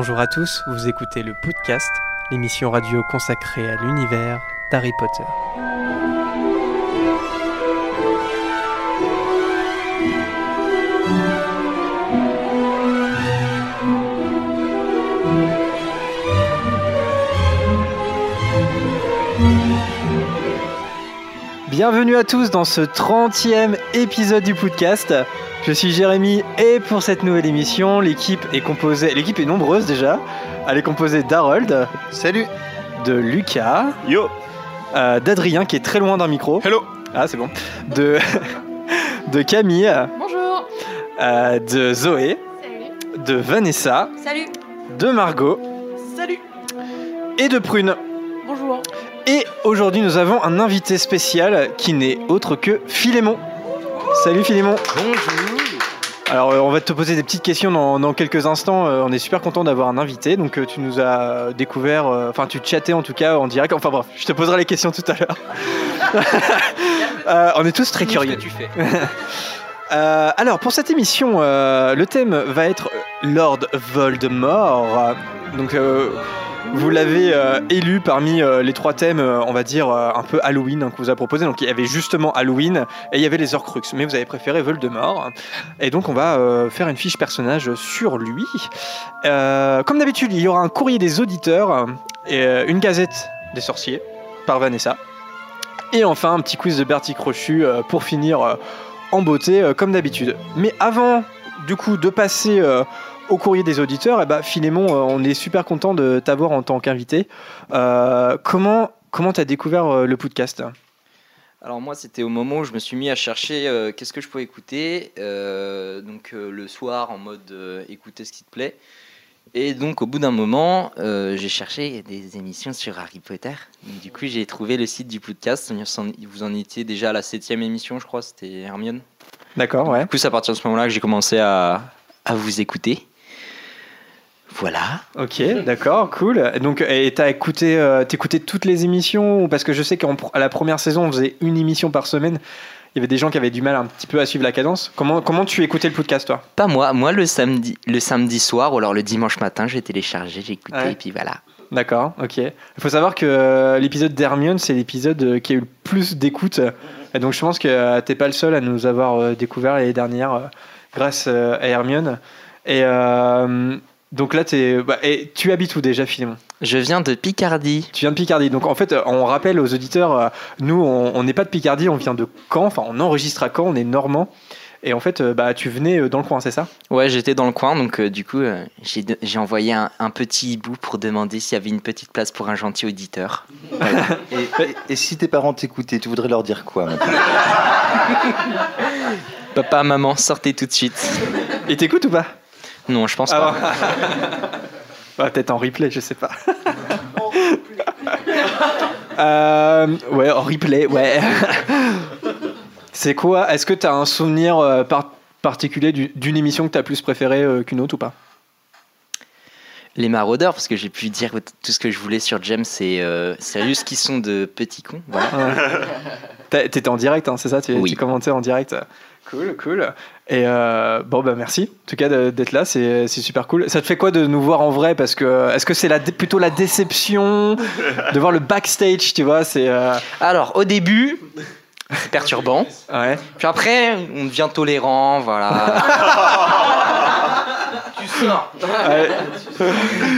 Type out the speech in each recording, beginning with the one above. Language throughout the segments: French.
Bonjour à tous, vous écoutez le podcast, l'émission radio consacrée à l'univers d'Harry Potter. Bienvenue à tous dans ce 30e épisode du podcast. Je suis Jérémy et pour cette nouvelle émission, l'équipe est composée, l'équipe est nombreuse déjà. Elle est composée d'Harold, Salut de Lucas, Yo euh, d'Adrien qui est très loin d'un micro. Hello Ah c'est bon. De, de Camille, Bonjour. euh, de Zoé, Salut. de Vanessa, Salut. de Margot Salut. et de Prune. Bonjour. Et aujourd'hui nous avons un invité spécial qui n'est autre que Philémon. Salut Philémon. Bonjour Alors euh, on va te poser des petites questions dans, dans quelques instants. Euh, on est super content d'avoir un invité. Donc euh, tu nous as découvert, euh, enfin tu chattais en tout cas en direct. Enfin bref, je te poserai les questions tout à l'heure. On est tous très curieux. tu fais alors pour cette émission, le thème va être Lord Voldemort. Donc vous l'avez euh, élu parmi euh, les trois thèmes, euh, on va dire un peu Halloween hein, que vous a proposé. Donc il y avait justement Halloween et il y avait les Horcruxes, mais vous avez préféré Voldemort. Et donc on va faire une fiche personnage sur lui. Comme d'habitude, il y aura un courrier des auditeurs et une gazette des sorciers par Vanessa. Et enfin un petit quiz de Bertie Crochu pour finir en beauté comme d'habitude. Mais avant du coup de passer au courrier des auditeurs, eh ben, Philémon, euh, on est super content de t'avoir en tant qu'invité. Euh, comment comment t'as découvert euh, le podcast? Alors moi, c'était au moment où je me suis mis à chercher euh, qu'est-ce que je pouvais écouter, euh, donc le soir en mode écouter ce qui te plaît. Et donc au bout d'un moment, euh, j'ai cherché des émissions sur Harry Potter. Donc, du coup, j'ai trouvé le site du podcast. Vous en- Vous en étiez déjà à la septième émission, je crois, c'était Hermione. D'accord, ouais. Du coup, c'est à partir de ce moment-là que j'ai commencé à, à vous écouter. Voilà. Ok, d'accord, cool. Et Donc, et t'as écouté, euh, t'écoutais toutes les émissions parce que je sais qu'à la première saison, on faisait une émission par semaine. Il y avait des gens qui avaient du mal un petit peu à suivre la cadence. Comment comment tu écoutais le podcast, toi? Pas moi. Moi, le samedi, le samedi soir ou alors le dimanche matin, j'ai téléchargé, j'ai écouté Ouais. et puis voilà. D'accord, ok. Il faut savoir que euh, l'épisode d'Hermione, c'est l'épisode euh, qui a eu le plus d'écoute. Et donc, je pense que euh, t'es pas le seul à nous avoir euh, découvert l'année dernière euh, grâce à Hermione. Et donc là, t'es, bah, et tu habites où déjà, Philémon? Je viens de Picardie. Tu viens de Picardie. Donc en fait, euh, on rappelle aux auditeurs, euh, nous, on n'est pas de Picardie, on vient de Caen. Enfin, on enregistre à Caen, on est normand. Et en fait, euh, bah, tu venais dans le coin, c'est ça? Ouais, j'étais dans le coin, donc euh, du coup, euh, j'ai envoyé un, un petit hibou pour demander s'il y avait une petite place pour un gentil auditeur. et, et- et si tes parents t'écoutaient, tu voudrais leur dire quoi maintenant? Papa, maman, sortez tout de suite. Et t'écoutes ou pas? Non, je pense Ah, pas. Peut-être en replay, je sais pas. Euh, ouais, en replay, ouais. c'est quoi Est-ce que tu as un souvenir euh, par- particulier du- d'une émission que tu as plus préférée euh, qu'une autre ou pas? Les maraudeurs, parce que j'ai pu dire tout ce que je voulais sur James, c'est euh, sérieux ce qu'ils sont de petits cons. Voilà. Ouais. T'étais en direct, hein, c'est ça? Tu, Oui. tu commentais en direct. Cool, cool. Et euh, bon, bah merci en tout cas d'être là, c'est super cool. Ça te fait quoi de nous voir en vrai? Parce que est-ce que c'est la, plutôt la déception de voir le backstage, tu vois? C'est euh, Alors, au début, c'est perturbant. ouais. Puis après, on devient tolérant, voilà.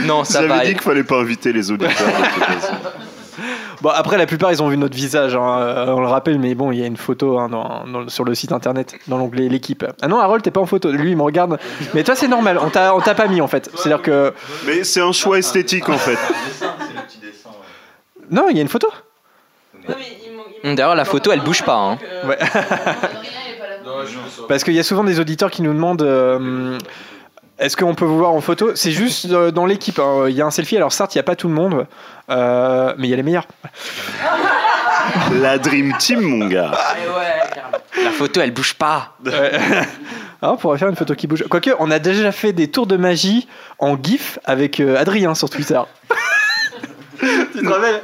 Non, ça va. J'avais dit qu'il fallait pas inviter les auditeurs. de toute façon. Bon, après, la plupart, ils ont vu notre visage, hein, euh, on le rappelle, mais bon, il y a une photo hein, dans- dans- sur le site internet, dans l'onglet l'équipe. Ah non, Harold, t'es pas en photo. Lui, il me regarde. Mais toi, c'est normal, on t'a on t'a pas mis en fait. C'est-à-dire que. Mais c'est un choix esthétique en fait. Non, il y a une photo. D'ailleurs, la photo, elle bouge pas. hein. Ouais. Parce qu'il y a souvent des auditeurs qui nous demandent. euh, est-ce qu'on peut vous voir en photo? C'est juste euh, dans l'équipe. hein. Il y a un selfie. Alors certes, il n'y a pas tout le monde, euh, mais il y a les meilleurs. La Dream Team, mon gars. La photo, elle bouge pas. Ouais. Ah, on pourrait faire une photo qui bouge. Quoique, on a déjà fait des tours de magie en GIF avec euh, Adrien sur Twitter. tu te rappelles?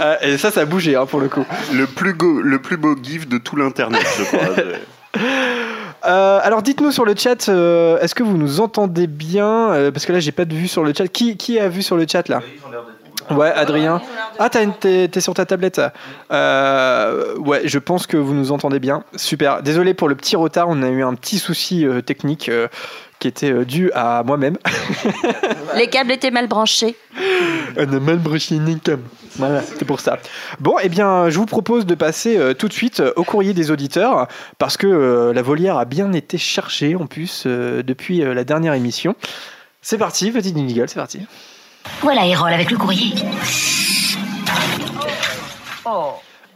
Euh, Et ça, ça a bougé hein, pour le coup. Le plus, go- le plus beau gif de tout l'internet, je crois. Euh, alors dites-nous sur le chat, euh, est-ce que vous nous entendez bien Euh, Parce que là, j'ai pas de vue sur le chat. Qui, qui a vu sur le chat là? Ouais, Adrien. Ah, t'as une- t'es t'es sur ta tablette. Euh, ouais, je pense que vous nous entendez bien. Super. Désolé pour le petit retard, on a eu un petit souci euh, technique euh, qui était euh, dû à moi-même. Les câbles étaient mal branchés. On a mal branché une cam. Voilà, c'est pour ça. Bon, eh bien, je vous propose de passer euh, tout de suite euh, au courrier des auditeurs, parce que euh, la volière a bien été cherchée, en plus, depuis la dernière émission. C'est parti, petite Nigel, c'est parti. Voilà Erol avec le courrier.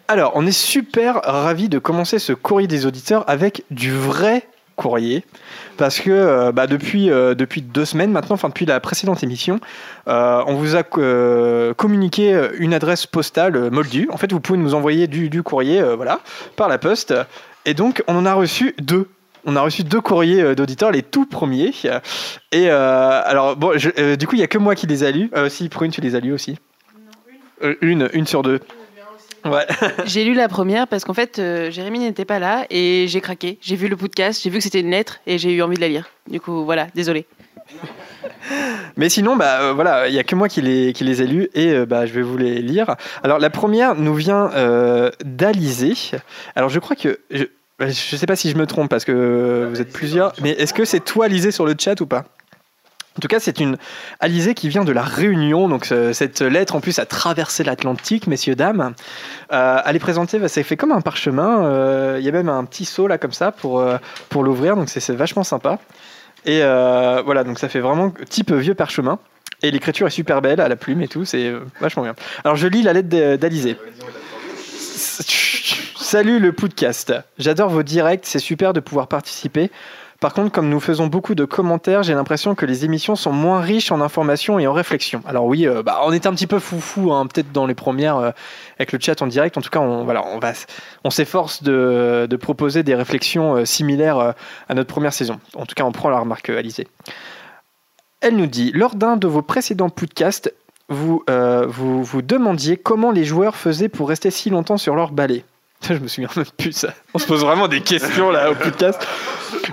Alors, on est super ravis de commencer ce courrier des auditeurs avec du vrai courrier. Parce que euh, bah, depuis, euh, depuis deux semaines maintenant, enfin depuis la précédente émission, euh, on vous a euh, communiqué une adresse postale euh, Moldu. En fait, vous pouvez nous envoyer du, du courrier voilà, par la poste. Et donc, on en a reçu deux. On a reçu deux courriers d'auditeurs, les tout premiers. Et alors, bon, je- du coup, il n'y a que moi qui les a lus. Si, Prune, tu les as lus aussi Euh, une, une sur deux. Ouais. J'ai lu la première parce qu'en fait, euh, Jérémy n'était pas là et j'ai craqué. J'ai vu le podcast, j'ai vu que c'était une lettre et j'ai eu envie de la lire. Du coup, voilà, désolé. Mais sinon, bah, euh, voilà, il n'y a que moi qui les, qui les ai lus et euh, bah, je vais vous les lire. Alors, la première nous vient euh, d'Alizé. Alors, je crois que. Je ne sais pas si je me trompe parce que vous êtes plusieurs, mais est-ce que c'est toi, Alizé, sur le chat ou pas? En tout cas, c'est une Alizé qui vient de la Réunion. Donc, ce- cette lettre, en plus, a traversé l'Atlantique, messieurs, dames. Euh, elle est présentée, bah, c'est fait comme un parchemin. Euh, Il y a même un petit seau là, comme ça, pour, euh, pour l'ouvrir. Donc, c'est vachement sympa. Et euh, voilà, donc ça fait vraiment type vieux parchemin. Et l'écriture est super belle, à la plume et tout, c'est euh, vachement bien. Alors je lis la lettre de- d'Alizé. Salut le podcast. J'adore vos directs, c'est super de pouvoir participer. Par contre, comme nous faisons beaucoup de commentaires, j'ai l'impression que les émissions sont moins riches en informations et en réflexions. Alors oui, euh, bah, on était un petit peu foufou, hein, peut-être dans les premières euh, avec le chat en direct. En tout cas, on, va, on s'efforce de, proposer des réflexions euh, similaires à notre première saison. En tout cas, on prend la remarque, Alizé. Elle nous dit Lors d'un de vos précédents podcasts, vous, vous vous demandiez comment les joueurs faisaient pour rester si longtemps sur leur balai. Je me souviens même plus ça. On se pose vraiment des questions là au podcast.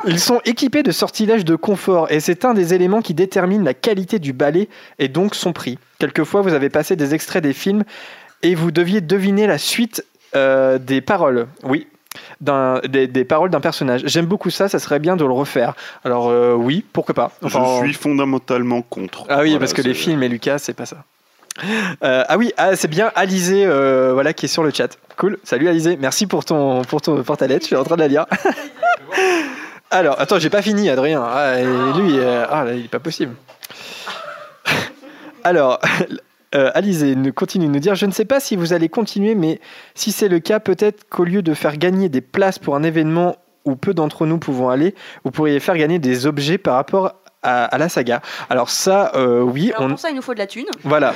Ils sont équipés de sortilèges de confort et c'est un des éléments qui détermine la qualité du balai et donc son prix. Quelquefois, vous avez passé des extraits des films et vous deviez deviner la suite euh, des paroles. Oui. des, des paroles d'un personnage. J'aime beaucoup ça, ça serait bien de le refaire. Alors euh, oui, pourquoi pas. Enfin, je suis fondamentalement contre. ah oui, Voilà, parce que les films et Lucas, c'est pas ça. Euh, ah oui, ah, c'est bien Alizé euh, voilà, qui est sur le chat. Cool, salut Alizé, merci pour, ton, pour, ton, pour ta lettre, je suis en train de la lire. Alors, attends, j'ai pas fini Adrien. Ah, et lui, euh, ah, là, il est pas possible. Alors, euh, Alizé continue de nous dire Je ne sais pas si vous allez continuer, mais si c'est le cas, peut-être qu'au lieu de faire gagner des places pour un événement où peu d'entre nous pouvons aller, vous pourriez faire gagner des objets par rapport à, à la saga. Alors, ça, euh, oui, Alors on. pour ça, il nous faut de la thune. Voilà,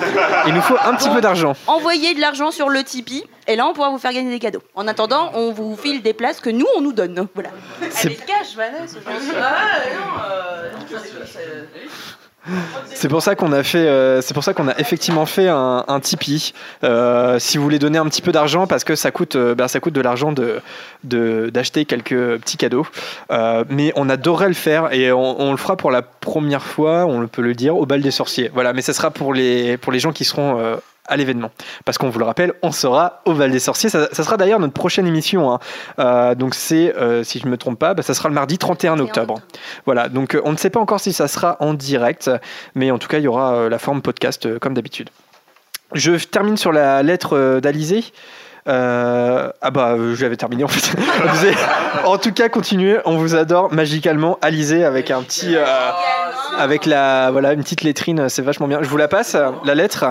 il nous faut un petit peu d'argent. Envoyez de l'argent sur le Tipeee et là, on pourra vous faire gagner des cadeaux. En attendant, on vous file des places que nous, on nous donne. Voilà. C'est- cash, Vanessa. C'est pour ça qu'on a fait, euh, c'est pour ça qu'on a effectivement fait un, un Tipeee. Euh, si vous voulez donner un petit peu d'argent, parce que ça coûte, euh, ben, ça coûte de l'argent de, de- d'acheter quelques petits cadeaux. Euh, mais on adorerait le faire et on, on le fera pour la première fois, on peut le dire, au bal des sorciers. Voilà, mais ça sera pour les, pour les gens qui seront euh, à l'événement. Parce qu'on vous le rappelle, on sera au bal des sorciers. Ça, ça sera d'ailleurs notre prochaine émission. hein. Euh, donc c'est, euh, si je me trompe pas, ben, ça sera le mardi 31 octobre. Voilà, donc euh, on ne sait pas encore si ça sera en direct, mais en tout cas, il y aura la forme podcast comme d'habitude. Je termine sur la lettre d'Alizé. Euh, ah bah, je l'avais terminé en fait. En tout cas, continuez, on vous adore magicalement. Alizé avec un petit, euh, avec la, voilà, une petite lettrine, c'est vachement bien. Je vous la passe, la lettre.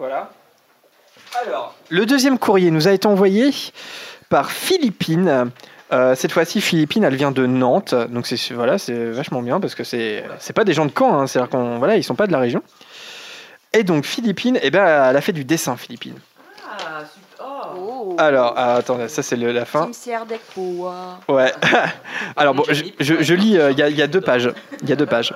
Voilà. Alors, le deuxième courrier nous a été envoyé par Philippine. Euh, cette fois-ci, Philippine, elle vient de Nantes, donc c'est voilà, c'est vachement bien parce que c'est c'est pas des gens de Caen, hein, c'est-à-dire qu'on voilà, ils sont pas de la région. Et donc Philippine, eh ben, elle a fait du dessin, Philippine. Oh. Alors, ah, attends, ça c'est le- la fin. Power. Ouais. Alors bon, je, je- je lis, euh, il y, a- il y a deux pages. Il y a deux pages.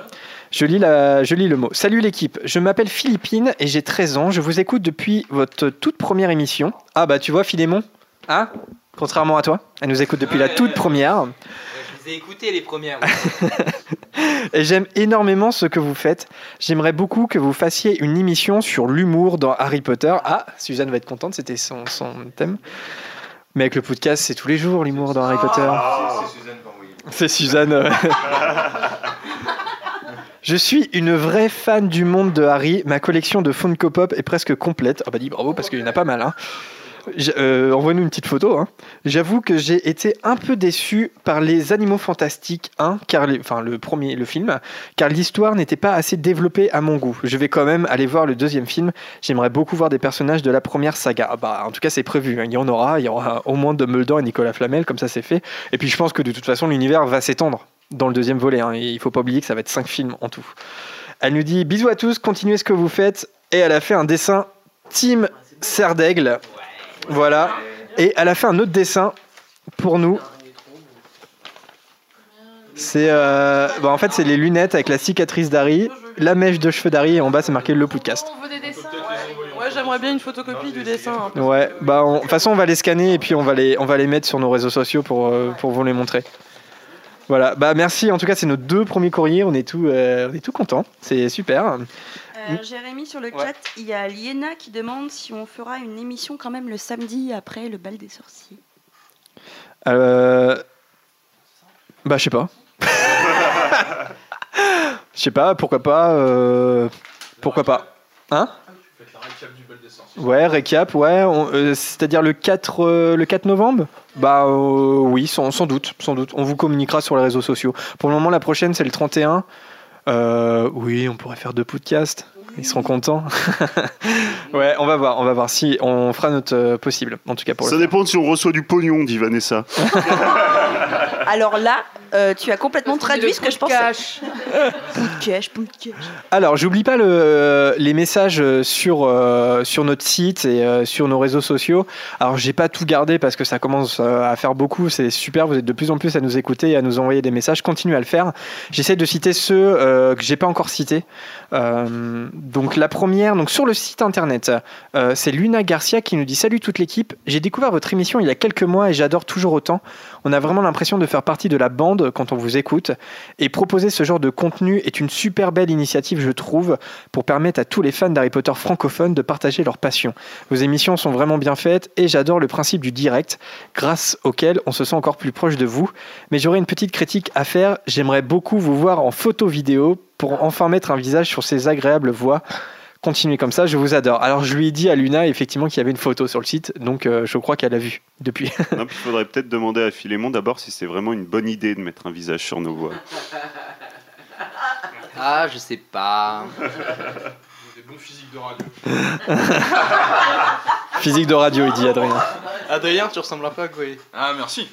Je lis, la, je lis le mot. Salut l'équipe, je m'appelle Philippine et j'ai 13 ans. Je vous écoute depuis votre toute première émission. Ah bah tu vois Philémon Hein Contrairement à toi, elle nous écoute depuis la toute première. les ai écoutées les premières. Et j'aime énormément ce que vous faites. J'aimerais beaucoup que vous fassiez une émission sur l'humour dans Harry Potter. Ah, Suzanne va être contente, c'était son, son thème. Mais avec le podcast, c'est tous les jours l'humour dans Harry Potter. C'est Suzanne. euh. Je suis une vraie fan du monde de Harry. Ma collection de Funko Pop est presque complète. Ah bah dis bravo parce qu'il y en a pas mal. Hein. Euh, Envoie-nous une petite photo. hein. J'avoue que j'ai été un peu déçu par les Animaux Fantastiques 1, car enfin le premier, le film, car l'histoire n'était pas assez développée à mon goût. Je vais quand même aller voir le deuxième film. J'aimerais beaucoup voir des personnages de la première saga. Ah bah, en tout cas, c'est prévu. hein. Il y en aura. Il y aura au moins Dumbledore et Nicolas Flamel, comme ça c'est fait. Et puis je pense que de toute façon, l'univers va s'étendre dans le deuxième volet. hein. Et il faut pas oublier que ça va être cinq films en tout. Elle nous dit bisous à tous, continuez ce que vous faites. Et elle a fait un dessin Team Serre d'Aigle. Voilà. Et elle a fait un autre dessin pour nous. C'est euh, bah, en fait c'est les lunettes avec la cicatrice d'Harry, la mèche de cheveux d'Harry et en bas c'est marqué le podcast. On veut des dessins. Ouais, j'aimerais bien une photocopie du dessin. hein. Ouais, bah on- de toute façon on va les scanner et puis on va les on va les mettre sur nos réseaux sociaux pour euh, pour vous les montrer. Voilà, bah merci. En tout cas c'est nos deux premiers courriers, on est tout euh, on est tout contents, c'est super. Euh, Jérémy, sur le Ouais. chat, il y a Liena qui demande si on fera une émission quand même le samedi après le bal des sorciers. Euh... Bah, je sais pas. Je sais pas, pourquoi pas. euh, Pourquoi pas. Hein? Ouais, récap, ouais. euh, C'est-à-dire le 4, euh, le 4 novembre Bah euh, oui, sans, sans doute, sans doute. On vous communiquera sur les réseaux sociaux. Pour le moment, la prochaine, c'est le 31. Euh, oui, on pourrait faire deux podcasts. Ils seront contents. ouais, on va voir, on va voir si on fera notre possible. En tout cas pour le Ça dépend si on reçoit du pognon, dit Vanessa. Alors là, euh, tu as complètement traduit ce que je pensais. De cash. Alors, j'oublie pas le, les messages euh, sur, euh, sur notre site et euh, sur nos réseaux sociaux. Alors, j'ai pas tout gardé parce que ça commence euh, à faire beaucoup. C'est super. Vous êtes de plus en plus à nous écouter et à nous envoyer des messages. Continuez à le faire. J'essaie de citer ceux euh, que j'ai pas encore cités. Euh, donc, la première, donc sur le site internet, euh, c'est Luna Garcia qui nous dit Salut toute l'équipe. J'ai découvert votre émission il y a quelques mois et j'adore toujours autant. On a vraiment l'impression de faire partie de la bande quand on vous écoute. Et proposer ce genre de contenu est une super belle initiative, je trouve, pour permettre à tous les fans d'Harry Potter francophones de partager leur passion. Vos émissions sont vraiment bien faites et j'adore le principe du direct, grâce auquel on se sent encore plus proche de vous. Mais j'aurais une petite critique à faire. J'aimerais beaucoup vous voir en photo vidéo pour enfin mettre un visage sur ces agréables voix. Continuez comme ça, je vous adore. Alors je lui ai dit à Luna effectivement qu'il y avait une photo sur le site, donc euh, je crois qu'elle a vu depuis. Il faudrait peut-être demander à Philémon d'abord si c'est vraiment une bonne idée de mettre un visage sur nos voix. Ah, je sais pas. Des bons physiques de radio. Physique de radio, il dit Adrien. Adrien, tu ressembles un peu à Goé. Ah, merci.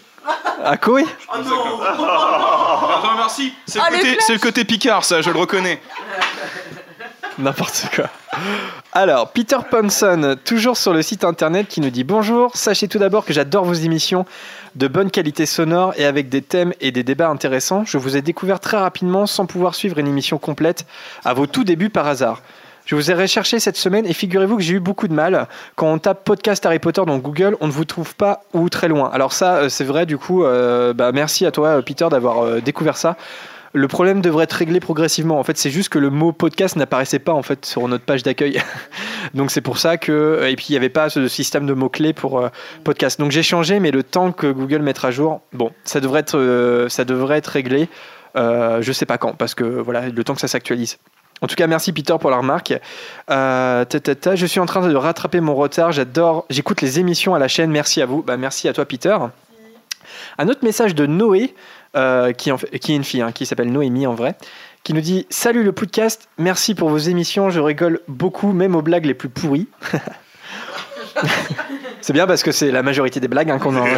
À Koé Ah non merci. C'est Ah, le, côté- c'est le côté Picard, ça, je le reconnais. N'importe quoi. Alors, Peter Ponson, toujours sur le site internet, qui nous dit bonjour. Sachez tout d'abord que j'adore vos émissions de bonne qualité sonore et avec des thèmes et des débats intéressants. Je vous ai découvert très rapidement sans pouvoir suivre une émission complète à vos tout débuts par hasard. Je vous ai recherché cette semaine et figurez-vous que j'ai eu beaucoup de mal. Quand on tape podcast Harry Potter dans Google, on ne vous trouve pas ou très loin. Alors ça, euh, c'est vrai, du coup, euh, bah, merci à toi, euh, Peter, d'avoir découvert ça. Le problème devrait être réglé progressivement. En fait, c'est juste que le mot podcast n'apparaissait pas en fait sur notre page d'accueil. Donc c'est pour ça que et puis il n'y avait pas ce système de mots clés pour euh, podcast. Donc j'ai changé, mais le temps que Google mette à jour, bon, ça devrait être euh, ça devrait être réglé. Euh, je sais pas quand, parce que voilà, le temps que ça s'actualise. En tout cas, merci Peter pour la remarque. Euh, ta, ta, ta, je suis en train de rattraper mon retard. J'adore, j'écoute les émissions à la chaîne. Merci à vous. Bah, merci à toi, Peter. Un autre message de Noé, euh, qui, en fait- qui est une fille, hein, qui s'appelle Noémie en vrai, qui nous dit Salut le podcast, merci pour vos émissions. Je rigole beaucoup, même aux blagues les plus pourries. c'est bien parce que c'est la majorité des blagues hein, qu'on a.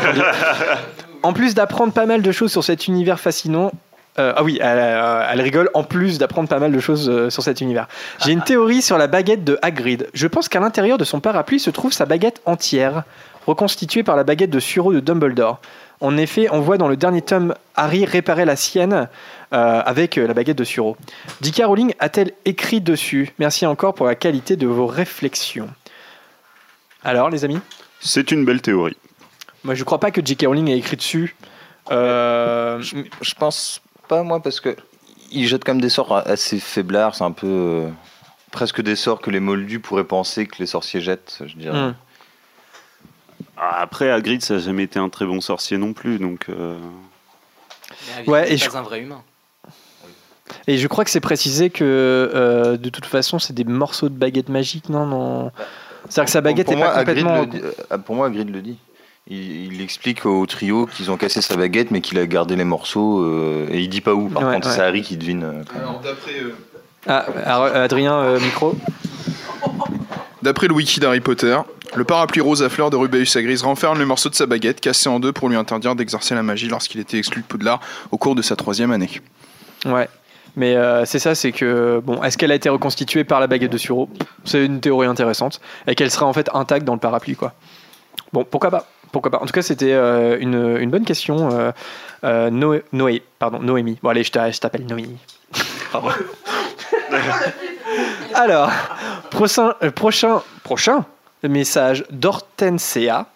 En plus d'apprendre pas mal de choses sur cet univers fascinant, euh, ah oui, elle, euh, elle rigole en plus d'apprendre pas mal de choses euh, sur cet univers. J'ai une théorie sur la baguette de Hagrid. Je pense qu'à l'intérieur de son parapluie se trouve sa baguette entière, reconstituée par la baguette de sureau de Dumbledore. En effet, on voit dans le dernier tome Harry réparer la sienne euh, avec euh, la baguette de sureau. J.K. Rowling a-t-elle écrit dessus? Merci encore pour la qualité de vos réflexions. Alors, les amis? C'est une belle théorie. Moi, je crois pas que J.K. Rowling ait écrit dessus. Euh, Je, je pense pas, moi, parce que il jette quand même des sorts assez faiblards. C'est un peu. euh, presque des sorts que les moldus pourraient penser que les sorciers jettent, je dirais. hmm. Ah, Après, Hagrid, ça n'a jamais été un très bon sorcier non plus, donc. euh, Mais Hagrid Ouais, n'est et je- pas un vrai humain. Et je crois que c'est précisé que euh, de toute façon, c'est des morceaux de baguette magique, non, non. C'est-à-dire que sa baguette pour, est moi, pas Hagrid complètement. le euh, pour moi, Hagrid le dit. Il, il explique au trio qu'ils ont cassé sa baguette, mais qu'il a gardé les morceaux. euh, et il dit pas où. Par Ouais, contre, ouais. c'est Harry qui devine. Alors, d'après euh, Ah, alors, Adrien, euh, micro. d'après le wiki d'Harry Potter, le parapluie rose à fleurs de Rubeus Hagrid renferme le morceau de sa baguette cassé en deux pour lui interdire d'exercer la magie lorsqu'il était exclu de Poudlard au cours de sa troisième année. Ouais. Mais euh, c'est ça, c'est que bon, est-ce qu'elle a été reconstituée par la baguette de Suro? C'est une théorie intéressante et qu'elle sera en fait intacte dans le parapluie, quoi. Bon, pourquoi pas? Pourquoi pas? En tout cas, c'était euh, une, une bonne question. Euh, euh, Noé, Noé, pardon, Noémie. Bon, allez, je t'a- je t'appelle Noémie. Alors, prochain, prochain, prochain message d'Hortensia.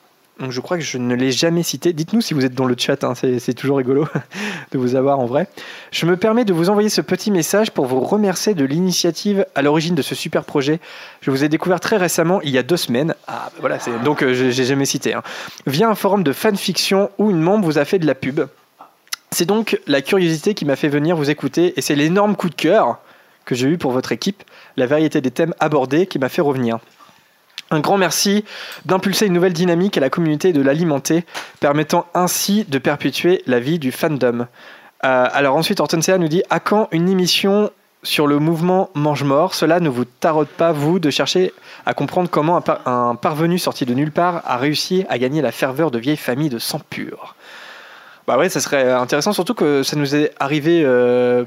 Donc, je crois que je ne l'ai jamais cité. Dites-nous si vous êtes dans le chat, hein, c'est toujours rigolo de vous avoir en vrai. Je me permets de vous envoyer ce petit message pour vous remercier de l'initiative à l'origine de ce super projet. Je vous ai découvert très récemment, il y a deux semaines. Ah, bah voilà, donc euh, j'ai jamais cité. hein. via un forum de fanfiction où une membre vous a fait de la pub. C'est donc la curiosité qui m'a fait venir vous écouter et c'est l'énorme coup de cœur que j'ai eu pour votre équipe, la variété des thèmes abordés qui m'a fait revenir. Un grand merci d'impulser une nouvelle dynamique à la communauté et de l'alimenter, permettant ainsi de perpétuer la vie du fandom. Euh, alors ensuite, Hortensia nous dit À quand une émission sur le mouvement mange-mort? Cela ne vous taraude pas, vous, de chercher à comprendre comment un, par- un parvenu sorti de nulle part a réussi à gagner la ferveur de vieilles familles de sang pur? Bah ouais, ça serait intéressant, surtout que ça nous est arrivé euh,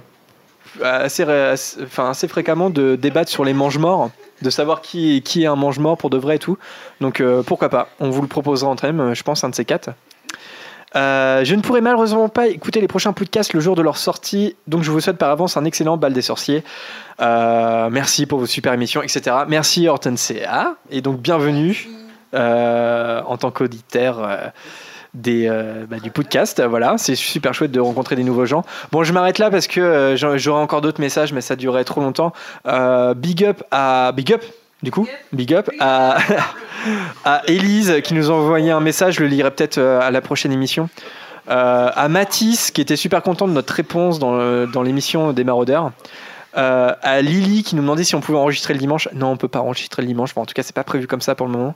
assez, assez fréquemment de débattre sur les mange-morts, de savoir qui, qui est un mange-mort pour de vrai et tout. Donc euh, pourquoi pas On vous le proposera en thème, je pense, un de ces quatre. Euh, je ne pourrai malheureusement pas écouter les prochains podcasts le jour de leur sortie, donc je vous souhaite par avance un excellent bal des sorciers. Euh, merci pour vos super émissions, etc. Merci Hortensia, et donc bienvenue euh, en tant qu'auditeur euh, euh, bah, du podcast. Voilà, c'est super chouette de rencontrer des nouveaux gens. Bon, je m'arrête là parce que euh, j'aurai encore d'autres messages, mais ça durerait trop longtemps. Euh, big up à Big up. Du coup, big up à, à Élise qui nous a envoyé un message, je le lirai peut-être à la prochaine émission. À Mathis qui était super content de notre réponse dans, l'émission des maraudeurs. À Lily qui nous demandait si on pouvait enregistrer le dimanche. Non, on peut pas enregistrer le dimanche. En tout cas, c'est pas prévu comme ça pour le moment.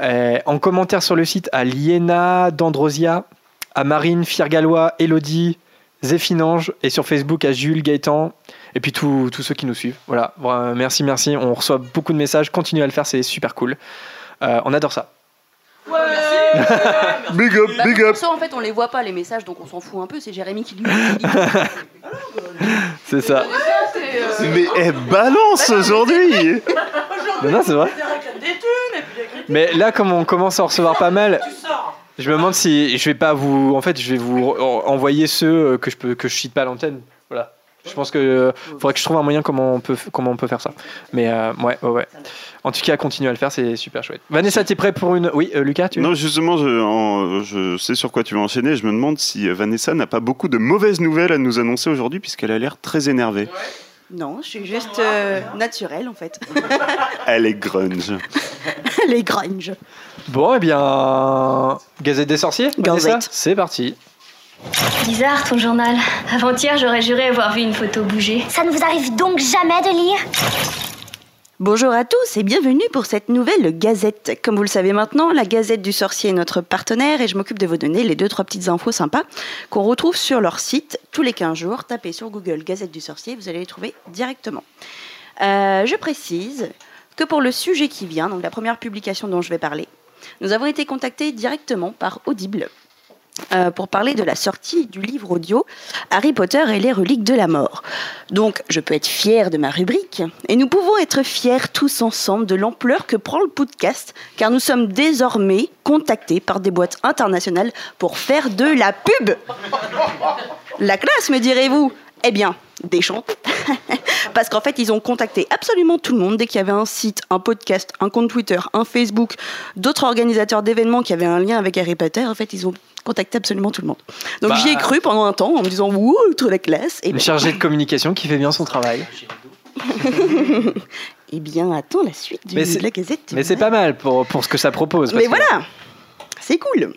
Euh, en commentaire sur le site, à Liena Dandrosia, à Marine Fiergalois, Elodie, Zéphinange et sur Facebook à Jules Gaëtan et puis tous ceux qui nous suivent. Voilà, Voilà, merci, merci. On reçoit beaucoup de messages. Continuez à le faire, c'est super cool. Euh, on adore ça. Big up, Bah, big pour up ça, en fait, on les voit pas les messages, donc on s'en fout un peu. C'est Jérémy qui lui. dit. C'est ça. Mais elle balance aujourd'hui Non, non, c'est vrai. Mais là, comme on commence à en recevoir pas mal, je me demande si je vais pas vous. En fait, je vais vous envoyer ceux euh, que je peux que je cite pas à l'antenne. Voilà. Je pense que euh, faudrait que je trouve un moyen comment on peut comment on peut faire ça. Mais euh, ouais, ouais, ouais. En tout cas, continuer à le faire, c'est super chouette. Vanessa, t'es prêt pour une Oui, euh, Lucas, tu veux Non, justement, je, en- je sais sur quoi tu vas enchaîner. Je me demande si Vanessa n'a pas beaucoup de mauvaises nouvelles à nous annoncer aujourd'hui, puisqu'elle a l'air très énervée. Non, je suis juste euh, naturelle en fait. Elle est grunge. les grunge. Bon, eh bien, Gazette des sorciers. Gazette. c'est parti. Bizarre ton journal. Avant-hier, j'aurais juré avoir vu une photo bouger. Ça ne vous arrive donc jamais de lire? Bonjour à tous et bienvenue pour cette nouvelle gazette. Comme vous le savez maintenant, la Gazette du Sorcier est notre partenaire et je m'occupe de vous donner les deux trois petites infos sympas qu'on retrouve sur leur site tous les 15 jours. Tapez sur Google Gazette du Sorcier, vous allez les trouver directement. Euh, je précise que pour le sujet qui vient, donc la première publication dont je vais parler, nous avons été contactés directement par Audible. Euh, pour parler de la sortie du livre audio Harry Potter et les reliques de la mort. Donc, je peux être fière de ma rubrique, et nous pouvons être fiers tous ensemble de l'ampleur que prend le podcast, car nous sommes désormais contactés par des boîtes internationales pour faire de la pub. La classe, me direz-vous? Eh bien, déchante. Parce qu'en fait, ils ont contacté absolument tout le monde dès qu'il y avait un site, un podcast, un compte Twitter, un Facebook, d'autres organisateurs d'événements qui avaient un lien avec Harry Potter. En fait, ils ont contacter absolument tout le monde. Donc Bah. j'y ai cru pendant un temps en me disant Wouh, trop la classe. Et Une chargée de communication qui fait bien son travail. Eh bien, attends la suite du- de la Gazette. Mais c'est pas mal pour, pour ce que ça propose. Mais que- voilà, c'est cool.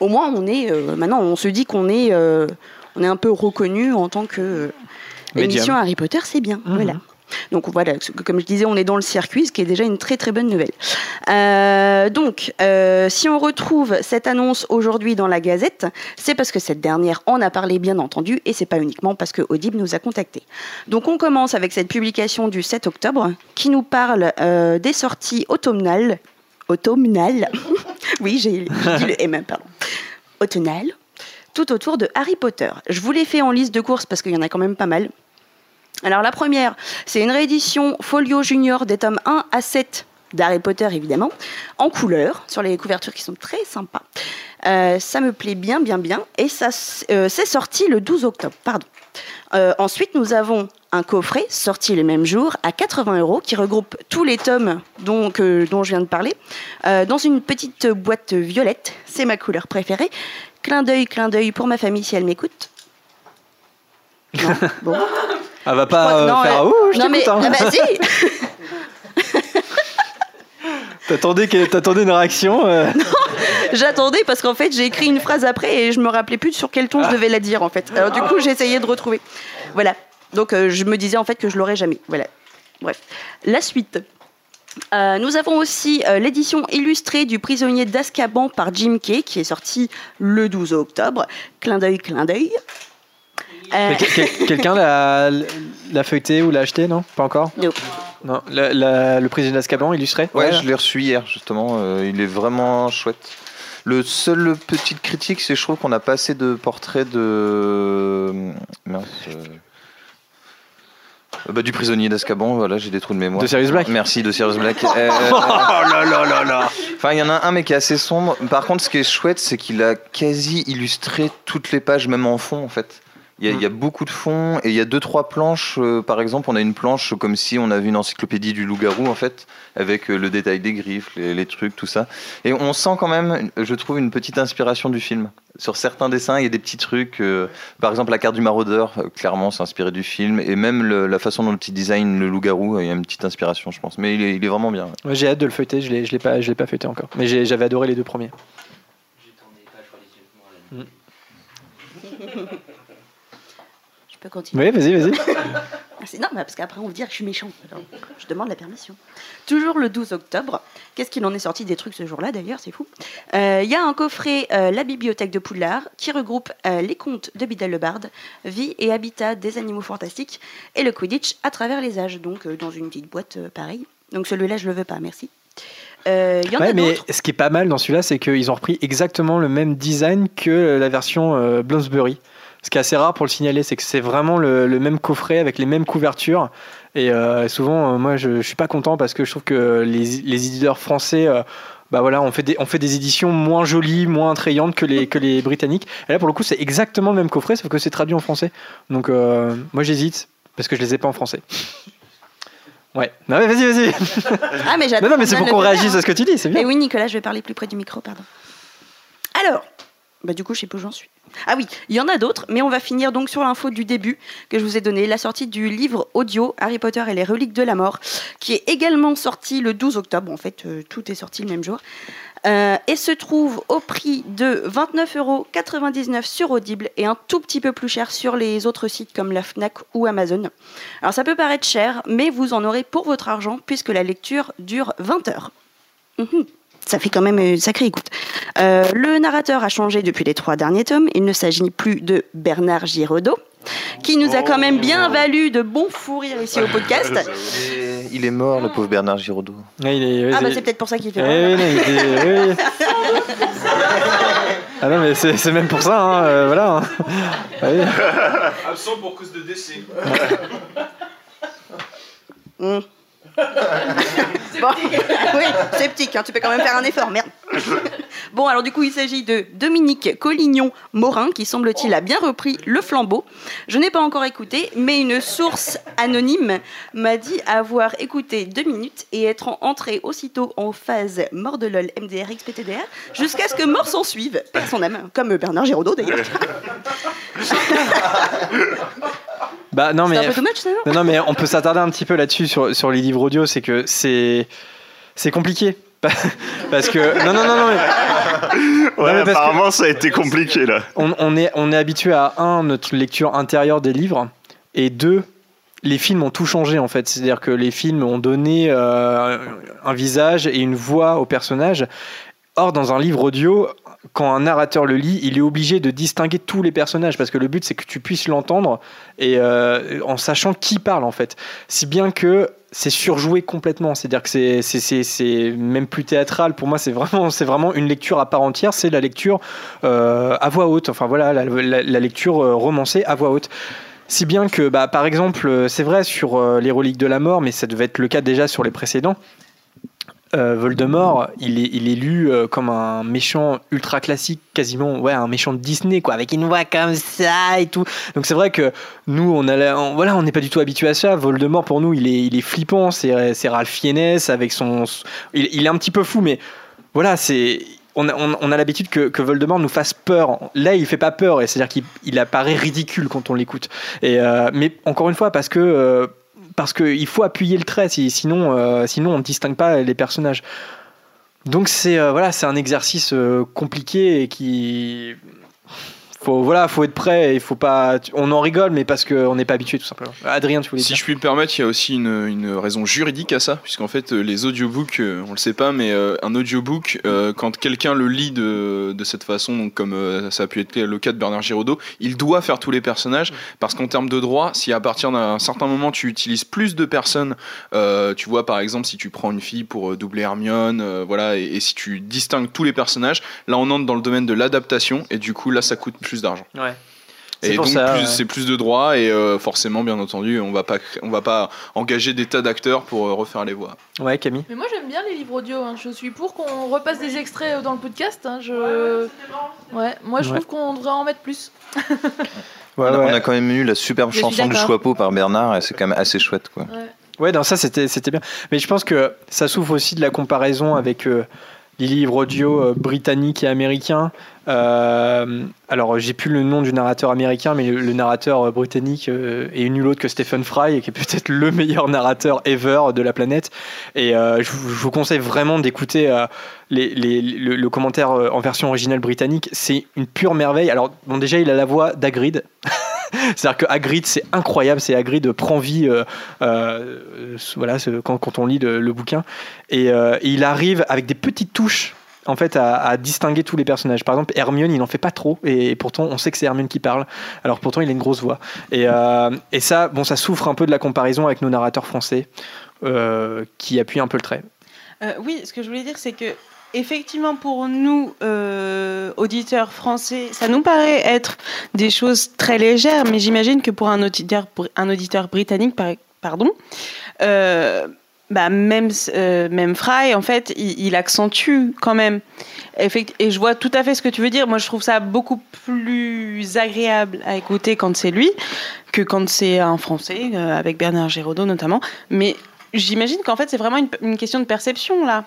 Au moins, on est euh, maintenant, on se dit qu'on est, euh, on est un peu reconnu en tant que euh, émission Harry Potter, c'est bien. Voilà. Donc voilà, comme je disais, on est dans le circuit, ce qui est déjà une très très bonne nouvelle. Euh, donc, euh, si on retrouve cette annonce aujourd'hui dans la Gazette, c'est parce que cette dernière en a parlé bien entendu, et c'est pas uniquement parce que Audible nous a contactés. Donc on commence avec cette publication du 7 octobre qui nous parle euh, des sorties automnales. Automnales Oui, j'ai dit le M, pardon. Automnales. Tout autour de Harry Potter. Je vous l'ai fait en liste de courses parce qu'il y en a quand même pas mal. Alors la première, c'est une réédition folio junior des tomes 1 à 7 d'Harry Potter évidemment, en couleur, sur les couvertures qui sont très sympas. Euh, ça me plaît bien, bien, bien. Et ça, euh, c'est sorti le 12 octobre, pardon. Euh, ensuite, nous avons un coffret sorti le même jour à 80 euros qui regroupe tous les tomes dont, dont je viens de parler dans une petite boîte violette. C'est ma couleur préférée. Clin d'œil, clin d'œil pour ma famille si elle m'écoute. Bon. Elle va pas euh, non, faire euh, Ouh, je non, mais hein. ah bah, si. T'attendais une réaction euh. J'attendais parce qu'en fait j'ai écrit une phrase après et je me rappelais plus sur quel ton je devais la dire en fait. Alors du coup j'ai essayé de retrouver. Voilà. Donc euh, je me disais en fait que je l'aurais jamais. Voilà. Bref. La suite. Euh, nous avons aussi euh, l'édition illustrée du prisonnier d'Azkaban par Jim Kay qui est sortie le 12 octobre. Clin d'œil, clin d'œil. Euh, Quel- quel- Quelqu'un l'a l'a feuilleté ou l'a acheté, non? Pas encore? Nope. Non, la- la- le président d'Azkaban illustré Ouais, je l'ai reçu hier justement. euh, il est vraiment chouette. Le seul petite critique, c'est je trouve qu'on n'a pas assez de portraits de mince, euh, euh, bah, du prisonnier d'Azkaban. Voilà, j'ai des trous de mémoire. De Sirius Black Merci de Sirius Black. Euh, Oh là là là là Enfin, il y en a un mais qui est assez sombre. Par contre, ce qui est chouette, c'est qu'il a quasi illustré toutes les pages, même en fond en fait. Il y, a, y a beaucoup de fonds et il y a deux trois planches. euh, par exemple, on a une planche comme si on avait une encyclopédie du loup-garou en fait, avec euh, le détail des griffes, les, les trucs, tout ça. Et on sent quand même, je trouve, une petite inspiration du film. Sur certains dessins, il y a des petits trucs. euh, par exemple, la carte du maraudeur, euh, clairement, c'est inspiré du film. Et même le- la façon dont il design le loup-garou, il y a une petite inspiration, je pense. Mais il est, il est vraiment bien. Ouais, J'ai hâte de le feuilleter, je l'ai je l'ai pas, je l'ai pas feuilleté encore. Mais j'ai- j'avais adoré les deux premiers. Je peux continuer. Oui, vas-y, vas-y. C'est- Non, mais parce qu'après on va dire que je suis méchant. Alors, je demande la permission. Toujours le 12 octobre. Qu'est-ce qu'il en est sorti des trucs ce jour-là d'ailleurs C'est fou. Euh, Il y a un coffret euh, La Bibliothèque de Poudlard qui regroupe euh, les contes de Bidal le Barde, Vie et habitat des animaux fantastiques et le Quidditch à travers les âges. Donc euh, dans une petite boîte euh, pareille. Donc celui-là je le veux pas, merci. Euh, y en Ouais, a mais ce qui est pas mal dans celui-là, c'est qu'ils ont repris exactement le même design que la version euh, Bloomsbury. Ce qui est assez rare pour le signaler, c'est que c'est vraiment le, le même coffret avec les mêmes couvertures. Et euh, souvent, euh, moi, je, je suis pas content parce que je trouve que les, les éditeurs français, euh, bah voilà, on fait des, on fait des éditions moins jolies, moins attrayantes que les, que les britanniques. Et là, pour le coup, c'est exactement le même coffret, sauf que c'est traduit en français. Donc, euh, moi, j'hésite parce que je les ai pas en français. Ouais. Non, mais vas-y, vas-y. Ah, mais. Non, non, mais c'est pour qu'on réagisse à ce que tu dis, c'est bien. Et oui, Nicolas, je vais parler plus près du micro, pardon. Alors, bah du coup, je sais plus où j'en suis. Ah oui, il y en a d'autres, mais on va finir donc sur l'info du début que je vous ai donné, la sortie du livre audio Harry Potter et les reliques de la mort, qui est également sorti le 12 octobre. En fait, euh, tout est sorti le même jour. Euh, et se trouve au prix de 29,99 euros sur Audible et un tout petit peu plus cher sur les autres sites comme la Fnac ou Amazon. Alors ça peut paraître cher, mais vous en aurez pour votre argent puisque la lecture dure 20 heures. Mhm. Ça fait quand même une sacrée écoute. Euh, le narrateur a changé depuis les trois derniers tomes. Il ne s'agit plus de Bernard Giraudot, qui nous a quand même bien valu de bons fous rires ici au podcast. Il est mort, le pauvre Bernard Giraudot. Ouais, il est- Ah bah c'est- peut-être pour ça qu'il fait. Eh oui, non, il était- oui. Ah non, mais c'est c'est même pour ça, hein, euh, voilà. hein. Ah oui. Absent pour cause de décès. Mm. Bon, oui, sceptique, hein, tu peux quand même faire un effort, merde. Bon, alors du coup, il s'agit de Dominique Collignon-Morin, qui semble-t-il a bien repris le flambeau. Je n'ai pas encore écouté, mais une source anonyme m'a dit avoir écouté deux minutes et être entré aussitôt en phase mort de lol MDR XPTDR jusqu'à ce que mort s'en suive, perd son âme, comme Bernard Giraudot d'ailleurs. Bah non mais un peu too much, non mais on peut s'attarder un petit peu là-dessus sur, sur les livres audio, c'est que c'est c'est compliqué parce que non non non non mais, Ouais, mais parce que- apparemment, ça a été compliqué là. on, on est on est habitué à un notre lecture intérieure des livres et deux les films ont tout changé en fait, c'est-à-dire que les films ont donné euh, un visage et une voix aux personnages. Or, dans un livre audio, quand un narrateur le lit, il est obligé de distinguer tous les personnages parce que le but c'est que tu puisses l'entendre et euh, en sachant qui parle en fait. Si bien que c'est surjoué complètement, c'est-à-dire que c'est même plus théâtral. Pour moi, c'est vraiment vraiment une lecture à part entière. C'est la lecture euh, à voix haute. Enfin voilà, la, lecture euh, romancée à voix haute. Si bien que, bah, par exemple, c'est vrai sur les reliques de la mort, mais ça devait être le cas déjà sur les précédents. Euh, Voldemort, il est, il est lu euh, comme un méchant ultra classique, quasiment, ouais, un méchant de Disney, quoi, avec une voix comme ça et tout. Donc c'est vrai que nous, on a, voilà, on n'est pas du tout habitué à ça. Voldemort, pour nous, il est, il est flippant. C'est, Ralph Fiennes avec son, il, est un petit peu fou, mais voilà, c'est, on a, on- a l'habitude que, que Voldemort nous fasse peur. Là, il fait pas peur, et c'est-à-dire qu'il il apparaît ridicule quand on l'écoute. Euh, mais encore une fois, parce que parce qu'il faut appuyer le trait, si- sinon, euh, sinon on ne distingue pas les personnages. Donc c'est euh, voilà, c'est un exercice euh, compliqué et qui faut voilà, faut être prêt. Il faut pas, on en rigole, mais parce qu'on n'est pas habitué tout simplement. Adrien, tu voulais Si dire je puis me permettre, il y a aussi une, une raison juridique à ça, puisqu'en fait, euh, les audiobooks, euh, on le sait pas, mais euh, un audiobook, euh, quand quelqu'un le lit de, de cette façon, donc comme euh, ça a pu être le cas de Bernard Giraudot, il doit faire tous les personnages, parce qu'en termes de droit, si à partir d'un certain moment tu utilises plus de personnes, tu vois par exemple si tu prends une fille pour doubler Hermione, voilà, et, et si tu distingues tous les personnages, là on entre dans le domaine de l'adaptation, et du coup là ça coûte plus d'argent. Ouais. Et donc plus- ouais. c'est plus de droits et euh, forcément bien entendu on va pas on va pas engager des tas d'acteurs pour euh, refaire les voix. Ouais, Camille. Mais moi j'aime bien les livres audio, hein. je suis pour qu'on repasse des extraits euh, dans le podcast. hein. Je... Ouais, moi je Ouais. trouve qu'on devrait en mettre plus. on, a, on a quand même eu la superbe Je chanson du d'accord. Choixpeau par Bernard et c'est quand même assez chouette quoi. Ouais, non, ça c'était c'était bien. Mais je pense que ça souffre aussi de la comparaison avec euh, les livres audio euh, britanniques et américains. Euh, alors, j'ai plus le nom du narrateur américain, mais le, narrateur euh, britannique est nul autre que Stephen Fry, qui est peut-être le meilleur narrateur ever de la planète. Et je, vous- conseille vraiment d'écouter le, le commentaire en version originale britannique. C'est une pure merveille. Alors, bon, déjà, il a la voix d'Hagrid. C'est-à-dire que Hagrid, c'est incroyable. C'est Hagrid prend vie euh, euh, voilà, quand, quand on lit le, bouquin. Et, euh, et il arrive avec des petites touches en fait à, distinguer tous les personnages. Par exemple, Hermione, il n'en fait pas trop, et pourtant on sait que c'est Hermione qui parle. Alors pourtant, il a une grosse voix. Et, euh, et ça, bon, ça souffre un peu de la comparaison avec nos narrateurs français, euh, qui appuient un peu le trait. Euh, oui, ce que je voulais dire, c'est que effectivement, pour nous, euh, auditeurs français, ça nous paraît être des choses très légères, mais j'imagine que pour un auditeur, un auditeur britannique, par- pardon, euh, bah même, euh, même Fry, en fait, il, accentue quand même. Et je vois tout à fait ce que tu veux dire. Moi, je trouve ça beaucoup plus agréable à écouter quand c'est lui que quand c'est un Français, avec Bernard Giraudot notamment. Mais j'imagine qu'en fait, c'est vraiment une question de perception, là.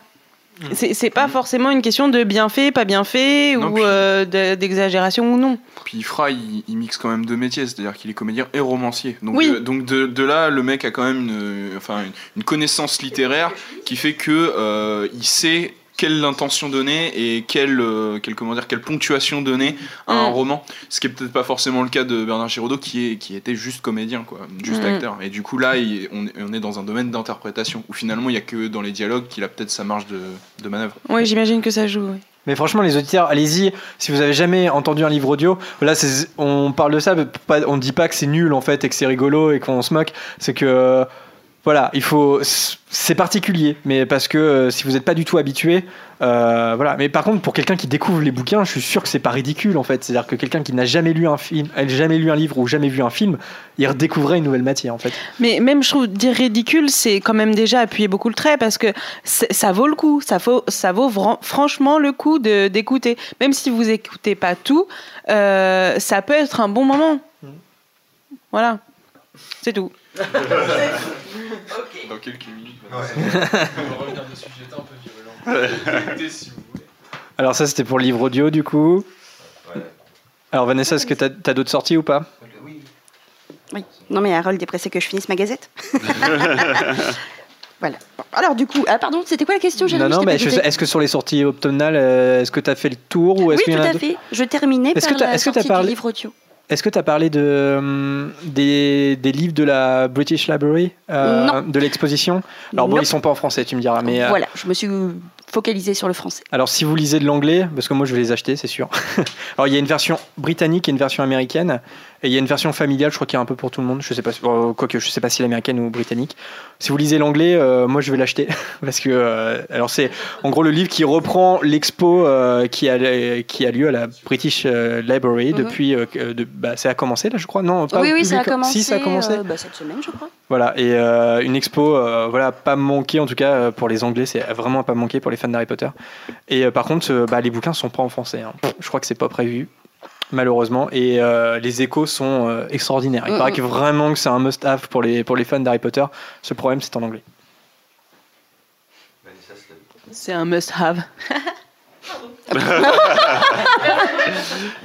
C'est c'est pas forcément une question de bien fait, pas bien fait, Non, ou euh, de- d'exagération ou non. Puis Fry il, il mixe quand même deux métiers, c'est-à-dire qu'il est comédien et romancier. Donc, Oui. euh, donc de, de là, le mec a quand même une, enfin, une, une connaissance littéraire qui fait que euh, il sait quelle intention donner et quelle, euh, quelle, comment dire, quelle ponctuation donner à un Mm. roman. Ce qui est peut-être pas forcément le cas de Bernard Giraudot qui, est, qui était juste comédien, quoi, juste Mm. acteur. Et du coup là, il- on, est- on est dans un domaine d'interprétation où finalement il y a que dans les dialogues qu'il a peut-être sa marge de, de manœuvre. Oui, j'imagine que ça joue. oui. Mais franchement, les auditeurs, allez-y. Si vous avez jamais entendu un livre audio, là, c'est- on parle de ça, mais pas- on dit pas que c'est nul en fait et que c'est rigolo et qu'on se moque. C'est que voilà, il faut. C'est particulier, mais parce que euh, si vous n'êtes pas du tout habitué, euh, voilà. Mais par contre, pour quelqu'un qui découvre les bouquins, je suis sûr que c'est pas ridicule en fait. C'est-à-dire que quelqu'un qui n'a jamais lu un film, jamais lu un livre ou jamais vu un film, il redécouvrait une nouvelle matière en fait. Mais même, je trouve, dire ridicule, c'est quand même déjà appuyer beaucoup le trait parce que ça vaut le coup. Ça vaut, ça vaut franchement le coup de- d'écouter. Même si vous écoutez pas tout, euh, ça peut être un bon moment. Voilà. C'est tout. Dans quelques minutes, Vanessa, on va revenir dessus. J'étais un peu violent. Écoutez, si vous voulez. Alors ça, c'était pour le livre audio du coup. Alors Vanessa, est-ce que t'as as, d'autres sorties ou pas? Oui. Non, mais Harold est pressé que je finisse ma gazette. voilà. Bon, Alors, du coup, ah, pardon, c'était quoi la question? Non, non, mais est-ce que sur les sorties automnales, euh, est-ce que tu as fait le tour ou Oui, est-ce tout qu'il y en a à fait. Je terminais Est-ce par que la est-ce que sortie parlé- du livre audio. Est-ce que tu as parlé de, hum, des, des livres de la British Library euh, Non. De l'exposition? Alors bon, Nope. ils sont pas en français, tu me diras. Mais, euh, Voilà, je me suis focalisée sur le français. Alors si vous lisez de l'anglais, parce que moi je vais les acheter, c'est sûr. alors il y a une version britannique et une version américaine. Et il y a une version familiale, je crois qu'il y a un peu pour tout le monde. Je sais pas, euh, quoique je sais pas si l'américaine ou britannique. Si vous lisez l'anglais, euh, moi je vais l'acheter parce que euh, alors c'est en gros le livre qui reprend l'expo euh, qui a qui a lieu à la British Library Mhm. depuis. de, bah, ça a commencé là, je crois. Non, pas oui, oui, ça a commencé, Si ça a commencé. bah, cette semaine, je crois. Voilà, et une expo, voilà, pas manquée en tout cas pour les Anglais, c'est vraiment pas manqué pour les fans d'Harry Potter. Et euh, par contre, euh, bah, les bouquins sont pas en français. hein. Je crois que c'est pas prévu, malheureusement. Et euh, les échos sont euh, extraordinaires. Il Mm, paraît que vraiment que c'est un must-have pour les, pour les fans d'Harry Potter. Ce problème, c'est en anglais. C'est un must-have.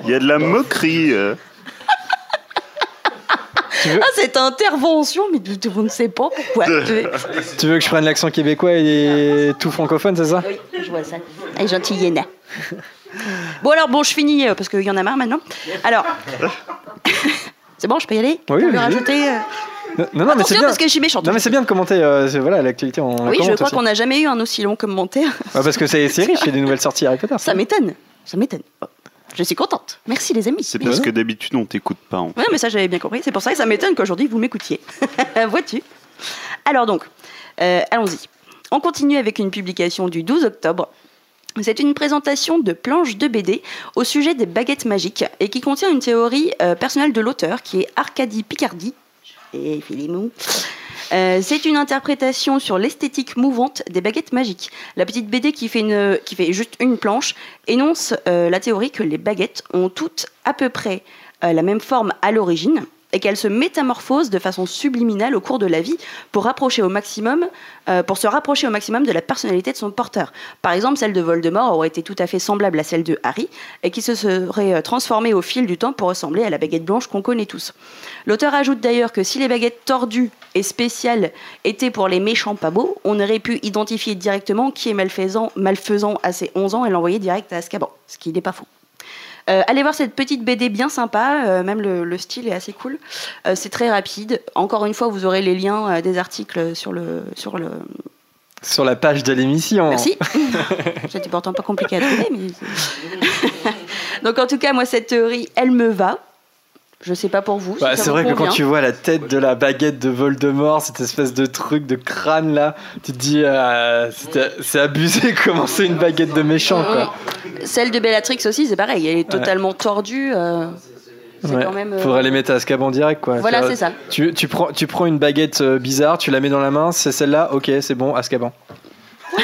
Il y a de la moquerie. Ah, cette intervention, mais vous ne savez pas pourquoi. Tu- Tu veux que je prenne l'accent québécois et tout francophone, c'est ça? Oui, je vois ça. Elle est gentille, Yéna. Bon, alors, bon, je finis euh, parce qu'il y en a marre maintenant. Alors, c'est bon, je peux y aller? Oui, oui, rajouter. euh, Non, non, mais c'est bien. parce que je suis méchante. Non, mais c'est bien de commenter euh, voilà, l'actualité. On Oui, je crois aussi. qu'on n'a jamais eu un aussi long commentaire. Ouais, parce que c'est c'est riche, il y a des nouvelles sorties Harry Potter. Ça m'étonne. Ça m'étonne. Je suis contente. Merci, les amis. C'est parce que d'habitude on t'écoute pas. en Ouais, mais ça j'avais bien compris. C'est pour ça que ça m'étonne qu'aujourd'hui vous m'écoutiez. Vois-tu Alors donc, euh, allons-y. On continue avec une publication du 12 octobre. C'est une présentation de planches de BD au sujet des baguettes magiques et qui contient une théorie euh, personnelle de l'auteur qui est Arcadie Picardi. Et Philémon. Euh, c'est une interprétation sur l'esthétique mouvante des baguettes magiques. La petite BD qui fait, juste une planche énonce euh, la théorie que les baguettes ont toutes à peu près euh, la même forme à l'origine et qu'elles se métamorphosent de façon subliminale au cours de la vie euh, pour se rapprocher au maximum de la personnalité de son porteur. Par exemple, celle de Voldemort aurait été tout à fait semblable à celle de Harry et qui se serait euh, transformée au fil du temps pour ressembler à la baguette blanche qu'on connaît tous. L'auteur ajoute d'ailleurs que si les baguettes tordues et spéciales étaient pour les méchants pas beaux, on aurait pu identifier directement qui est malfaisant, malfaisant à ses 11 ans et l'envoyer direct à Azkaban, ce qui n'est pas faux. Euh, allez voir cette petite BD bien sympa, euh, même le, le style est assez cool. Euh, c'est très rapide. Encore une fois, vous aurez les liens des articles sur le, sur le. Sur la page de l'émission. Merci. C'était pourtant pas compliqué à trouver, mais. Donc en tout cas, moi cette théorie, elle me va. Je sais pas pour vous. Bah, c'est vrai que quand tu vois la tête de la baguette de Voldemort, cette espèce de truc de crâne là, tu te dis euh, c'est abusé comment c'est une baguette de méchant quoi. Celle de Bellatrix aussi, c'est pareil. Elle est totalement tordue. euh, c'est Ouais. quand même. euh, Faudrait les mettre à Azkaban direct quoi. Voilà, Tu- c'est ça. Tu, tu prends, tu prends une baguette euh, bizarre, tu la mets dans la main, c'est celle-là, ok, c'est bon, Azkaban.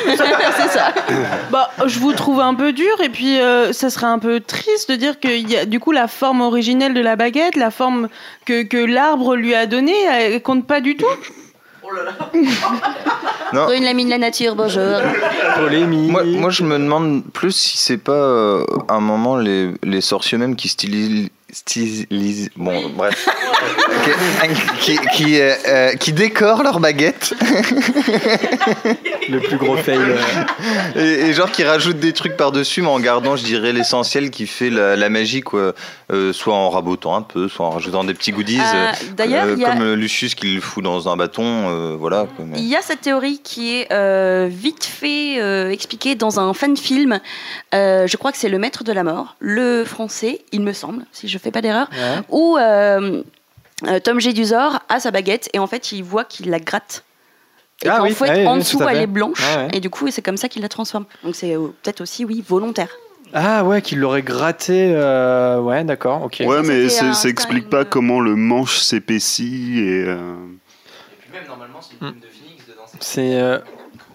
c'est ça. Bah, je vous trouve un peu dur et puis euh, ça serait un peu triste de dire que y a, du coup la forme originelle de la baguette, la forme que, que l'arbre lui a donnée, elle compte pas du tout. Non. Brune Lamine la nature, bonjour. Polémique. Moi, moi, je me demande plus si c'est pas euh, un moment les, les sorciers même qui stylisent. Bon, bref. qui, qui, qui, euh, euh, qui décorent leurs baguettes. Le plus gros fail. euh. Et, et genre qui rajoutent des trucs par-dessus, mais en gardant, je dirais, l'essentiel qui fait la, la magie, quoi. Euh, soit en rabotant un peu, soit en rajoutant des petits goodies. Euh, d'ailleurs, euh, a- Comme Lucius qui le fout dans un bâton, euh, voilà. mais- Il y a cette théorie qui est euh, vite fait euh, expliquée dans un fan film. Euh, je crois que c'est Le Maître de la Mort, le français, il me semble, si je fais pas d'erreur, où euh, euh, Tom Jedusor a sa baguette et en fait il voit qu'il la gratte Et Ah qu'en oui, fait, ouais, en ouais, dessous, elle est blanche. Ouais, ouais. Et du coup, c'est comme ça qu'il la transforme. Donc c'est euh, peut-être aussi, oui, volontaire. Ah ouais, qu'il l'aurait gratté. euh, Ouais, d'accord, ok. Ouais, mais ça explique pas comment le manche s'épaissit et. euh, Puis même normalement c'est une plume de phoenix dedans. C'est. euh,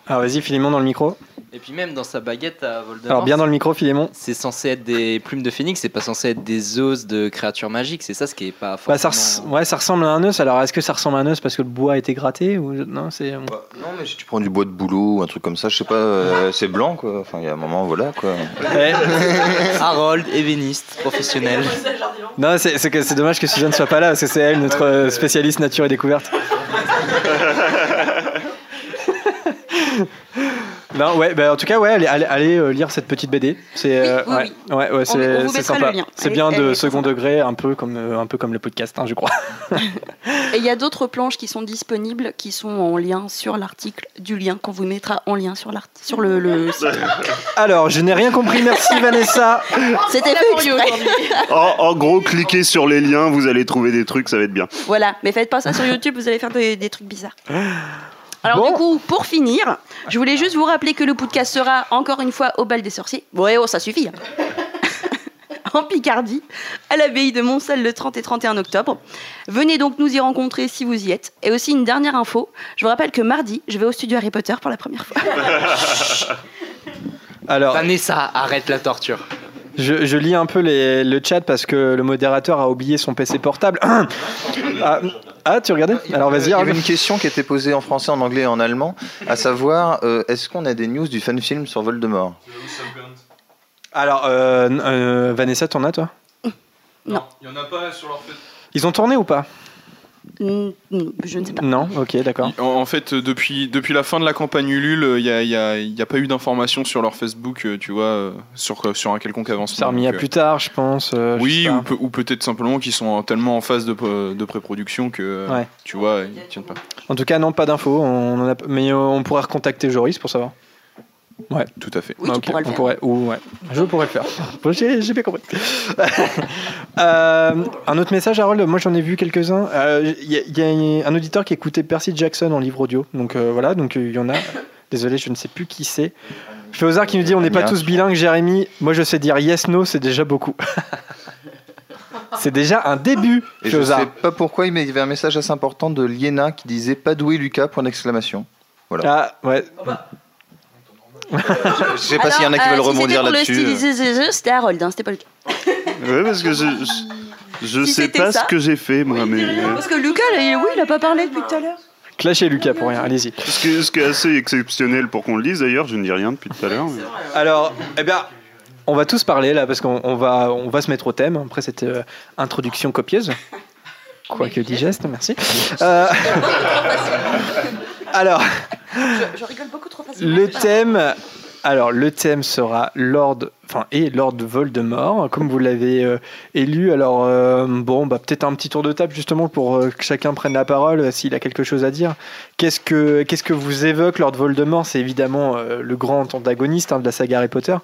Alors vas-y, Philémon dans le micro. Et puis même dans sa baguette à Voldemort. Alors bien dans le micro, Philémon. C'est censé être des plumes de phénix, c'est pas censé être des os de créatures magiques, c'est ça ce qui est pas Bah, ça, forcément... res- ouais, ça ressemble à un os. Alors est-ce que ça ressemble à un os parce que le bois a été gratté ou non C'est. Non, mais si tu prends du bois de boulot ou un truc comme ça, je sais pas, euh, c'est blanc quoi. Enfin, il y a un moment, voilà quoi. Ouais. Harold, ébéniste, professionnel. Non, c'est c'est que c'est dommage que Suzanne soit pas là parce que c'est elle notre euh, spécialiste nature et découverte. non, ouais, bah, en tout cas, ouais, allez, allez, allez, euh, lire cette petite BD. C'est euh, oui, ouais, ouais, c'est sympa. C'est bien elle de second degré, un peu comme euh, un peu comme le podcast, hein, je crois. Et il y a d'autres planches qui sont disponibles, qui sont en lien sur l'article, du lien qu'on vous mettra en lien sur, l'art- sur le, le site. Alors, je n'ai rien compris. Merci Vanessa. C'était fait exprès. En, en gros, cliquez sur les liens, vous allez trouver des trucs, ça va être bien. Voilà, mais faites pas ça sur YouTube, vous allez faire des, des trucs bizarres. Alors Bon. du coup, pour finir, je voulais juste vous rappeler que le podcast sera encore une fois au bal des sorciers. Bon, eh oh, ça suffit. hein. en Picardie, à l'abbaye de Montcel le 30 et 31 octobre. Venez donc nous y rencontrer si vous y êtes. Et aussi une dernière info, je vous rappelle que mardi, je vais au studio Harry Potter pour la première fois. Alors, Vanessa, arrête la torture. Je, je lis un peu les- le chat parce que le modérateur a oublié son PC portable. ah, ah, tu regardais Alors vas-y. Il y avait une question qui était posée en français, en anglais et en allemand, à savoir euh, est-ce qu'on a des news du fan film sur Voldemort? Alors, euh, euh, Vanessa, t'en as toi? Non. Il y en a pas sur leur fait. Ils ont tourné ou pas? Je ne sais pas. Non, ok, d'accord. En, en fait, euh, depuis, depuis la fin de la campagne Ulule, il n'y a, y a- y a pas eu d'informations sur leur Facebook, euh, tu vois, euh, sur, sur un quelconque avancement. Ça remis à plus tard, je pense. euh, Oui, ou, peut- ou peut-être simplement qu'ils sont tellement en phase de, de pré-production que, Ouais. tu vois, ils tiennent pas. En tout cas, non, pas d'infos. On en a... Mais on pourrait recontacter Joris pour savoir. Ouais. Tout à fait. Oui, on faire. pourrait, ou, ouais, je pourrais le faire. Bon, J'ai j'ai bien compris. Euh, un autre message, Harold, moi j'en ai vu quelques-uns. Euh, Il y, a- il y a un auditeur qui écoutait Percy Jackson en livre audio. Donc euh, voilà, donc euh, il y en a. Désolé, je ne sais plus qui c'est. Féozard qui nous dit on n'est pas tous bilingues, Jérémy. Moi je sais dire yes, no, c'est déjà beaucoup. c'est déjà un début, Et je Féozard. sais pas pourquoi, mais il y avait un message assez important de Liena qui disait pas doué Lucas, point d'exclamation. Voilà. Ah, ouais. Je sais pas s'il y en a qui veulent euh, si rebondir c'était là-dessus. pour le styliser, c'était Harold, hein, c'était pas le cas. Ouais, parce que je, je, je Si sais pas ça. ce que j'ai fait, moi, mais. euh, Parce que Lucas, là, il- oui, il a pas parlé depuis tout à l'heure. Clashez Lucas pour rien, allez-y. Ce qui, est, ce qui est assez exceptionnel pour qu'on le dise d'ailleurs, je ne dis rien depuis tout à l'heure. mais- Alors, eh bien, on va tous parler là parce qu'on on va, on va se mettre au thème après cette euh, introduction copieuse. Quoique digeste, merci. Euh, alors, Je, je rigole beaucoup trop. Le thème, alors le thème sera Lord, enfin et Lord Voldemort, comme vous l'avez euh, élu. Alors euh, bon, bah peut-être un petit tour de table justement pour euh, que chacun prenne la parole s'il a quelque chose à dire. Qu'est-ce que, qu'est-ce que vous évoque Lord Voldemort? C'est évidemment le grand antagoniste hein, de la saga Harry Potter.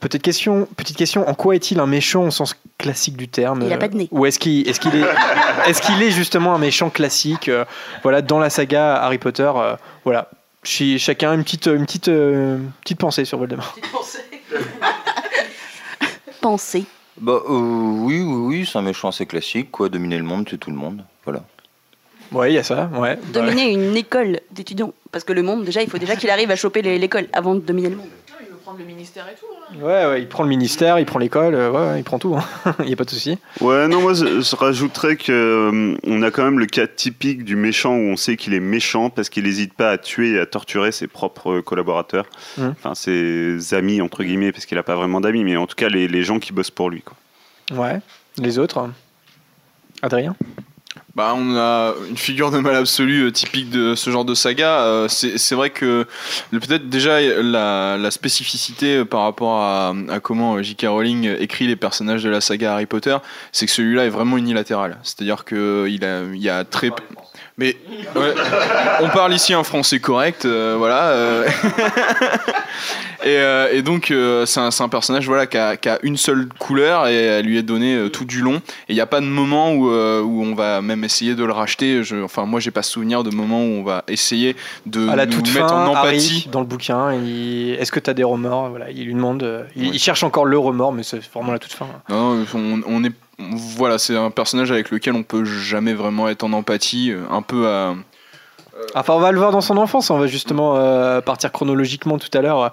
Petite question, petite question. En quoi est-il un méchant au sens classique du terme? Il a pas de nez. Ou est-ce qu'il, est, est justement un méchant classique? Voilà, dans la saga Harry Potter. voilà, Chacun une petite, une petite, euh, petite pensée sur Voldemort. Pensée. Bah euh, oui, oui, oui, c'est un méchant assez classique, quoi. Dominer le monde, tuer tout le monde. Voilà. Ouais, il y a ça. Ouais. Dominer une école d'étudiants. Parce que le monde, déjà, il faut déjà qu'il arrive à choper les- l'école avant de dominer le monde. Prendre le ministère et tout. hein. Ouais, ouais, il prend le ministère, il prend l'école, euh, ouais, il prend tout. hein. Il y a pas de souci. Ouais, non, moi je, je rajouterais que euh, on a quand même le cas typique du méchant où on sait qu'il est méchant parce qu'il n'hésite pas à tuer et à torturer ses propres collaborateurs, Mhm. enfin ses amis entre guillemets parce qu'il n'a pas vraiment d'amis, mais en tout cas les, les gens qui bossent pour lui. Quoi. Ouais. Les autres? Adrien? Bah, on a une figure de mal absolu euh, typique de ce genre de saga. Euh, c'est vrai que peut-être déjà la, la spécificité euh, par rapport à, à comment J.K. Rowling écrit les personnages de la saga Harry Potter, c'est que celui-là est vraiment unilatéral. C'est-à-dire que il y a très peu- mais ouais, on parle ici un français correct, euh, voilà. euh. Et, euh, et donc, c'est un, personnage voilà, qui, a, qui a une seule couleur et elle lui est donnée tout du long. Et il n'y a pas de moment où, où on va même essayer de le racheter. Je, enfin, moi, j'ai pas souvenir de moment où on va essayer de À la nous toute mettre fin, en Harry, empathie. dans le bouquin, il- est-ce que tu as des remords? Voilà, Il lui demande. il, il cherche encore le remords, mais c'est vraiment la toute fin. Non, non, on, on est, voilà, c'est un personnage avec lequel on peut jamais vraiment être en empathie, euh, un peu à. Enfin, on va le voir dans son enfance. On va justement euh, partir chronologiquement tout à l'heure. euh,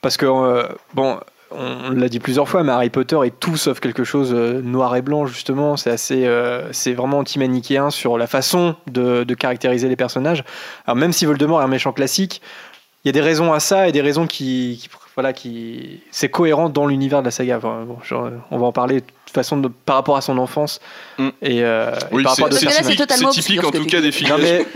Parce que, euh, bon, on l'a dit plusieurs fois, mais Harry Potter est tout sauf quelque chose euh, noir et blanc, justement. C'est assez. euh, c'est vraiment anti-manichéen sur la façon de, de caractériser les personnages. Alors, même si Voldemort est un méchant classique, il y a des raisons à ça et des raisons qui. qui- voilà, qui. C'est cohérent dans l'univers de la saga. Enfin, bon, genre, on va en parler de toute façon de- par rapport à son enfance. Mm. Et, euh, et Oui, par c'est rapport à c'est d'autres là, c'est typique, en tout cas des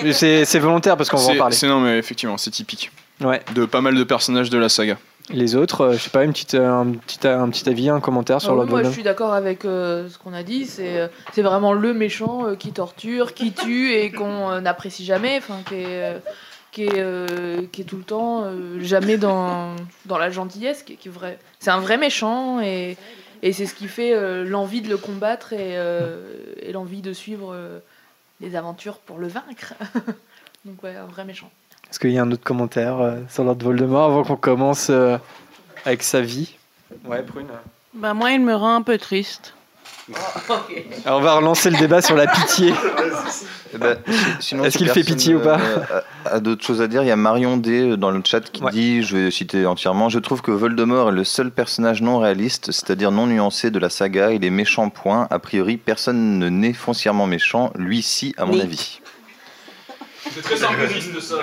mais c'est volontaire parce qu'on va en parler. c'est- non, mais effectivement, c'est typique Ouais. de pas mal de personnages de la saga. Les autres, euh, je sais pas, une petite, euh, un, petit, un petit avis, un commentaire sur Ah oui, moi, je suis d'accord avec euh, ce qu'on a dit. C'est euh, c'est vraiment le méchant euh, qui torture, qui tue et qu'on euh, n'apprécie jamais. Enfin, qui est, euh, qui est, euh, qui est tout le temps euh, jamais dans, dans la gentillesse. Qui, est- qui est vrai. C'est un vrai méchant et, et c'est ce qui fait euh, l'envie de le combattre et, euh, et l'envie de suivre euh, les aventures pour le vaincre. Donc ouais, un vrai méchant. Est-ce qu'il y a un autre commentaire euh, sur Lord Voldemort avant qu'on commence euh, avec sa vie? Ouais, Prune. Bah, moi, il me rend un peu triste. Alors, on va relancer le débat sur la pitié. Eh ben, sinon, Est-ce si qu'il fait pitié ou pas euh, a, a d'autres choses à dire Il y a Marion D euh, dans le chat qui Ouais. dit, je vais citer entièrement, je trouve que Voldemort est le seul personnage non réaliste, c'est-à-dire non nuancé de la saga. Il est méchant point. A priori, personne ne naît foncièrement méchant. Lui, si, à mon Oui. avis. C'est très simpliste ça.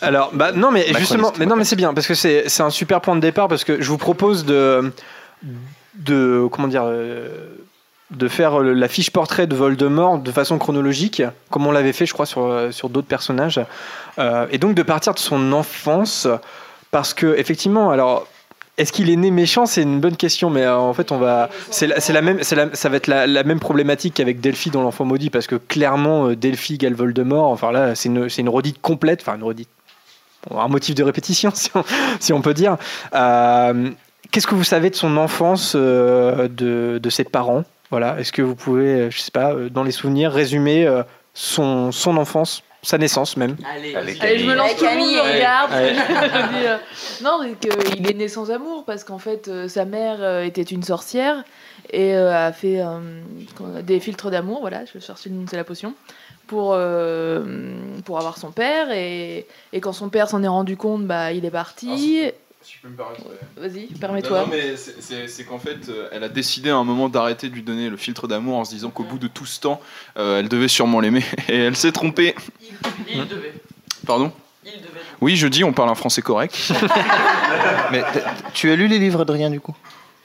Alors, bah non, mais justement, mais non, mais c'est bien parce que c'est c'est un super point de départ parce que je vous propose de de comment dire euh, de faire la fiche portrait de Voldemort de façon chronologique, comme on l'avait fait, je crois, sur euh, sur d'autres personnages, Euh, et donc de partir de son enfance parce que effectivement, alors. Est-ce qu'il est né méchant? C'est une bonne question, mais en fait, on va. C'est la, la même. la- ça va être la, même problématique qu'avec Delphi dans l'enfant maudit, parce que clairement, Delphi égale Voldemort. Enfin là, c'est une, une redite complète. Enfin, une redite. Un motif de répétition, si on, peut dire. Qu'est-ce que vous savez de son enfance, euh, de, de ses parents? Voilà. Est-ce que vous pouvez, euh, je sais pas, euh, dans les souvenirs, résumer euh, son, son enfance, sa naissance même? Allez, Allez, je me lance, tout le monde regarde. Non, c'est qu'il est né sans amour parce qu'en fait, euh, sa mère euh, était une sorcière et euh, a fait euh, des filtres d'amour, voilà, je cherchais le nom, c'est la potion, pour, euh, pour avoir son père. Et, et quand son père s'en est rendu compte, bah, il est parti. Si je peux me permettre. Vas-y, permets-toi. non, mais c'est- qu'en fait, euh, elle a décidé à un moment d'arrêter de lui donner le filtre d'amour en se disant qu'au bout de tout ce temps, euh, elle devait sûrement l'aimer. Et elle s'est trompée. Il devait. Pardon? Il devait. Oui, je dis, on parle un français correct. Mais tu as lu les livres de rien du coup?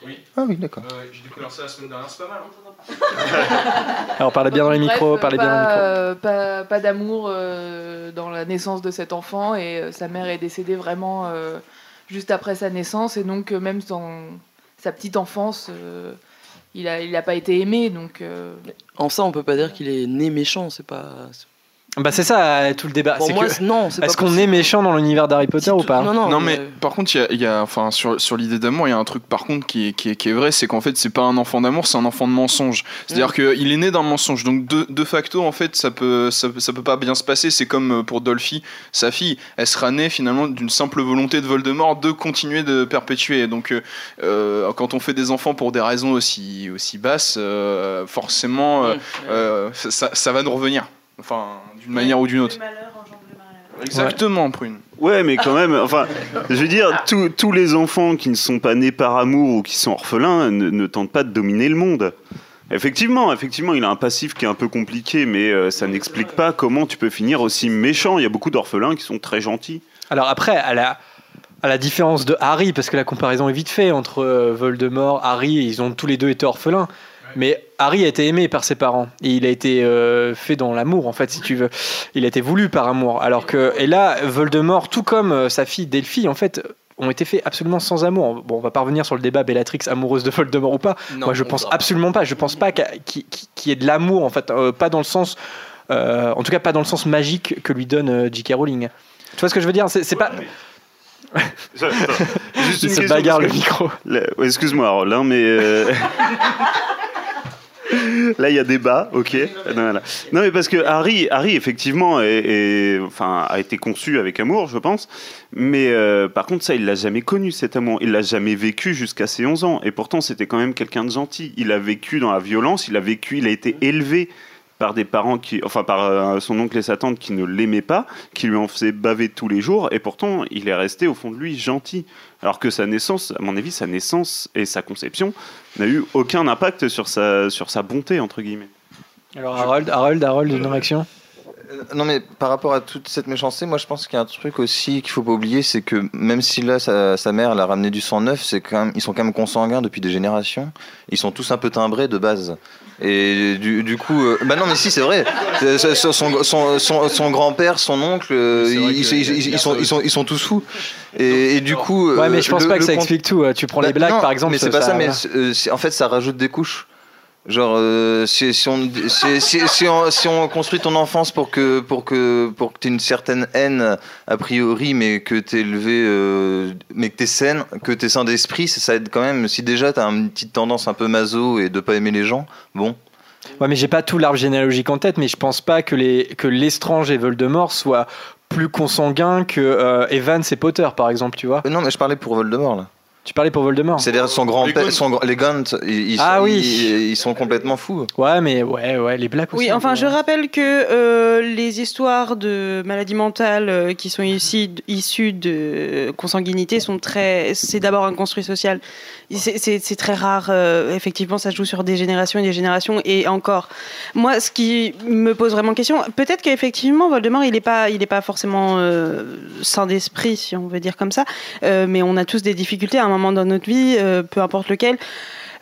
Oui. Ah oui, d'accord. J'ai découvert ça la semaine dernière, c'est pas mal. Alors, parlez bien dans les Bref, micros, parlez bien dans les pas, micros. euh, pas, pas d'amour euh, dans la naissance de cet enfant et euh, sa mère est décédée vraiment euh, juste après sa naissance et donc euh, même dans sa petite enfance, euh, il a il pas été aimé donc. euh, En ça, on peut pas dire qu'il est né méchant, c'est pas. Bah, c'est ça euh, tout le débat. Pour c'est moi, que- c'est- non, Est-ce qu'on est méchant dans l'univers d'Harry Potter ou pas Non, non, Non, mais euh, par contre, il y a, il y a- enfin, sur, sur l'idée d'amour, il y a un truc par contre qui est, qui est, qui est vrai, c'est qu'en fait, c'est pas un enfant d'amour, c'est un enfant de mensonge. C'est-à-dire qu'il est né d'un mensonge. Donc, de, de facto, en fait, ça peut, ça, ça peut pas bien se passer. C'est comme euh, pour Dolphy, sa fille, elle sera née finalement d'une simple volonté de Voldemort de continuer de perpétuer. Donc, euh, quand on fait des enfants pour des raisons aussi, aussi basses, euh, forcément, euh, ça, ça va nous revenir. Enfin, d'une manière ou d'une autre. Exactement, Prune. Ouais, mais quand même, enfin, je veux dire, tous- tous les enfants qui ne sont pas nés par amour ou qui sont orphelins ne, ne tentent pas de dominer le monde. Effectivement, effectivement, il a un passif qui est un peu compliqué, mais euh, ça n'explique pas comment tu peux finir aussi méchant. Il y a beaucoup d'orphelins qui sont très gentils. Alors après, à la, à la différence de Harry, parce que la comparaison est vite faite entre euh, Voldemort, Harry, ils ont tous les deux été orphelins. Mais Harry a été aimé par ses parents et il a été euh, fait dans l'amour en fait si tu veux. Il a été voulu par amour. Alors que et là Voldemort, tout comme euh, sa fille Delphi en fait ont été faits absolument sans amour. Bon, on va pas revenir sur le débat Bellatrix amoureuse de Voldemort ou pas. non, Moi, je pense va- absolument pas. Je pense pas qu'il y ait de l'amour en fait, euh, pas dans le sens, euh, en tout cas pas dans le sens magique que lui donne euh, J.K. Rowling. Tu vois ce que je veux dire? C'est pas. Juste Il une se question, bagarre parce le micro. Ouais, Excuse-moi, Harold, hein, mais. euh, Là, il y a débat, ok. Non, voilà. Non, mais parce que Harry, Harry effectivement, est, est- enfin, a été conçu avec amour, je pense. Mais euh, par contre, ça, il l'a jamais connu, cet amour. Il l'a jamais vécu jusqu'à ses 11 ans. Et pourtant, c'était quand même quelqu'un de gentil. Il a vécu dans la violence, il a vécu, il a été élevé par des parents qui, enfin par euh, son oncle et sa tante qui ne l'aimaient pas, qui lui en faisaient baver tous les jours, et pourtant il est resté au fond de lui gentil. Alors que sa naissance, à mon avis, sa naissance et sa conception n'a eu aucun impact sur sa, sur sa bonté entre guillemets. Alors Harold, Harold, Harold, une réaction? Euh, Non mais par rapport à toute cette méchanceté, moi je pense qu'il y a un truc aussi qu'il faut pas oublier, c'est que même si là sa, sa mère l'a ramené du sang neuf, c'est quand même ils sont quand même consanguins depuis des générations. Ils sont tous un peu timbrés de base. Et du, du coup, euh, bah non mais si c'est vrai. Euh, Son, son, son, son- son grand-père, son oncle, euh, ils, que ils- ils- ils sont, ils sont ils sont tous fous. Et, et du coup, Ouais, euh, mais je pense le- pas que ça explique tout. Tu prends les bah, blagues, non, par exemple. Mais c'est pas ça, mais euh, en fait, ça rajoute des couches. Genre, euh, si, si on, si, on, si on construit ton enfance pour que, pour que, pour que tu aies une certaine haine, a priori, mais que tu es élevé, euh, mais que tu es saine, que tu es sain d'esprit, ça, ça aide quand même. Si déjà tu as une petite tendance un peu maso et de pas aimer les gens, bon. Ouais, mais j'ai pas tout l'arbre généalogique en tête, mais je pense pas que les que Lestrange et Voldemort soient plus consanguins que euh, Evans et Potter, par exemple, tu vois. Non, mais je parlais pour Voldemort là. Tu parlais pour Voldemort. C'est-à-dire son Gaunt. son, les Gaunt, ils, ils Ah sont, oui. ils, ils sont complètement fous. Ouais, mais ouais, ouais, les blagues aussi. Oui, enfin, je rappelle que euh, les histoires de maladies mentales euh, qui sont ici, issues de consanguinité sont très. C'est d'abord un construit social. C'est- très rare. euh, effectivement, ça joue sur des générations et des générations. Et encore, moi, ce qui me pose vraiment question, peut-être qu'effectivement, Voldemort, il n'est pas, il est pas forcément euh, sain d'esprit, si on veut dire comme ça. Euh, mais on a tous des difficultés à un moment dans notre vie, euh, peu importe lequel.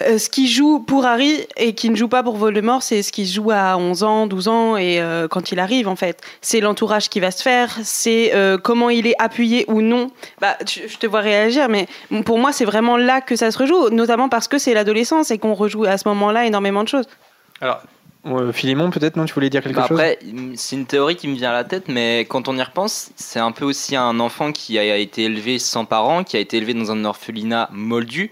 Euh, ce qui joue pour Harry et qui ne joue pas pour Voldemort, c'est ce qui se joue à 11 ans, 12 ans et euh, quand il arrive en fait. C'est l'entourage qui va se faire, c'est euh, comment il est appuyé ou non. Bah, tu- je te vois réagir, mais pour moi c'est vraiment là que ça se rejoue, notamment parce que c'est l'adolescence et qu'on rejoue à ce moment-là énormément de choses. Alors, Philémon, peut-être, non Tu voulais dire quelque Bah chose? après, c'est une théorie qui me vient à la tête, mais quand on y repense, c'est un peu aussi un enfant qui a été élevé sans parents, qui a été élevé dans un orphelinat moldu.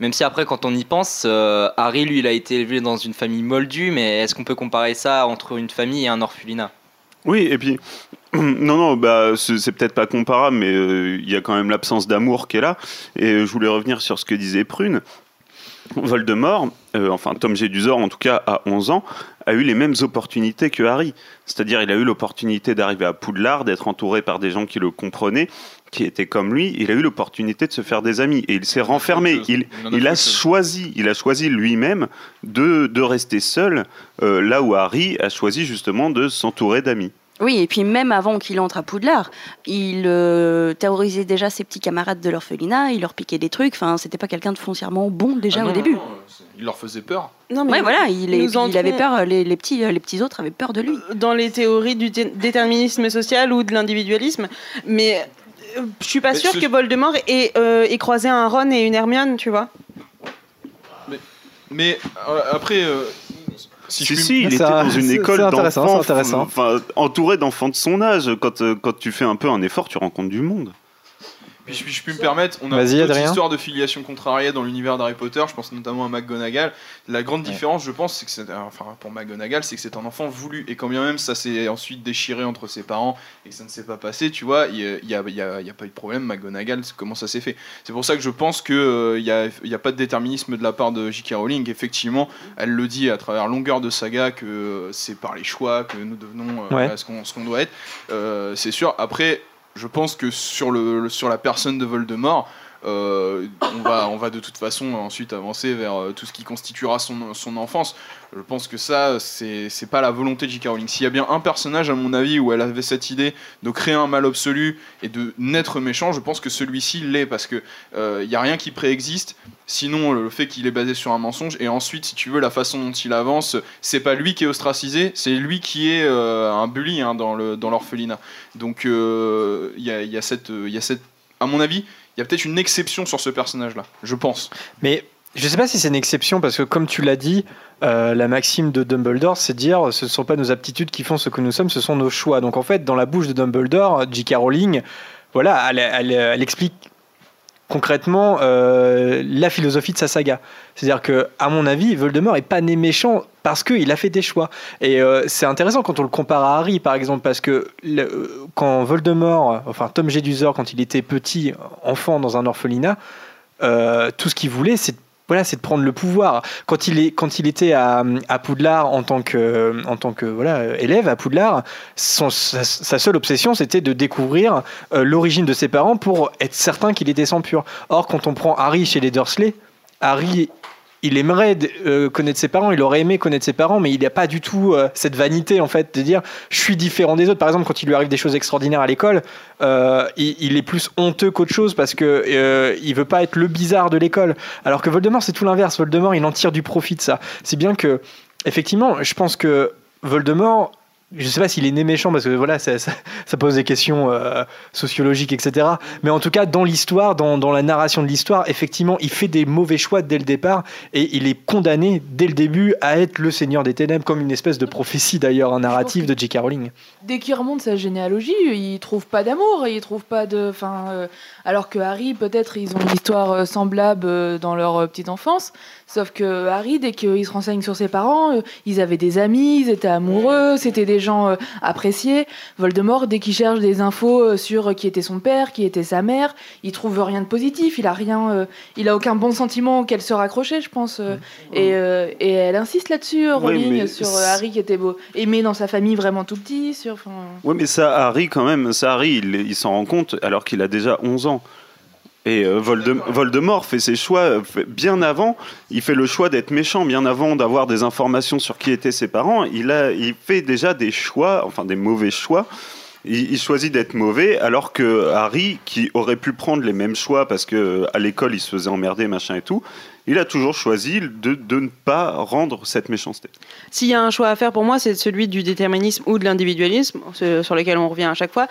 Même si après, quand on y pense, euh, Harry, lui, il a été élevé dans une famille moldue, mais est-ce qu'on peut comparer ça entre une famille et un orphelinat? Oui, et puis, non, non, bah, c'est peut-être pas comparable, mais euh, il y a quand même l'absence d'amour qui est là. Et euh, je voulais revenir sur ce que disait Prune. Voldemort, euh, enfin Tom Jedusor en tout cas à 11 ans, a eu les mêmes opportunités que Harry. C'est-à-dire il a eu l'opportunité d'arriver à Poudlard, d'être entouré par des gens qui le comprenaient, qui étaient comme lui. Il a eu l'opportunité de se faire des amis et il s'est renfermé. Il, a choisi, il a choisi lui-même de, de rester seul, euh, là où Harry a choisi justement de s'entourer d'amis. Oui, et puis même avant qu'il entre à Poudlard, il euh, terrorisait déjà ses petits camarades de l'orphelinat, il leur piquait des trucs. Enfin, c'était pas quelqu'un de foncièrement bon déjà Ah non, au début. non, non, c'est- il leur faisait peur. Non, Ouais, voilà, il, est- nous il avait peur. Les, les petits, euh, les petits autres avaient peur de lui. dans les théories du dé- déterminisme social ou de l'individualisme, mais euh, je suis pas Mais sûre ce- que Voldemort ait, euh, ait croisé un Ron et une Hermione, tu vois. Mais euh, après, euh, si, Si, je puis si, il Ça- était dans une école c'est intéressant, d'enfants, c'est intéressant. enfin, entouré d'enfants de son âge. Quand, euh, quand tu fais un peu un effort, tu rencontres du monde. Puis je, je puis me permettre, on a Adrien. histoires de filiation contrariée dans l'univers d'Harry Potter. Je pense notamment à McGonagall. La grande différence, je pense, c'est que c'est, enfin pour McGonagall, c'est que c'est un enfant voulu. Et quand bien même ça s'est ensuite déchiré entre ses parents et que ça ne s'est pas passé, tu vois, il y a, y y pas eu de problème. McGonagall, c'est comment ça s'est fait. C'est pour ça que je pense que euh, il y a, il y a pas de déterminisme de la part de J.K. Rowling. Effectivement, elle le dit à travers longueur de saga que euh, c'est par les choix que nous devenons euh, Ouais. ce qu'on ce qu'on doit être. Euh, c'est sûr. Après, je pense que sur, le, sur la personne de Voldemort, euh, on, va, on va de toute façon ensuite avancer vers euh, tout ce qui constituera son, son enfance. Je pense que ça, c'est pas la volonté de J.K. Rowling. S'il y a bien un personnage, à mon avis, où elle avait cette idée de créer un mal absolu et de naître méchant, je pense que celui-ci l'est parce que il n'y a rien qui préexiste. Sinon, le fait qu'il est basé sur un mensonge. Et ensuite, si tu veux, la façon dont il avance, c'est pas lui qui est ostracisé, c'est lui qui est euh, un bully hein, dans l'orphelinat. Donc, euh, il y, a, y a cette, à mon avis, il y a peut-être une exception sur ce personnage-là. Je pense. Mais je sais pas si c'est une exception parce que, comme tu l'as dit, euh, la maxime de Dumbledore, c'est dire ce ne sont pas nos aptitudes qui font ce que nous sommes, ce sont nos choix. Donc en fait, dans la bouche de Dumbledore, J.K. Rowling voilà, elle explique concrètement euh, la philosophie de sa saga. C'est-à-dire que, à mon avis, Voldemort est pas né méchant parce qu'il a fait des choix. Et euh, c'est intéressant quand on le compare à Harry, par exemple, parce que quand Voldemort, enfin Tom Jedusor, quand il était petit, enfant dans un orphelinat, euh, tout ce qu'il voulait, c'est voilà, c'est de prendre le pouvoir. Quand il, est, quand il était à, Poudlard en tant que, en tant que voilà, élève à Poudlard, sa, seule obsession, c'était de découvrir euh, l'origine de ses parents pour être certain qu'il était sang pur. Or, quand on prend Harry chez les Dursley, Harry, il aimerait euh, connaître ses parents, il aurait aimé connaître ses parents, mais il n'a pas du tout euh, cette vanité en fait de dire je suis différent des autres. Par exemple, quand il lui arrive des choses extraordinaires à l'école, euh, il, il est plus honteux qu'autre chose parce que il veut pas être le bizarre de l'école. Alors que Voldemort, c'est tout l'inverse. Voldemort, il en tire du profit de ça. C'est bien que, effectivement, je pense que Voldemort, je sais pas s'il est né méchant parce que voilà, ça, ça- ça pose des questions euh, sociologiques, etc. Mais en tout cas, dans l'histoire, dans, dans la narration de l'histoire, effectivement, il fait des mauvais choix dès le départ et il est condamné dès le début à être le Seigneur des Ténèbres, comme une espèce de prophétie d'ailleurs, un narratif de J.K. Rowling. Dès qu'il remonte sa généalogie, il trouve pas d'amour, il trouve pas de. Enfin, euh, alors que Harry, peut-être, ils ont une histoire euh, semblable dans leur petite enfance. Sauf que Harry, dès qu'il se renseigne sur ses parents, euh, ils avaient des amis, ils étaient amoureux, c'était des gens euh, appréciés. Voldemort, dès qu'il cherche des infos euh, sur qui était son père, qui était sa mère, il trouve rien de positif. Il a rien, il a aucun bon sentiment auquel se raccrocher, je pense. et, et elle insiste là-dessus, Rowling, sur Harry qui était beau, aimé dans sa famille vraiment tout petit. Sur, Oui, mais ça, Harry, quand même, ça, Harry, il, il s'en rend compte alors qu'il a déjà 11 ans. Et euh, Volde- Voldemort fait ses choix euh, fait- bien avant. Il fait le choix d'être méchant bien avant d'avoir des informations sur qui étaient ses parents. Il, a, il fait déjà des choix, enfin des mauvais choix. Il, il choisit d'être mauvais alors que Harry, qui aurait pu prendre les mêmes choix parce que euh, à l'école il se faisait emmerder, machin et tout, il a toujours choisi de, de ne pas rendre cette méchanceté. S'il y a un choix à faire pour moi, c'est celui du déterminisme ou de l'individualisme, sur lequel on revient à chaque fois.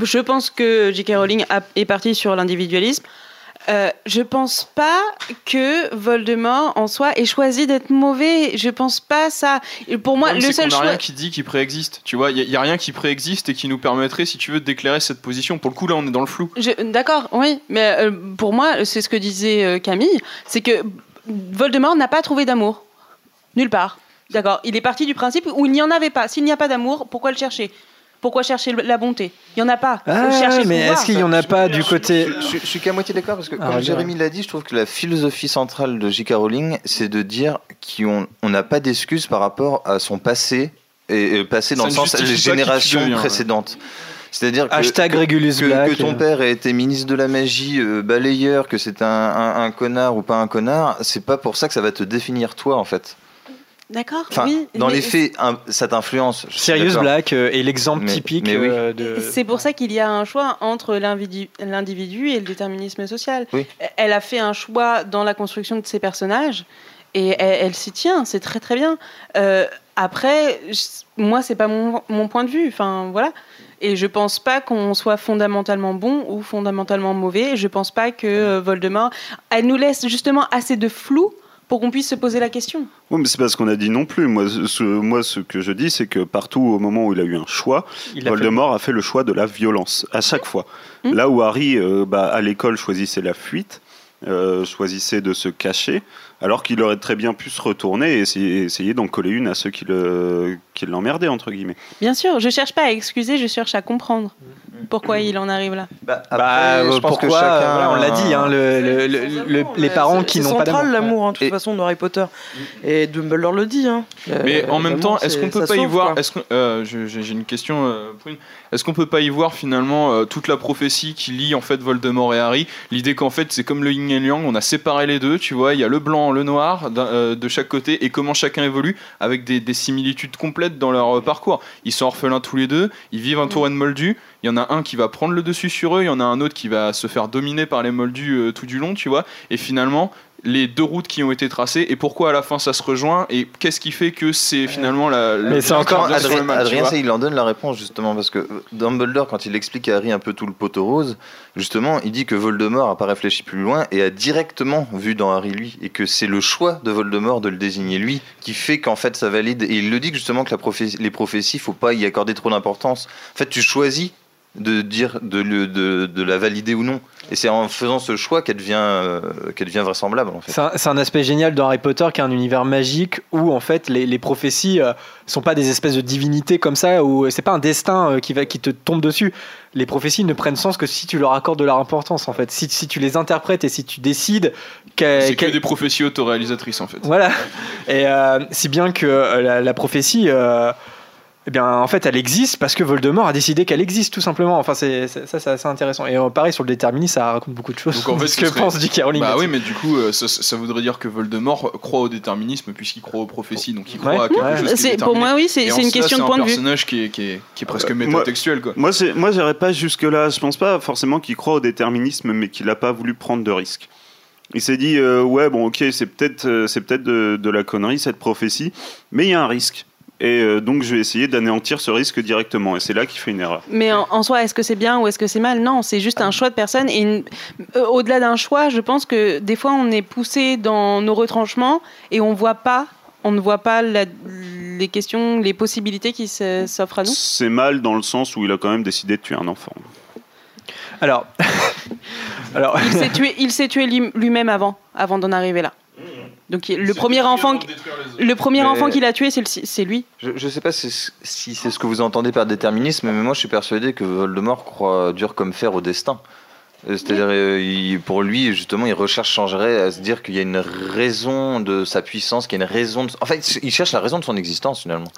Je pense que J.K. Rowling est partie sur l'individualisme. Euh, je pense pas que Voldemort en soi ait choisi d'être mauvais. Je pense pas ça. Et pour moi, Le le problème, c'est seul qu'on a choix. rien qui dit qu'il préexiste. Tu vois, il n'y a, rien qui préexiste et qui nous permettrait, si tu veux, d'éclairer cette position. Pour le coup, là, on est dans le flou. D'accord, oui, mais euh, pour moi, c'est ce que disait euh, Camille, c'est que Voldemort n'a pas trouvé d'amour. Nulle part. D'accord, il est parti du principe où il n'y en avait pas. S'il n'y a pas d'amour, pourquoi le chercher? Pourquoi chercher la bonté? Il n'y en a pas. Ah, chercher mais est-ce qu'il y en a pas du côté Je, je- je suis qu'à moitié d'accord parce que, Ah, comme. Jérémy l'a dit, je trouve que la philosophie centrale de J.K. Rowling, c'est de dire qu'on on n'a pas d'excuses par rapport à son passé, et, et passé dans Ça le sens tu générations précédentes. C'est-à-dire que, Hashtag que- Regulus que, Black. que ton père ait été ministre de la magie, euh, balayeur, que c'est un, un- un connard ou pas un connard, c'est pas pour ça que ça va te définir toi en fait. D'accord, Enfin, oui. dans mais les faits, un- ça t'influence. je suis Sirius d'accord. Black euh, est l'exemple Mais- typique mais oui. euh, de. C'est pour ça qu'il y a un choix entre l'individu l'individu et le déterminisme social. Oui. Elle a fait un choix dans la construction de ses personnages et elle, elle s'y tient, c'est très très bien. Euh, après, je- moi, c'est pas mon, mon point de vue. Enfin, voilà. Et je pense pas qu'on soit fondamentalement bon ou fondamentalement mauvais. Je pense pas que euh, Voldemort. Elle nous laisse justement assez de flou pour qu'on puisse se poser la question. Oui, mais c'est pas ce qu'on a dit non plus. Moi, ce, moi, ce que je dis, c'est que partout, au moment où il a eu un choix, Il a Voldemort a fait le choix de la violence, à chaque fois. Mmh. Là où Harry, euh, bah, à l'école, choisissait la fuite, euh, choisissait de se cacher, alors qu'il aurait très bien pu se retourner et essayer, essayer d'en coller une à ceux qui le- qui l'emmerdaient, entre guillemets. Bien sûr, je cherche pas à excuser, je cherche à comprendre pourquoi il en arrive là. Bah, Bah, je euh, que pourquoi chacun- voilà, On l'a dit, hein, le- le- le- le- les parents qui C'est n'ont pas central d'amour. l'amour, hein, de toute Et- façon, dans Harry Potter. Et Dumbledore le dit. Hein. Mais Euh, en même temps, est-ce qu'on c'est- peut pas y voir. Est-ce que euh, j'ai une question, euh, Prune. Est-ce qu'on peut pas y voir finalement euh, toute la prophétie qui lie en fait Voldemort et Harry? L'idée qu'en fait c'est comme le yin et le yang, on a séparé les deux. Tu vois, il y a le blanc, le noir euh, de chaque côté et comment chacun évolue avec des, des similitudes complètes dans leur euh, parcours. Ils sont orphelins tous les deux, ils vivent entourés de moldus. Il y en a un qui va prendre le dessus sur eux, il y en a un autre qui va se faire dominer par les moldus tout du long, tu vois. Et finalement, les deux routes qui ont été tracées et pourquoi à la fin ça se rejoint et qu'est-ce qui fait que c'est finalement la. Mais c'est encore- Adrien, Adrien, ça, il en donne la réponse justement parce que Dumbledore, quand il explique à Harry un peu tout le poteau rose, justement, il dit que Voldemort a pas réfléchi plus loin et a directement vu dans Harry lui et que c'est le choix de Voldemort de le désigner lui qui fait qu'en fait ça valide. Et il le dit justement que la prophé- les prophéties, faut pas y accorder trop d'importance. En fait, tu choisis de dire, de, le- de, de la valider ou non. Et c'est en faisant ce choix qu'elle devient, euh, qu'elle devient vraisemblable en fait. C'est un, c'est un aspect génial dans Harry Potter qui est un univers magique où en fait les, les prophéties euh, sont pas des espèces de divinités comme ça où c'est pas un destin euh, qui va qui te tombe dessus. Les prophéties ne prennent sens que si tu leur accordes de leur importance en fait. Si, si tu les interprètes et si tu décides qu'elles- C'est que qu'elles- des prophéties autoréalisatrices en fait. voilà. Et euh, si bien que euh, la, la prophétie, euh, eh bien, en fait, elle existe parce que Voldemort a décidé qu'elle existe, tout simplement. Enfin, c'est, c'est- ça, c'est assez intéressant. Et euh, pareil, sur le déterminisme, ça raconte beaucoup de choses. Donc en fait, ce ce que serait- pense J.K. Rowling. Bah oui, mais du coup, euh, ça, ça voudrait dire que Voldemort croit au déterminisme puisqu'il croit aux prophéties, donc il croit Ouais, à quelque ouais. chose qui est C'est- pour moi, oui, c'est c'est une question de c'est point de un vue. personnage qui est, qui est, qui est presque Euh, moi- métatextuel, quoi. Moi, c'est- moi, j'irais pas jusque-là. Je pense pas forcément qu'il croit au déterminisme, mais qu'il a pas voulu prendre de risques. Il s'est dit, euh, ouais, bon, ok, c'est peut-être euh, c'est peut-être de, de la connerie, cette prophétie, mais il y a un risque. Et euh, donc, je vais essayer d'anéantir ce risque directement. Et c'est là qu'il fait une erreur. Mais en, en soi, est-ce que c'est bien ou est-ce que c'est mal? Non, c'est juste un choix de personne. Et une- euh, au-delà d'un choix, je pense que des fois, on est poussé dans nos retranchements et on voit pas, on ne voit pas la- les questions, les possibilités qui s'offrent à nous. C'est mal dans le sens où il a quand même décidé de tuer un enfant. Alors, alors, Il s'est tué, il s'est tué lui- lui-même avant, avant d'en arriver là. Donc il- le premier enfant, le premier Mais- enfant qu'il a tué, c'est lui. Je, je sais pas si, si c'est ce que vous entendez par déterminisme, mais moi je suis persuadé que Voldemort croit dur comme fer au destin. C'est-à-dire, euh, il- pour lui, justement, il recherche, changerait à se dire qu'il y a une raison de sa puissance, qu'il y a une raison. De... En fait, il cherche la raison de son existence finalement.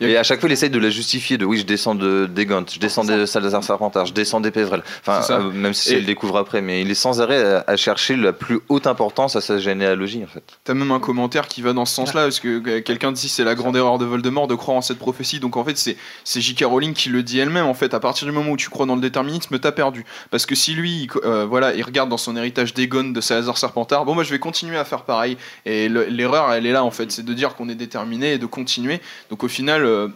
Il Et à chaque fois, il essaye de la justifier. De oui, je descends de d'Egont, je descends de Salazar Serpentard, je descends des Pévrel. Enfin, euh, même si Et- elle le découvre après, mais il est sans arrêt à, à chercher la plus haute importance à sa généalogie en fait. T'as même un commentaire qui va dans ce sens-là, parce que euh, quelqu'un dit c'est la grande erreur de Voldemort de croire en cette prophétie. Donc en fait, c'est c'est J.K. Rowling qui le dit elle-même. En fait, à partir du moment où tu crois dans le déterminisme, t'as perdu. Parce que si lui, il, euh, voilà, il regarde dans son héritage d'Egon, de Salazar Serpentard, bon, moi je vais continuer à faire pareil. Et le- l'erreur, elle est là en fait, c'est de dire qu'on est déterminé et de continuer. Donc au final. euh,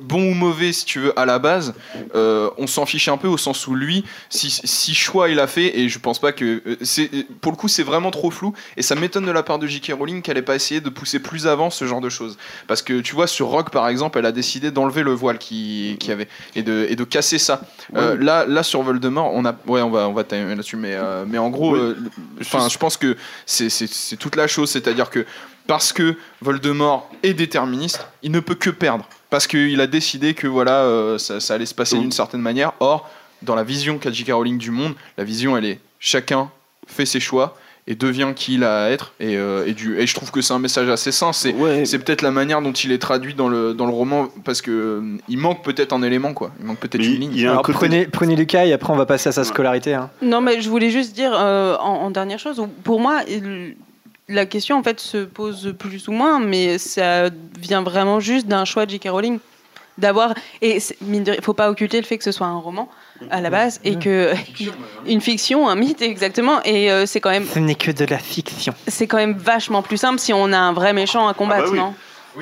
Bon ou mauvais, si tu veux, à la base, euh, on s'en fiche un peu au sens où lui, si, si choix il a fait, et je pense pas que. euh, c'est Pour le coup, c'est vraiment trop flou, et ça m'étonne de la part de J.K. Rowling qu'elle ait pas essayé de pousser plus avant ce genre de choses. Parce que tu vois, sur Rock par exemple, elle a décidé d'enlever le voile qui, qui avait et de, et de casser ça. Euh, là, là, sur Voldemort, on a. Ouais, on va, on va là-dessus, mais, euh, mais en gros, enfin, je pense que c'est toute la chose, c'est-à-dire que parce que Voldemort est déterministe, il ne peut que perdre. Parce qu'il a décidé que voilà, euh, ça, ça allait se passer d'une certaine manière. Or, dans la vision qu'a J.K. Rowling du monde, la vision, elle est chacun fait ses choix et devient qui il a à être. Et, euh, et, du, et je trouve que c'est un message assez sain. C'est c'est peut-être la manière dont il est traduit dans le, dans le roman, parce que euh, il manque peut-être un élément, quoi. Il manque peut-être une ligne. il y a un alors, côté- prenez, prenez Lucas et après on va passer à sa scolarité. hein. Non, mais je voulais juste dire euh, en, en dernière chose, pour moi, il- la question en fait se pose plus ou moins, mais ça vient vraiment juste d'un choix de J.K. Rowling. D'avoir. Et rien, faut pas occulter le fait que ce soit un roman à la base et que. Une fiction, un mythe, exactement. Et euh, c'est quand même. Ce n'est que de la fiction. C'est quand même vachement plus simple si on a un vrai méchant à combattre, Ah bah oui. non?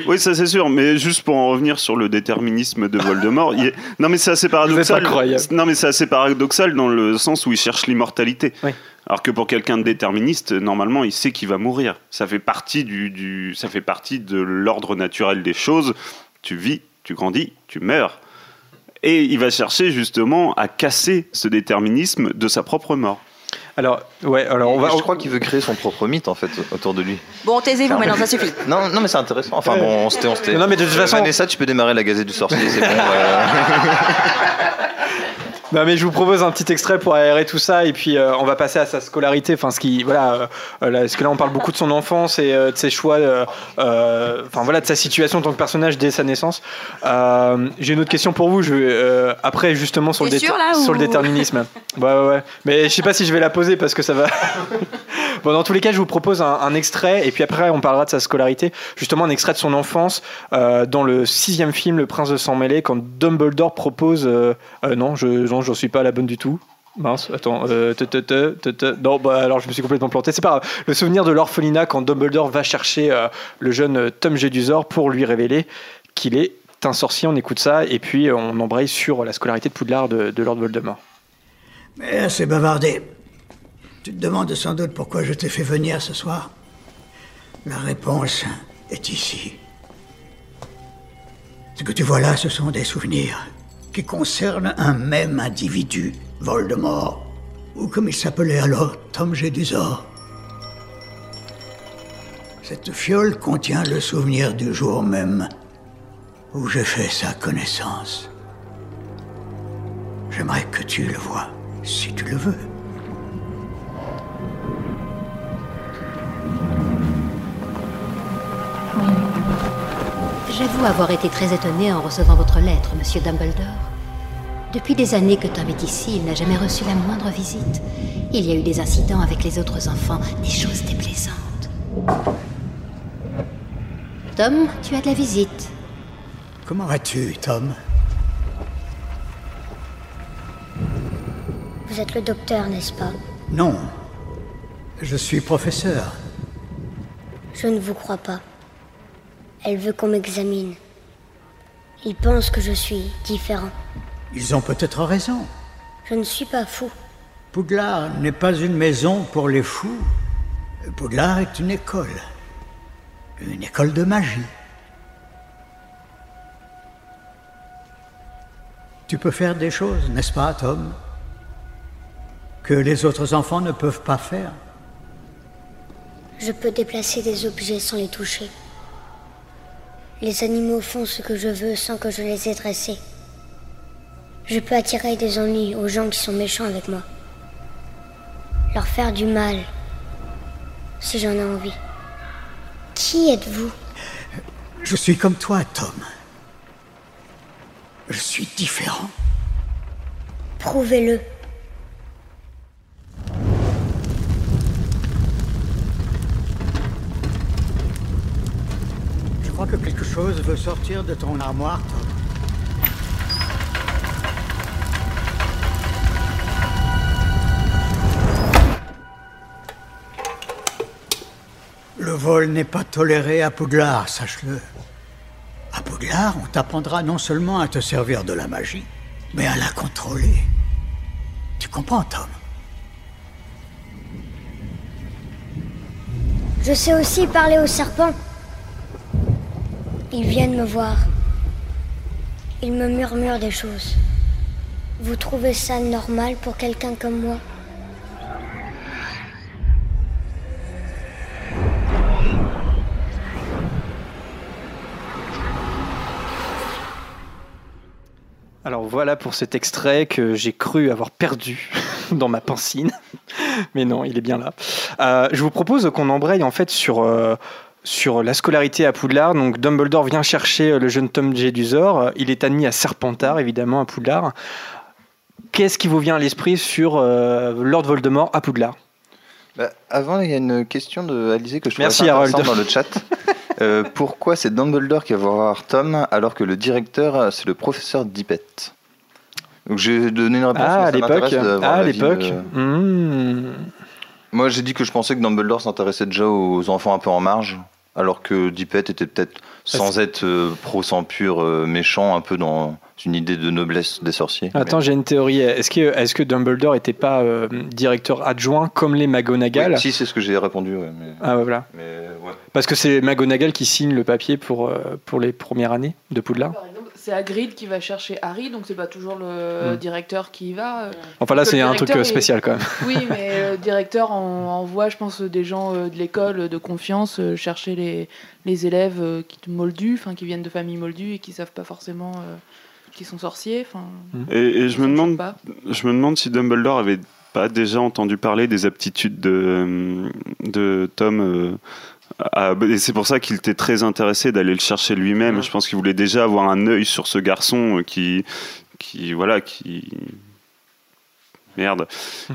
Oui, ça c'est sûr, mais juste pour en revenir sur le déterminisme de Voldemort, il est- non mais c'est assez paradoxal. incroyable. Non mais c'est assez paradoxal dans le sens où il cherche l'immortalité. Oui. Alors que pour quelqu'un de déterministe, normalement, il sait qu'il va mourir. Ça fait partie du, du- ça fait partie de l'ordre naturel des choses. Tu vis, tu grandis, tu meurs. Et il va chercher justement à casser ce déterminisme de sa propre mort. Alors, ouais, alors on va. je crois qu'il veut créer son propre mythe en fait autour de lui. Bon, taisez-vous maintenant, ça suffit. Non, non mais c'est intéressant. Enfin bon, on se tait, on se tait. Non, mais de toute Euh, façon- Vanessa, tu peux démarrer la Gazette du Sorcier, c'est bon. euh. Non mais je vous propose un petit extrait pour aérer tout ça et puis euh, on va passer à sa scolarité. Enfin ce qui voilà euh, là, parce que là on parle beaucoup de son enfance et euh, de ses choix. euh, Enfin voilà de sa situation en tant que personnage dès sa naissance. J'ai une autre question pour vous. Je après justement sur le, T'es dé- sûr, là, sur le déterminisme. ouais ouais ouais. Mais je sais pas si je vais la poser parce que ça va. bon dans tous les cas je vous propose un, un extrait et puis après on parlera de sa scolarité. Justement un extrait de son enfance dans le sixième film Le Prince de sang mêlé quand Dumbledore propose. non je non j'en suis pas la bonne du tout. Mince, attends, euh, te, te, te, non, bah alors je me suis complètement planté. C'est pas grave. Le souvenir de l'orphelinat quand Dumbledore va chercher euh, le jeune euh, Tom Jedusor pour lui révéler qu'il est un sorcier. On écoute ça et puis euh, on embraye sur la scolarité de Poudlard de, Lord Voldemort. Mais assez bavardé. Tu te demandes sans doute pourquoi je t'ai fait venir ce soir. La réponse est ici. Ce que tu vois là, ce sont des souvenirs. Qui concerne un même individu, Voldemort, ou comme il s'appelait alors, Tom Jedusor. Cette fiole contient le souvenir du jour même où j'ai fait sa connaissance. J'aimerais que tu le vois, si tu le veux. J'avoue avoir été très étonné en recevant votre lettre, monsieur Dumbledore. Depuis des années que Tom est ici, il n'a jamais reçu la moindre visite. Il y a eu des incidents avec les autres enfants, des choses déplaisantes. Tom, tu as de la visite. Comment vas-tu, Tom? Vous êtes le docteur, n'est-ce pas? Non. Je suis professeur. Je ne vous crois pas. Elle veut qu'on m'examine. Ils pensent que je suis différent. Ils ont peut-être raison. Je ne suis pas fou. Poudlard n'est pas une maison pour les fous. Poudlard est une école. Une école de magie. Tu peux faire des choses, n'est-ce pas, Tom Que les autres enfants ne peuvent pas faire? Je peux déplacer des objets sans les toucher. Les animaux font ce que je veux sans que je les ai dressés. Je peux attirer des ennuis aux gens qui sont méchants avec moi. Leur faire du mal, si j'en ai envie. Qui êtes-vous? Je suis comme toi, Tom. Je suis différent. Prouvez-le. Crois que quelque chose veut sortir de ton armoire, Tom. Le vol n'est pas toléré à Poudlard, sache-le. À Poudlard, on t'apprendra non seulement à te servir de la magie, mais à la contrôler. Tu comprends, Tom? Je sais aussi parler aux serpents. Ils viennent me voir. Ils me murmurent des choses. Vous trouvez ça normal pour quelqu'un comme moi? Alors voilà pour cet extrait que j'ai cru avoir perdu dans ma pancine. Mais non, il est bien là. Euh, je vous propose qu'on embraye en fait sur, euh, sur la scolarité à Poudlard. Donc Dumbledore vient chercher euh, le jeune Tom Jedusor. Il est admis à Serpentard, évidemment, à Poudlard. Qu'est-ce qui vous vient à l'esprit sur Lord Voldemort à Poudlard? Bah, avant, il y a une question de Alizé que je Merci, Harold. dans le chat. Euh, pourquoi c'est Dumbledore qui va voir Tom alors que le directeur, euh, c'est le professeur Dippet? Donc j'ai donné une réponse. Ah, à l'époque. Ah, l'époque. de- Hmm. Moi j'ai dit que je pensais que Dumbledore s'intéressait déjà aux enfants un peu en marge, alors que Dippet était peut-être, sans être euh, pro sang pur euh, méchant, un peu dans une idée de noblesse des sorciers. Attends, j'ai une théorie. Est-ce que, est que Dumbledore n'était pas euh, directeur adjoint comme les McGonagall Oui, si, c'est ce que j'ai répondu. ouais, mais... Ah ouais, voilà. mais, ouais. Parce que c'est McGonagall qui signe le papier pour, pour les premières années de Poudlard. C'est Hagrid qui va chercher Harry, donc c'est pas toujours le Hmm. directeur qui y va. euh. Enfin là, c'est un truc directeur euh, est- spécial quand même. Oui, mais le directeur en- envoie, je pense, des gens euh, de l'école de confiance euh, chercher les, les élèves euh, qui moldus, enfin qui viennent de familles moldues et qui savent pas forcément euh, qu'ils sont sorciers. Enfin, Et, et je, me demande, pas. je me demande si Dumbledore avait pas déjà entendu parler des aptitudes de, de Tom. euh, à- et c'est pour ça qu'il était très intéressé d'aller le chercher lui-même. Je pense qu'il voulait déjà avoir un œil sur ce garçon euh, qui, qui voilà, qui merde,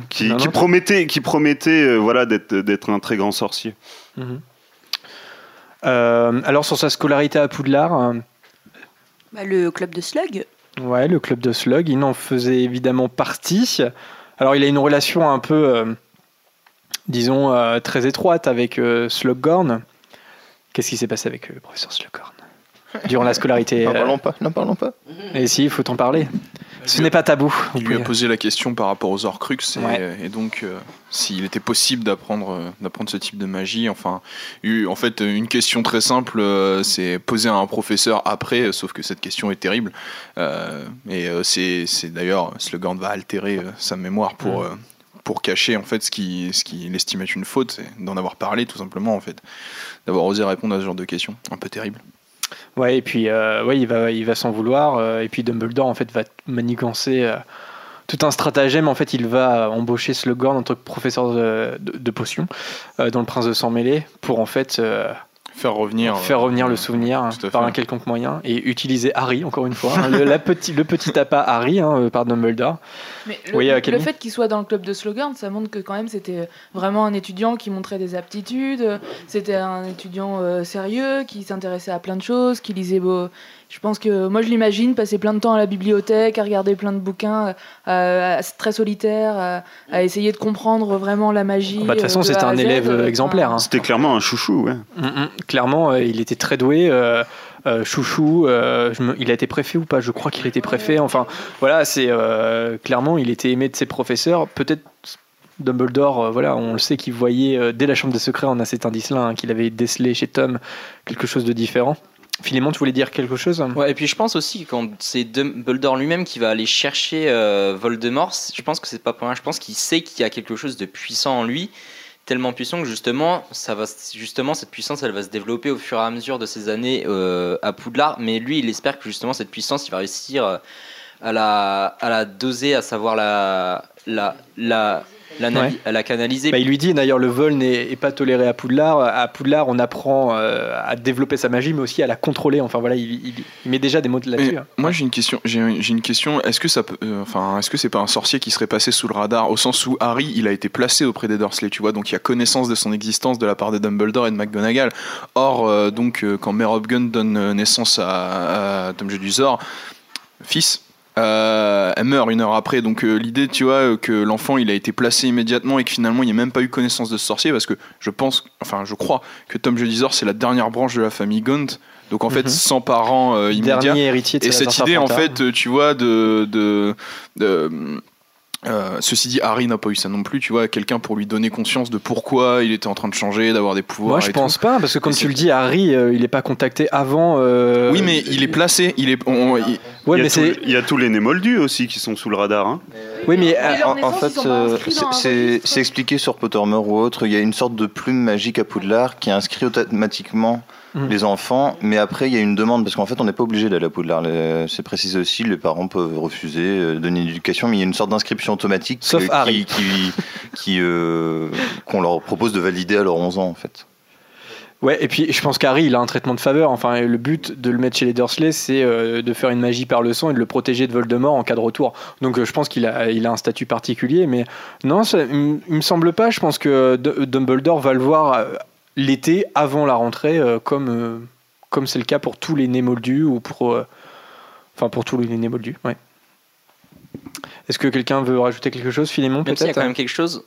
qui, Non, qui non. promettait, qui promettait, euh, voilà, d'être d'être un très grand sorcier. Mhm. Euh, alors sur sa scolarité à Poudlard, euh, Bah, le club de Slug. ouais, le club de Slug, il en faisait évidemment partie. Alors il a une relation un peu, euh, disons, euh, très étroite avec euh, Slughorn. Qu'est-ce qui s'est passé avec euh, le professeur Slughorn durant la scolarité N'en euh, parlons pas, n'en parlons pas. Et si, il faut t'en parler. Ce n'est pas tabou. Il lui a posé la question par rapport aux Horcruxes et, Ouais. et donc euh, s'il était possible d'apprendre d'apprendre ce type de magie. Enfin, en fait, une question très simple, euh, c'est poser à un professeur après, sauf que cette question est terrible. Euh, et c'est d'ailleurs Slughorn va altérer sa mémoire pour Mm. euh, pour cacher en fait ce qui ce qu'il estime être une faute, c'est d'en avoir parlé tout simplement en fait, d'avoir osé répondre à ce genre de questions, un peu terrible. Ouais, et puis euh, ouais, il va, il va s'en vouloir. euh, et puis Dumbledore, en fait, va manigancer euh, tout un stratagème. En fait, il va embaucher Slughorn en tant que professeur de, de- euh, dans Le Prince de Sang Mêlé pour en fait faire revenir, faire euh, revenir le souvenir par un quelconque moyen et utiliser Harry, encore une fois. hein, le, la petit, le petit appât Harry hein, euh, par Dumbledore. Mais le, Oui, le Camille fait qu'il soit dans le club de slogan, ça montre que quand même c'était vraiment un étudiant qui montrait des aptitudes. C'était un étudiant euh, sérieux qui s'intéressait à plein de choses, qui lisait beau. Je pense que moi je l'imagine passer plein de temps à la bibliothèque, à regarder plein de bouquins, euh, à- très solitaire, à, à essayer de comprendre vraiment la magie. Bah, de toute façon, euh, c'était A à un élève euh, exemplaire. hein. C'était clairement un chouchou, ouais. Mm, mm. Clairement, euh, il était très doué. euh, euh, chouchou, euh, je me- il a été préfet ou pas? Je crois qu'il était préfet. Enfin, voilà, c'est euh, clairement, il était aimé de ses professeurs. Peut-être Dumbledore, euh, voilà, on le sait qu'il voyait euh, dès la Chambre des Secrets, on a cet indice-là, hein, qu'il avait décelé chez Tom quelque chose de différent. Philémon, tu voulais dire quelque chose? Ouais, et puis je pense aussi quand c'est Dumbledore lui-même qui va aller chercher euh, Voldemort, je pense que c'est pas pour rien. Je pense qu'il sait qu'il y a quelque chose de puissant en lui, tellement puissant que justement, ça va, justement cette puissance, elle va se développer au fur et à mesure de ces années euh, à Poudlard. Mais lui, il espère que justement cette puissance, il va réussir euh, à la, à la doser, à savoir la, la, la, Ouais. à la canaliser. Bah, il lui dit d'ailleurs le vol n'est est pas toléré à Poudlard. À Poudlard, on apprend euh, à développer sa magie, mais aussi à la contrôler. Enfin voilà, il, il- il met déjà des mots là-dessus. Mais hein. Moi j'ai une question. J'ai une question. Est-ce que ça peut, euh, enfin, est-ce que c'est pas un sorcier qui serait passé sous le radar au sens où Harry, il a été placé auprès des Dursley, tu vois, donc il y a connaissance de son existence de la part de Dumbledore et de McGonagall. Or, euh, donc euh, quand Mère Hopgun donne naissance à, à Tom Jedusor, fils. Euh, elle meurt une heure après, donc euh, l'idée, tu vois, euh, que l'enfant il a été placé immédiatement et que finalement il n'y a même pas eu connaissance de ce sorcier, parce que je pense, enfin je crois que Tom Jedusor c'est la dernière branche de la famille Gaunt, donc en fait Mhm. sans parents immédiats. Dernier héritier de Et cette idée, en fait, tu vois, de. de, de- euh, ceci dit, Harry n'a pas eu ça non plus, tu vois, quelqu'un pour lui donner conscience de pourquoi il était en train de changer, d'avoir des pouvoirs. Moi, je et pense tout. pas, parce que comme Et tu le dis, Harry, euh, il est pas contacté avant. euh, Oui, mais il est placé, il est. on- il- Ouais, il, y a mais il y a tous les nés moldus aussi qui sont sous le radar. hein. Oui, mais En, en fait, c'est- expliqué sur Pottermore ou autre. Il y a une sorte de plume magique à Poudlard qui inscrit automatiquement Mhm. les enfants, mais après il y a une demande parce qu'en fait on n'est pas obligé d'aller à Poudlard. C'est précisé aussi, les parents peuvent refuser euh, de donner une éducation, mais il y a une sorte d'inscription automatique Sauf euh, Harry. qui, qui, euh, qu'on leur propose de valider à leurs 11 ans en fait. Ouais, et puis je pense qu'Harry, il a un traitement de faveur. Enfin, le but de le mettre chez les Dursley, c'est euh, de faire une magie par le sang et de le protéger de Voldemort en cas de retour. Donc euh, je pense qu'il a, il a un statut particulier, mais non, ça, il, me semble pas. Je pense que D- Dumbledore va le voir l'été avant la rentrée, euh, comme euh, comme c'est le cas pour tous les nés moldus ou pour, euh, enfin pour tous les moldus. Ouais. Est-ce que quelqu'un veut rajouter quelque chose, Philémon Même s'il y a quand même quelque chose,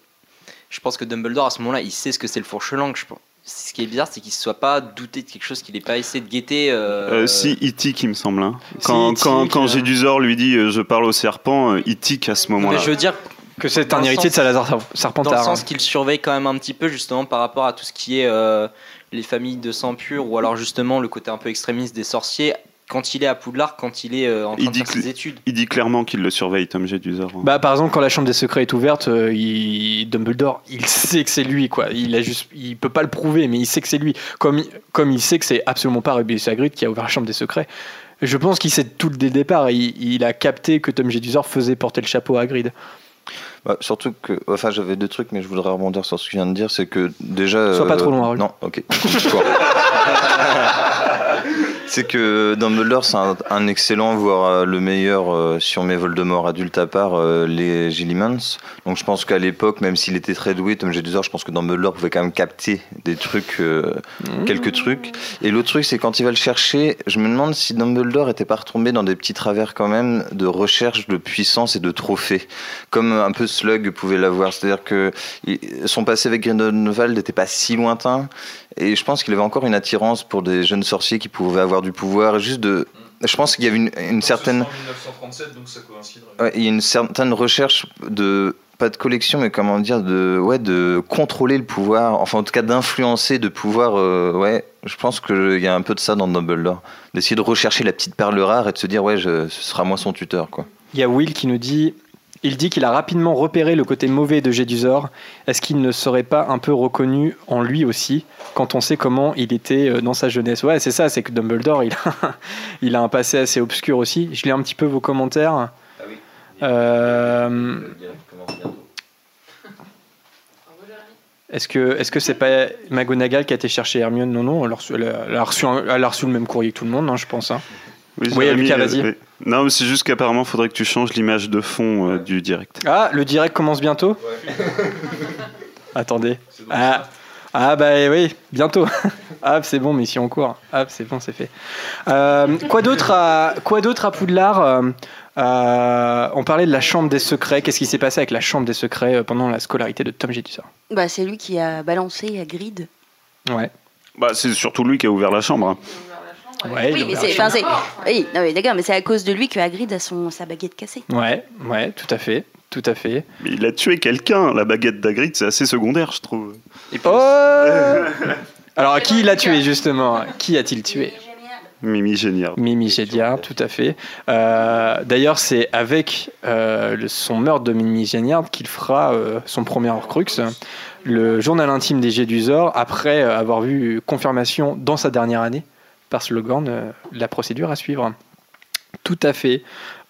je pense que Dumbledore à ce moment-là, il sait ce que c'est le fourche-langue. je pense. Ce qui est bizarre, c'est qu'il ne soit pas douté de quelque chose qu'il n'ait pas essayé de guetter. euh, Euh, si, il tique, il me semble. hein. Quand, Si, quand, euh. Lui dit euh, je parle au serpent, euh, il tique à ce moment-là. Mais je veux dire que c'est un héritier de Salazar Dans le Serpentard. sens hein. qu'il surveille quand même un petit peu justement par rapport à tout ce qui est euh, les familles de sang pur ou alors justement le côté un peu extrémiste des sorciers quand il est à Poudlard, quand il est euh, en train Il de faire ses études. il dit clairement qu'il le surveille, Tom Jedusor. hein. Bah, par exemple, quand la chambre des secrets est ouverte, euh, il- Dumbledore, il sait que c'est lui, quoi. Il a juste, il peut pas le prouver, mais il sait que c'est lui. Comme, il- comme il sait que c'est absolument pas Rubius Hagrid qui a ouvert la chambre des secrets. Je pense qu'il sait tout dès le départ. Il, il a capté que Tom Jedusor faisait porter le chapeau à Hagrid. Bah, surtout que, enfin, j'avais deux trucs, mais je voudrais rebondir sur ce que je viens de dire, c'est que déjà. Sois pas trop loin, Harold. Non, ok. C'est que Dumbledore, c'est un, un excellent, voire euh, le meilleur, euh, si on met Voldemort adulte à part, euh, les Gillimans. Donc je pense qu'à l'époque, même s'il était très doué, Tom Jedusor, je pense que Dumbledore pouvait quand même capter des trucs, euh, quelques trucs. Et l'autre truc, c'est quand il va le chercher, je me demande si Dumbledore était pas retombé dans des petits travers quand même de recherche de puissance et de trophées, comme un peu Slug pouvait l'avoir. C'est-à-dire que son passé avec Grindelwald n'était pas si lointain, et je pense qu'il avait encore une attirance pour des jeunes sorciers qui pouvaient avoir du pouvoir, juste de je pense qu'il y avait une, une certaine. 1937, donc ça coïnciderait. Ouais, il y a une certaine recherche de pas de collection, mais comment dire, de ouais, de contrôler le pouvoir, enfin en tout cas d'influencer, de pouvoir, euh, ouais, je pense qu'il y a un peu de ça dans Dumbledore, d'essayer de rechercher la petite perle rare et de se dire ouais, je, ce sera moi son tuteur quoi. Il y a Will qui nous dit il dit qu'il a rapidement repéré le côté mauvais de Gédusor. Est-ce qu'il ne serait pas un peu reconnu en lui aussi quand on sait comment il était euh, dans sa jeunesse? Ouais, c'est ça, c'est que Dumbledore, il a, il a un passé assez obscur aussi. Je lis un petit peu vos commentaires. Euh, Est-ce que est-ce que c'est pas McGonagall qui a été chercher Hermione? Non, non, elle a reçu, elle a- elle a reçu, un- elle a reçu le même courrier que tout le monde, hein, je pense. hein. Oui, Jérémy, Lucas, vas-y. oui. Non, mais c'est juste qu'apparemment, il faudrait que tu changes l'image de fond euh, du direct. Ah, le direct commence bientôt Attendez. Ah, ah, bah oui, bientôt. Ah, c'est bon, mission en cours. Ah, c'est bon, c'est fait. Euh, quoi d'autre à, quoi d'autre à Poudlard euh, On parlait de la chambre des secrets. Qu'est-ce qui s'est passé avec la chambre des secrets pendant la scolarité de Tom Jedusor Bah, c'est lui qui a balancé à Grid. Ouais. Bah, c'est surtout lui qui a ouvert la chambre. hein. Ouais, oui, mais c'est, enfin, oui, non, mais d'accord, mais c'est à cause de lui que Hagrid a son, sa baguette cassée. Ouais, ouais, tout à fait, tout à fait. Mais il a tué quelqu'un. La baguette d'Agrid, c'est assez secondaire, je trouve. Oh Alors, qui l'a tué justement? Qui a-t-il tué? Mimi Géniard. Mimi Géniard, tout à fait. Euh, D'ailleurs, c'est avec euh, le- son meurtre de Mimi Géniard qu'il fera euh, son premier Horcrux, le journal intime des Gédusors, après avoir vu confirmation dans sa dernière année par Slogan euh, la procédure à suivre. Tout à fait.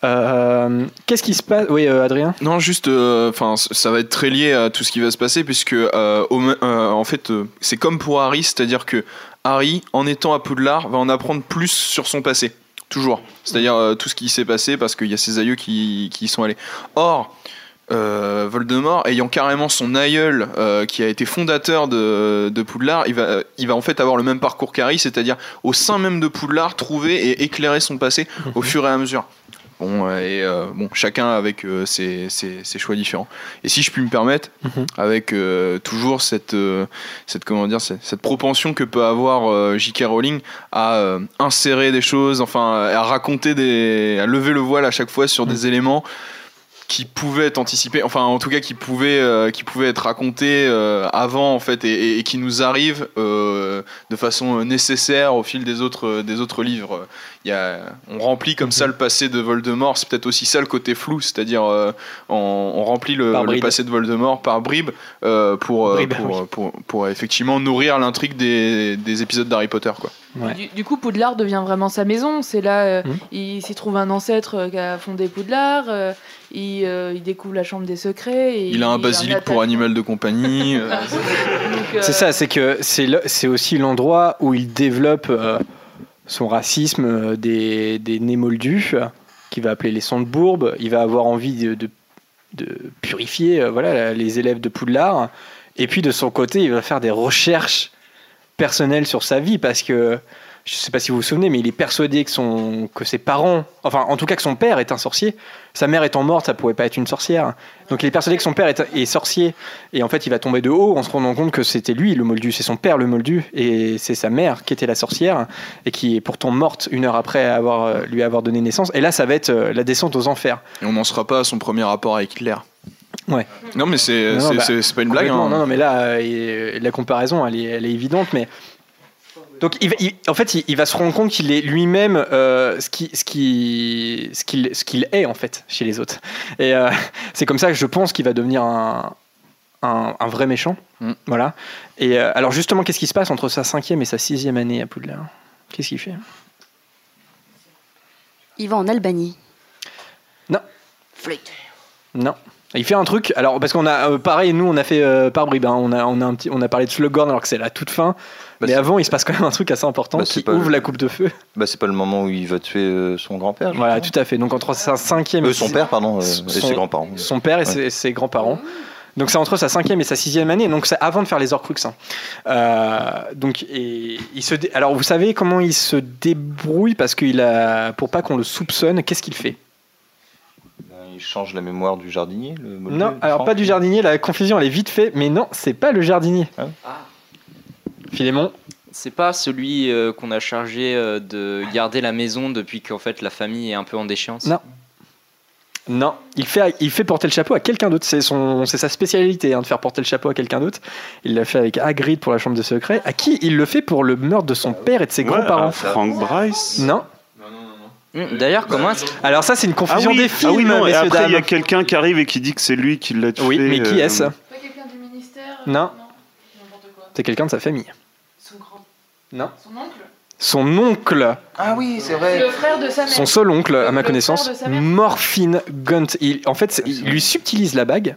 Euh, Qu'est-ce qui se passe? Oui, euh, Adrien? Non, juste, ça va être très lié à tout ce qui va se passer, puisque en fait, c'est comme pour Harry, c'est-à-dire que Harry, en étant à Poudlard, va en apprendre plus sur son passé, toujours. C'est-à-dire tout ce qui s'est passé, parce qu'il y a ses aïeux qui, qui y sont allés. Or, euh, Voldemort, ayant carrément son aïeul euh, qui a été fondateur de, de Poudlard, il va, il va en fait avoir le même parcours qu'Harry, c'est-à-dire au sein même de Poudlard, trouver et éclairer son passé au fur et à mesure. Bon, euh, et euh, bon, chacun avec euh, ses, ses- ses choix différents. Et si je puis me permettre, Mhm. avec euh, toujours cette, euh, cette, comment dire, cette, cette propension que peut avoir euh, J.K. Rowling à euh, insérer des choses, enfin, à raconter des. à lever le voile à chaque fois sur des éléments qui pouvaient être anticipés, enfin en tout cas qui pouvaient, euh, qui pouvaient être racontés euh, avant en fait et, et- et qui nous arrivent euh, de façon nécessaire au fil des autres, des autres livres. Il y a, on remplit comme ça le passé de Voldemort, c'est peut-être aussi ça le côté flou, c'est-à-dire euh, on, on remplit le, passé de Voldemort par bribes euh, pour, euh, pour, oui. pour, pour effectivement nourrir l'intrigue des, des épisodes d'Harry Potter. Quoi. Ouais. Du, du coup, Poudlard devient vraiment sa maison. C'est là, euh, Mhm. il s'y trouve un ancêtre qui a fondé Poudlard. Euh, il, euh, il découvre la chambre des secrets. Et Il a un basilic pour animal de compagnie. euh, euh, C'est ça, c'est que c'est le- c'est aussi l'endroit où il développe euh, son racisme des, des nés moldus, euh, qu'il va appeler les sons de bourbe. Il va avoir envie de, de- de purifier euh, voilà, les élèves de Poudlard. Et puis de son côté, il va faire des recherches personnelles sur sa vie parce que je sais pas si vous vous souvenez, mais il est persuadé que, son, que ses parents, enfin en tout cas que son père est un sorcier. Sa mère étant morte, ça pouvait pas être une sorcière. Donc il est persuadé que son père est, est sorcier. Et en fait, il va tomber de haut en se rendant compte que c'était lui le moldu, c'est son père le moldu, et c'est sa mère qui était la sorcière, et qui est pourtant morte une heure après avoir, euh, lui avoir donné naissance. Et là, ça va être euh, la descente aux enfers. Et on n'en sera pas à son premier rapport avec Hitler. Ouais. Non, mais c'est bah, pas une blague. hein. Non, non, mais là, euh, la comparaison, elle est, elle est évidente, mais. Donc, il va- il- en fait, il, il va se rendre compte qu'il est lui-même euh, ce qui- ce qui- ce qu'il ce qu'il est, en fait, chez les autres. Et euh, c'est comme ça que je pense qu'il va devenir un, un, un vrai méchant. Mm. Voilà. Et euh, alors, justement, qu'est-ce qui se passe entre sa cinquième et sa sixième année à Poudlard? Qu'est-ce qu'il fait? Il va en Albanie. Non. Flûte. Non. Il fait un truc, alors parce qu'on a euh, pareil, nous on a fait euh, par bribes, hein. on, a, on, a un petit, on a parlé de Slughorn alors que c'est la toute fin, Bah, mais avant il se passe quand même un truc assez important Bah, qui ouvre le- la coupe de feu. Bah, c'est pas le moment où il va tuer euh, son grand-père. Voilà, tout à fait. Donc entre sa cinquième Euh, et son père, pardon, euh, et ses grands-parents. son père et Ouais. ses, ses grands-parents. Donc c'est entre sa cinquième et sa sixième année, donc c'est avant de faire les Horcruxes. hein. Euh, donc et il se, dé- alors vous savez comment il se débrouille? Parce qu'il a, pour pas qu'on le soupçonne, qu'est-ce qu'il fait? Ben, Il change la mémoire du jardinier. Le Non, alors Franck pas du jardinier, la confusion elle est vite faite, mais non, c'est pas le jardinier. Ah. Philémon c'est pas celui euh, qu'on a chargé euh, de garder la maison depuis qu'en fait la famille est un peu en déchéance. Non. Non, il fait, il fait porter le chapeau à quelqu'un d'autre. C'est son, c'est sa spécialité hein, de faire porter le chapeau à quelqu'un d'autre. Il l'a fait avec Hagrid pour la chambre de secret. À qui il le fait pour le meurtre de son père et de ses Ouais, grands-parents à Frank Bryce. Non. Hum, D'ailleurs, comment est-ce Alors ça, c'est une confusion ah oui, des films, ah oui, non, et après il y a quelqu'un qui arrive et qui dit que c'est lui qui l'a tué. Oui, mais qui euh, est-ce Non. C'est quelqu'un de sa famille. Non. Son oncle Son oncle. Ah oui, c'est vrai. le frère de sa mère. Son seul oncle, à ma Le connaissance. Morphine Gunt. Il, en fait, c'est- il lui subtilise la bague,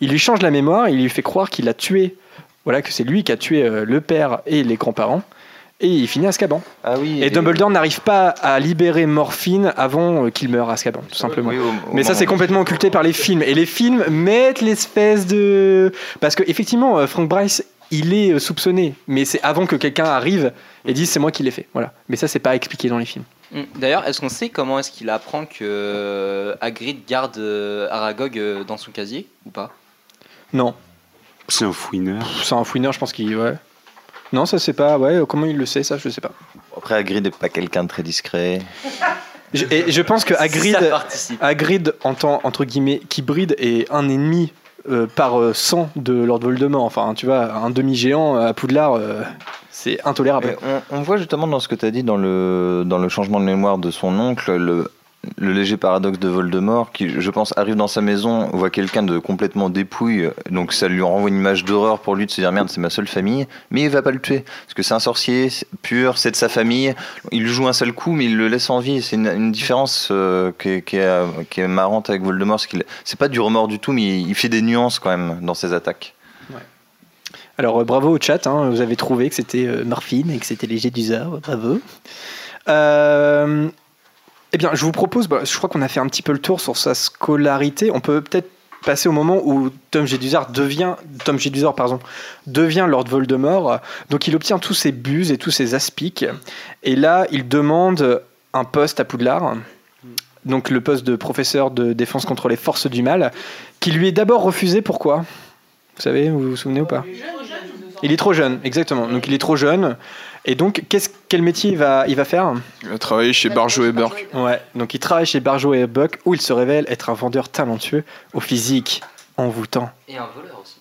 il lui change la mémoire, il lui fait croire qu'il a tué, voilà, que c'est lui qui a tué euh, le père et les grands-parents, et il finit à Azkaban. Ah oui. Et Dumbledore n'arrive pas à libérer Morphine avant euh, qu'il meure à Azkaban, tout simplement. Oui, au- au Mais ça, c'est complètement occulté par les films. Et les films mettent l'espèce de. Parce que, effectivement, euh, Frank Bryce, il est euh, soupçonné. Mais c'est avant que quelqu'un arrive et dise c'est moi qui l'ai fait. Voilà. Mais ça, c'est pas expliqué dans les films. Hum, D'ailleurs, est-ce qu'on sait comment est-ce qu'il apprend que euh, Hagrid garde euh, Aragog dans son casier ou pas? Non. C'est un fouineur. C'est un fouineur, je pense qu'il. Ouais. Non, ça, c'est pas. Ouais, comment il le sait, ça, je sais pas. Après, Hagrid n'est pas quelqu'un de très discret. Je, et je pense que Hagrid. Hagrid en tant, entre guillemets, qu'hybride est un ennemi euh, par euh, 100 de Lord Voldemort. Enfin, tu vois, un demi-géant à Poudlard, euh, c'est intolérable. On, on voit justement dans ce que tu as dit, dans le, dans le changement de mémoire de son oncle, le, le léger paradoxe de Voldemort, qui, je pense, arrive dans sa maison, voit quelqu'un de complètement dépouille, donc ça lui renvoie une image d'horreur pour lui de se dire merde, c'est ma seule famille, mais il va pas le tuer, parce que c'est un sorcier pur, c'est de sa famille, il joue un seul coup, mais il le laisse en vie. C'est une, différence euh, qui, est, marrante avec Voldemort, c'est qu'il c'est pas du remords du tout, mais il, fait des nuances quand même dans ses attaques. Alors euh, bravo au chat, hein, vous avez trouvé que c'était euh, Morphine et que c'était léger d'usard, bravo. Euh, eh bien, je vous propose, bah, je crois qu'on a fait un petit peu le tour sur sa scolarité. On peut peut-être passer au moment où Tom Jedusar devient, Tom pardon, devient Lord Voldemort. Donc il obtient tous ses buses et tous ses aspics. Et là, il demande un poste à Poudlard. Donc le poste de professeur de défense contre les forces du mal, qui lui est d'abord refusé. Pourquoi? Vous savez, vous vous souvenez ou pas? Il est trop jeune, exactement. Donc il est trop jeune. Et donc, qu'est-ce, quel métier il va, il va faire? Il a travaillé chez Barjo et Burke. Ouais, donc il travaille chez Barjo et Buck, où il se révèle être un vendeur talentueux, au physique envoûtant. Et un voleur aussi.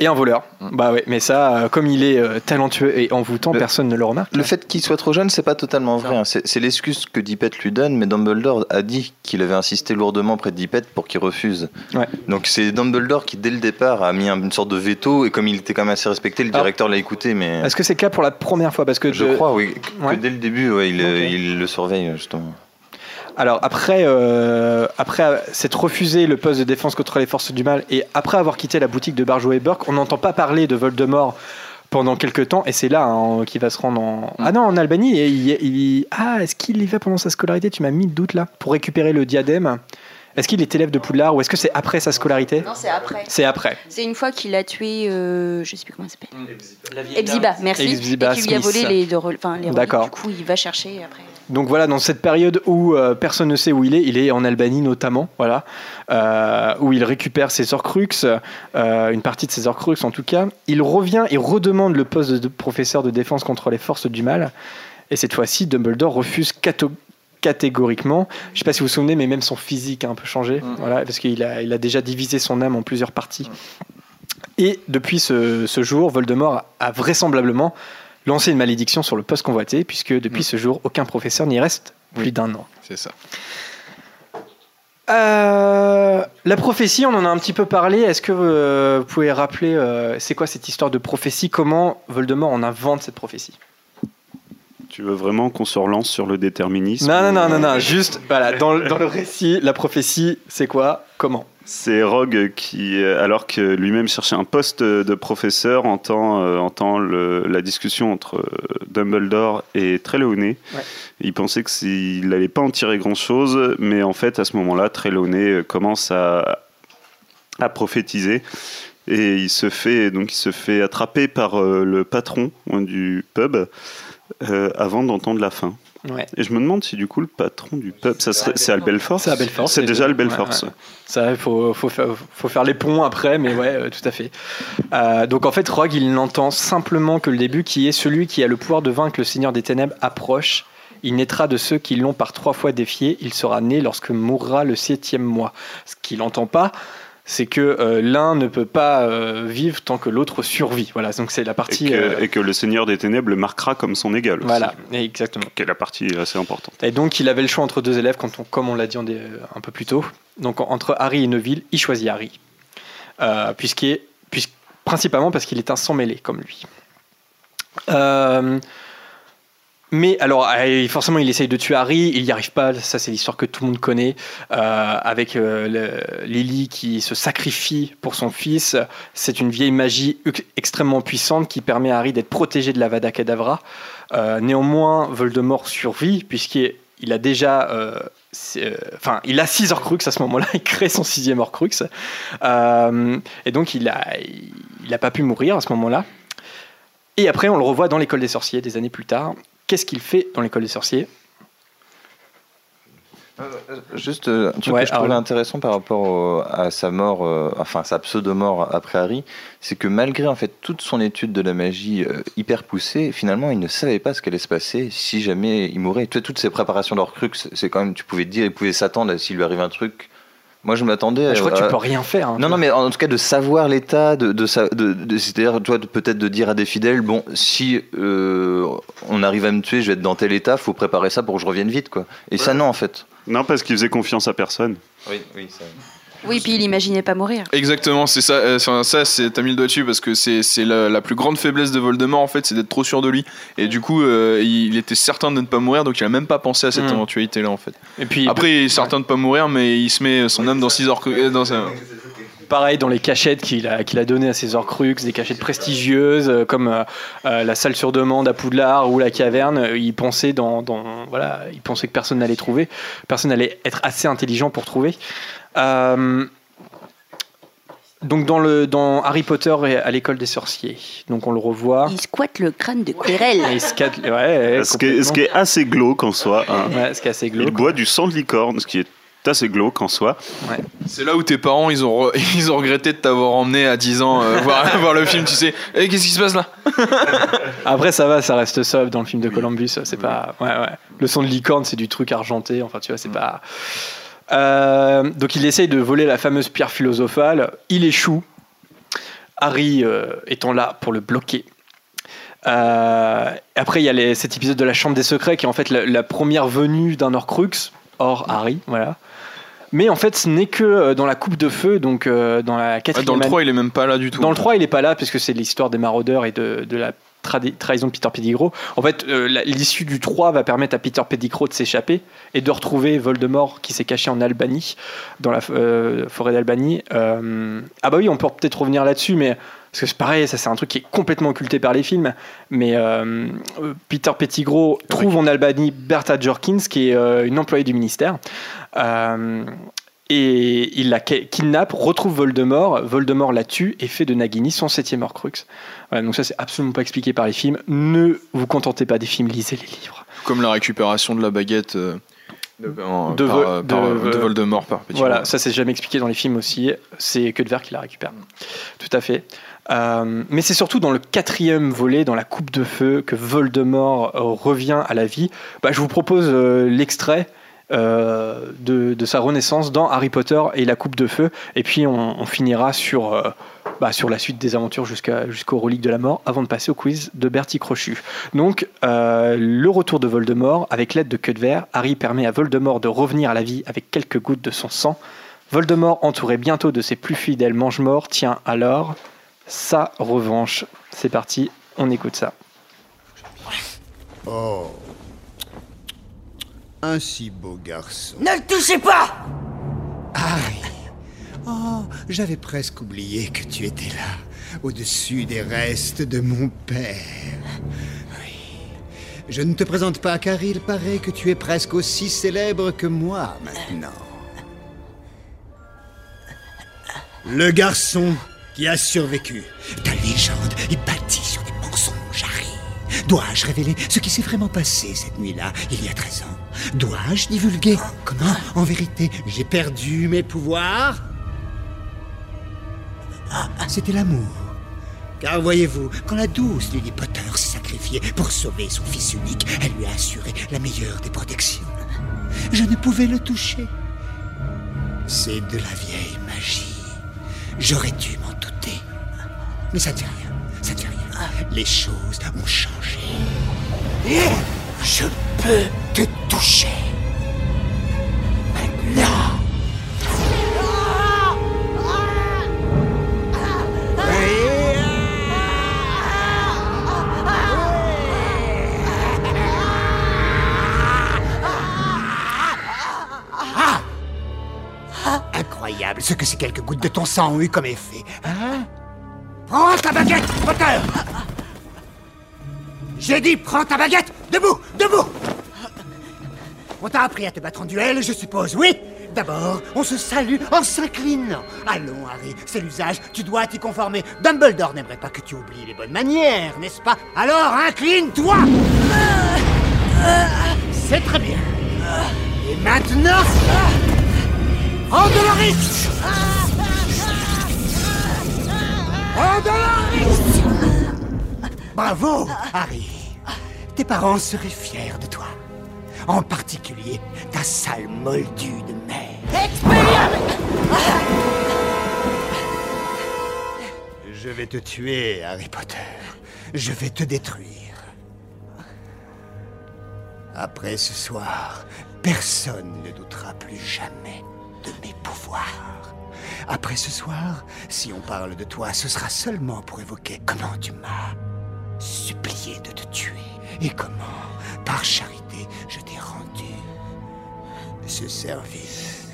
Et un voleur. Bah ouais, mais ça, euh, comme il est euh, talentueux et envoûtant, Le- personne ne le remarque. Le fait qu'il soit trop jeune, c'est pas totalement vrai. hein. C'est l'excuse que Dippet lui donne, mais Dumbledore a dit qu'il avait insisté lourdement près de Dippet pour qu'il refuse. Ouais. Donc c'est Dumbledore qui, dès le départ, a mis un- une sorte de veto, et comme il était quand même assez respecté, le Alors, directeur l'a écouté, mais Est-ce que c'est le cas pour la première fois? Parce que je de- crois, oui, que Ouais. dès le début, ouais, il le surveille, justement. Alors après, euh, après s'être refusé le poste de défense contre les forces du mal et après avoir quitté la boutique de Barjo et Burke, on n'entend pas parler de Voldemort pendant quelques temps et c'est là hein, qu'il va se rendre en ah non en Albanie et il, il- ah est-ce qu'il y va pendant sa scolarité? Tu m'as mis le doute là pour récupérer le diadème. Est-ce qu'il est élève de Poudlard ou est-ce que c'est après sa scolarité? Non, c'est après. C'est après. C'est une fois qu'il a tué, euh, je sais plus comment il s'appelle. Dame. merci. Ebziba et qui lui a volé les, enfin, les reliques. D'accord. Du coup, il va chercher après. Donc voilà, dans cette période où euh, personne ne sait où il est, il est en Albanie notamment, voilà, euh, où il récupère ses Horcruxes, euh, une partie de ses Horcruxes en tout cas. Il revient et redemande le poste de professeur de défense contre les forces du mal. Et cette fois-ci, Dumbledore refuse catégoriquement. Je ne sais pas si vous vous souvenez, mais même son physique a un peu changé, voilà, parce qu'il a, il a déjà divisé son âme en plusieurs parties. Et depuis ce, ce jour, Voldemort a vraisemblablement lancé une malédiction sur le poste convoité, puisque depuis ce jour, aucun professeur n'y reste plus d'un an. C'est ça. Euh, la prophétie, on en a un petit peu parlé. Est-ce que euh, vous pouvez rappeler, euh, c'est quoi cette histoire de prophétie? Comment Voldemort en invente cette prophétie? Tu veux vraiment qu'on se relance sur le déterminisme Non, non, non, non, non. Juste, voilà, dans le récit, la prophétie, c'est quoi? Comment C'est Rogue qui, euh, alors que lui-même cherchait un poste de professeur, entend, euh, entend le- la discussion entre euh, Dumbledore et Trelawney. Ouais. Il pensait que s'il n'allait pas en tirer grand-chose, mais en fait, à ce moment-là, Trelawney commence à, à prophétiser. Et il se fait, donc il se fait attraper par euh, le patron hein, du pub euh, avant d'entendre la fin. Ouais. Et je me demande si du coup le patron du pub, ça serait, c'est Albelforce C'est à Belfort. C'est déjà le le Belforce. Ça, il faut, faut, faire, faut faire les ponts après, mais ouais, euh, tout à fait. Euh, donc en fait, Rogue, il n'entend simplement que le début, qui est celui qui a le pouvoir de vaincre le Seigneur des Ténèbres approche. Il naîtra de ceux qui l'ont par trois fois défié. Il sera né lorsque mourra le septième mois. Ce qu'il n'entend pas, c'est que euh, l'un ne peut pas euh, vivre tant que l'autre survit. Voilà, donc c'est la Et partie. que, euh, et que le Seigneur des Ténèbres le marquera comme son égal. aussi. voilà, exactement. Qui est la partie assez importante. Et donc, il avait le choix entre deux élèves, quand on, comme on l'a dit un peu plus tôt. Donc, entre Harry et Neville, il choisit Harry. Puisqu'il- puisque- principalement parce qu'il est un sans-mêlé, comme lui. Mais alors, euh, forcément, il essaye de tuer Harry, il n'y arrive pas, ça c'est l'histoire que tout le monde connaît, euh, avec euh, Lily qui se sacrifie pour son fils. C'est une vieille magie ex- extrêmement puissante qui permet à Harry d'être protégé de la Vada Kedavra. Euh, néanmoins, Voldemort survit, puisqu'il a déjà... euh, Enfin, il a six Horcruxes à ce moment-là, il crée son sixième Horcrux. Et donc, il n'a pas pu mourir à ce moment-là. Et après, on le revoit dans l'école des sorciers des années plus tard. Qu'est-ce qu'il fait dans l'école des sorciers? Juste, euh, un truc Ouais, que je trouvais alors- intéressant par rapport au- à sa mort, euh, enfin sa pseudo-mort après Harry, c'est que malgré en fait toute son étude de la magie euh, hyper poussée, finalement il ne savait pas ce qu'allait se passer si jamais il mourait. Tu vois, toutes ces préparations d'Horcrux, c'est quand même, tu pouvais te dire, il pouvait s'attendre à s'il lui arrive un truc. Moi je m'attendais. Je crois que tu peux rien faire. hein. Non, non, mais en tout cas de savoir l'état, de, de, sa- de- de- c'est-à-dire toi de- peut-être de dire à des fidèles, bon, si euh, on arrive à me tuer, je vais être dans tel état, faut préparer ça pour que je revienne vite, quoi. Et ça non en fait. Non, parce qu'il faisait confiance à personne. Oui, oui, ça. Oui, puis il imaginait pas mourir. Exactement, c'est ça. euh, enfin, ça, c'est t'as mis le doigt dessus parce que c'est c'est la, la plus grande faiblesse de Voldemort en fait, c'est d'être trop sûr de lui. Et du coup, euh, il était certain de ne pas mourir, donc il a même pas pensé à cette Mm. éventualité-là en fait. Et puis, Après, il est certain de pas mourir, mais il se met son âme dans 6 heures. euh, Dans un... Pareil dans les cachettes qu'il a, qu'il a données à ses Horcruxes, des cachettes prestigieuses euh, comme euh, euh, la salle sur demande à Poudlard ou la caverne. Il pensait, dans, dans- voilà, il pensait que personne n'allait trouver, personne n'allait être assez intelligent pour trouver. Euh, donc dans, le, dans Harry Potter et à l'école des sorciers, donc on le revoit. Il squatte le crâne de Quirrell. Et il se casse- ouais, ouais, Ce qui, est, ce qui est assez glauque en soi. hein. Ouais, ce qui est assez Il boit du sang de licorne, ce qui est assez glauque en soi. C'est là où tes parents ils ont, re- ils ont regretté de t'avoir emmené à 10 ans euh, voir, voir le film, tu sais. Eh, qu'est-ce qui se passe là Après, ça va, ça reste sobre dans le film de Columbus. C'est pas. Ouais, ouais. Le son de licorne, c'est du truc argenté. Enfin, tu vois, c'est pas. Euh, donc, il essaye de voler la fameuse pierre philosophale. Il échoue. Harry euh, étant là pour le bloquer. Euh, après, il y a les- cet épisode de la Chambre des Secrets qui est en fait la, la première venue d'un Horcrux, hors Harry, voilà. Mais en fait, ce n'est que euh, dans la coupe de feu, donc euh, dans la quatrième. Dans le année- 3, il est même pas là du tout. dans le 3, il est pas là puisque c'est l'histoire des maraudeurs et de, de la trahison de Peter Pettigrew. En fait, euh, l'issue du 3 va permettre à Peter Pettigrew de s'échapper et de retrouver Voldemort qui s'est caché en Albanie, dans la euh, forêt d'Albanie. Euh, ah bah oui, on peut peut-être revenir là-dessus, mais parce que c'est pareil, ça c'est un truc qui est complètement occulté par les films. Mais Peter Pettigrew trouve en Albanie Bertha Jorkins, qui est une employée du ministère. Euh, et il la ki- kidnappe, retrouve Voldemort, Voldemort la tue et fait de Nagini son septième Horcrux. Voilà, donc ça c'est absolument pas expliqué par les films. Ne vous contentez pas des films, lisez les livres. Comme la récupération de la baguette euh, de, en- De par, Vol- euh, par, de- de Voldemort par Petit Voilà, ça c'est jamais expliqué dans les films aussi. C'est que de verre qui la récupère. Tout à fait. Euh, mais c'est surtout dans le quatrième volet, dans la coupe de feu, que Voldemort euh, revient à la vie. Bah, je vous propose euh, l'extrait de, de sa renaissance dans Harry Potter et la coupe de feu. Et puis on, on finira sur, euh, bah, sur la suite des aventures jusqu'à, jusqu'aux reliques de la mort avant de passer au quiz de Bertie Crochu. Donc euh, le retour de Voldemort, avec l'aide de Queue de Verre, Harry permet à Voldemort de revenir à la vie avec quelques gouttes de son sang. Voldemort, entouré bientôt de ses plus fidèles mange-morts, tient alors sa revanche. C'est parti, on écoute ça. Oh. Un si beau garçon. Ne le touchez pas Harry. Oh, j'avais presque oublié que tu étais là, au-dessus des restes de mon père. Oui. Je ne te présente pas car il paraît que tu es presque aussi célèbre que moi maintenant. Le garçon qui a survécu. Ta légende est bâtie sur des mensonges, Harry. Dois-je révéler ce qui s'est vraiment passé cette nuit-là, il y a 13 ans? Dois-je divulguer comment, en vérité, j'ai perdu mes pouvoirs Ah, C'était l'amour. Car voyez-vous, quand la douce Lily Potter s'est sacrifiée pour sauver son fils unique, elle lui a assuré la meilleure des protections. Je ne pouvais le toucher. C'est de la vieille magie. J'aurais dû m'en douter. Mais ça ne fait rien, ça ne fait rien. Les choses ont changé. Je peux te toucher. Maintenant. Ah Incroyable ce que ces quelques gouttes de ton sang ont eu comme effet. Hein? Prends ta baguette, Potter J'ai dit prends ta baguette Debout Debout On t'a appris à te battre en duel, je suppose, oui D'abord, on se salue en s'inclinant. Allons, Harry, c'est l'usage, tu dois t'y conformer. Dumbledore n'aimerait pas que tu oublies les bonnes manières, n'est-ce pas? Alors, incline-toi C'est très bien. Et maintenant... Andoloris Andoloris Bravo, Harry. Tes parents seraient fiers de toi. En particulier, ta sale moldue de mère. Je vais te tuer, Harry Potter. Je vais te détruire. Après ce soir, personne ne doutera plus jamais de mes pouvoirs. Après ce soir, si on parle de toi, ce sera seulement pour évoquer comment tu m'as supplié de te tuer et comment, par charité, je t'ai rendu ce service?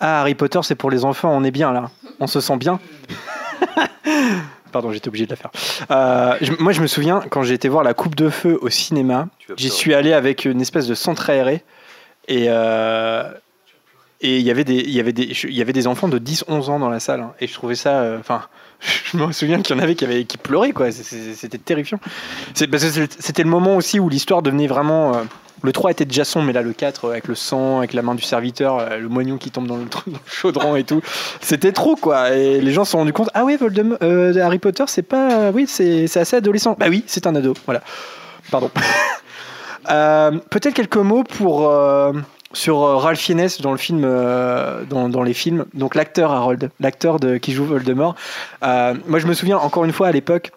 Ah, Harry Potter, c'est pour les enfants, on est bien là. On se sent bien. Pardon, j'étais obligé de la faire. Euh, je- moi, je me souviens, quand j'ai été voir La Coupe de Feu au cinéma, j'y suis allé avec une espèce de centre aéré. Et euh, et il y avait des il y avait des il y avait des enfants de 10 11 ans dans la salle hein. et je trouvais ça euh, enfin je me souviens qu'il y en avait qui pleuraient quoi. C'était terrifiant. C'était le moment aussi où l'histoire devenait vraiment euh, le 3 était déjà sombre mais là le 4 euh, avec le sang avec la main du serviteur euh, le moignon qui tombe dans le, chaudron et tout c'était trop quoi. Et les gens se sont rendus compte ah oui Voldemort Harry Potter c'est pas oui c'est assez adolescent. Bah oui c'est un ado voilà. Pardon. Peut-être quelques mots pour sur euh, Ralph Fiennes dans le film, euh, dans, dans les films. Donc l'acteur Harold, l'acteur de qui joue Voldemort. Euh, moi, je me souviens encore une fois à l'époque.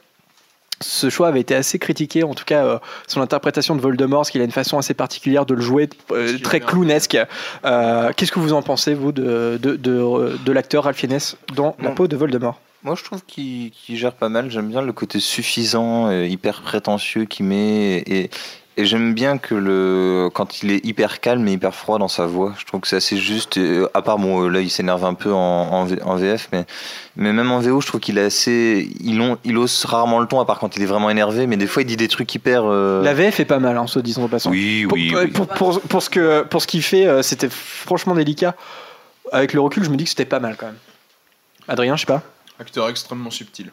Ce choix avait été assez critiqué, en tout cas euh, son interprétation de Voldemort, parce qu'il a une façon assez particulière de le jouer, euh, très clownesque. Euh, Qu'est-ce que vous en pensez, vous, de, de, de, de l'acteur Ralph Fiennes dans la peau de Voldemort? Moi, je trouve qu'il gère pas mal. J'aime bien le côté suffisant, hyper prétentieux qu'il met. Et, et j'aime bien que le quand il est hyper calme et hyper froid dans sa voix. Je trouve que c'est assez juste. Euh, à part, bon, euh, là, il s'énerve un peu en, en, en VF, mais, mais même en VO, je trouve qu'il est assez. Il, on- il ose rarement le ton, à part quand il est vraiment énervé. Mais des fois, il dit des trucs hyper. euh, La VF est pas mal, hein, se disant en passant. Oui, Pour, oui, pour, oui. pour, pour- pour ce que, pour ce qu'il fait, c'était franchement délicat. Avec le recul, je me dis que c'était pas mal quand même. Adrien, je sais pas. Acteur extrêmement subtil.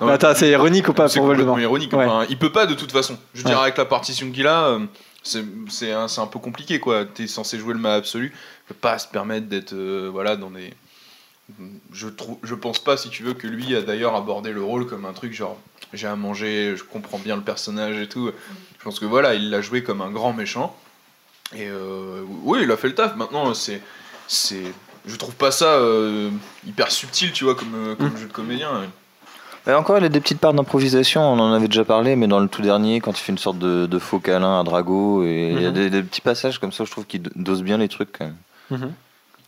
Attends, c'est ironique ou pas pour Voldemort ironique. Ouais. Enfin, il peut pas de toute façon. Je veux Ouais. dire, avec la partition qu'il a, euh, c'est un, peu compliqué quoi. T'es censé jouer le mal absolu. Il peut pas se permettre d'être euh, voilà dans des. Je trouve, je pense pas si tu veux que lui a d'ailleurs abordé le rôle comme un truc genre j'ai à manger, je comprends bien le personnage et tout. Je pense que voilà, il l'a joué comme un grand méchant. Et euh, oui, il a fait le taf. Maintenant, c'est c'est je trouve pas ça euh, hyper subtil, tu vois, comme, euh, comme jeu de comédien. Mais encore, il a des petites parts d'improvisation, on en avait déjà parlé, mais dans le tout dernier, quand il fait une sorte de, de faux câlin à Drago, et il y a Mhm. des, des petits passages comme ça, je trouve qu'il do- dose bien les trucs quand même.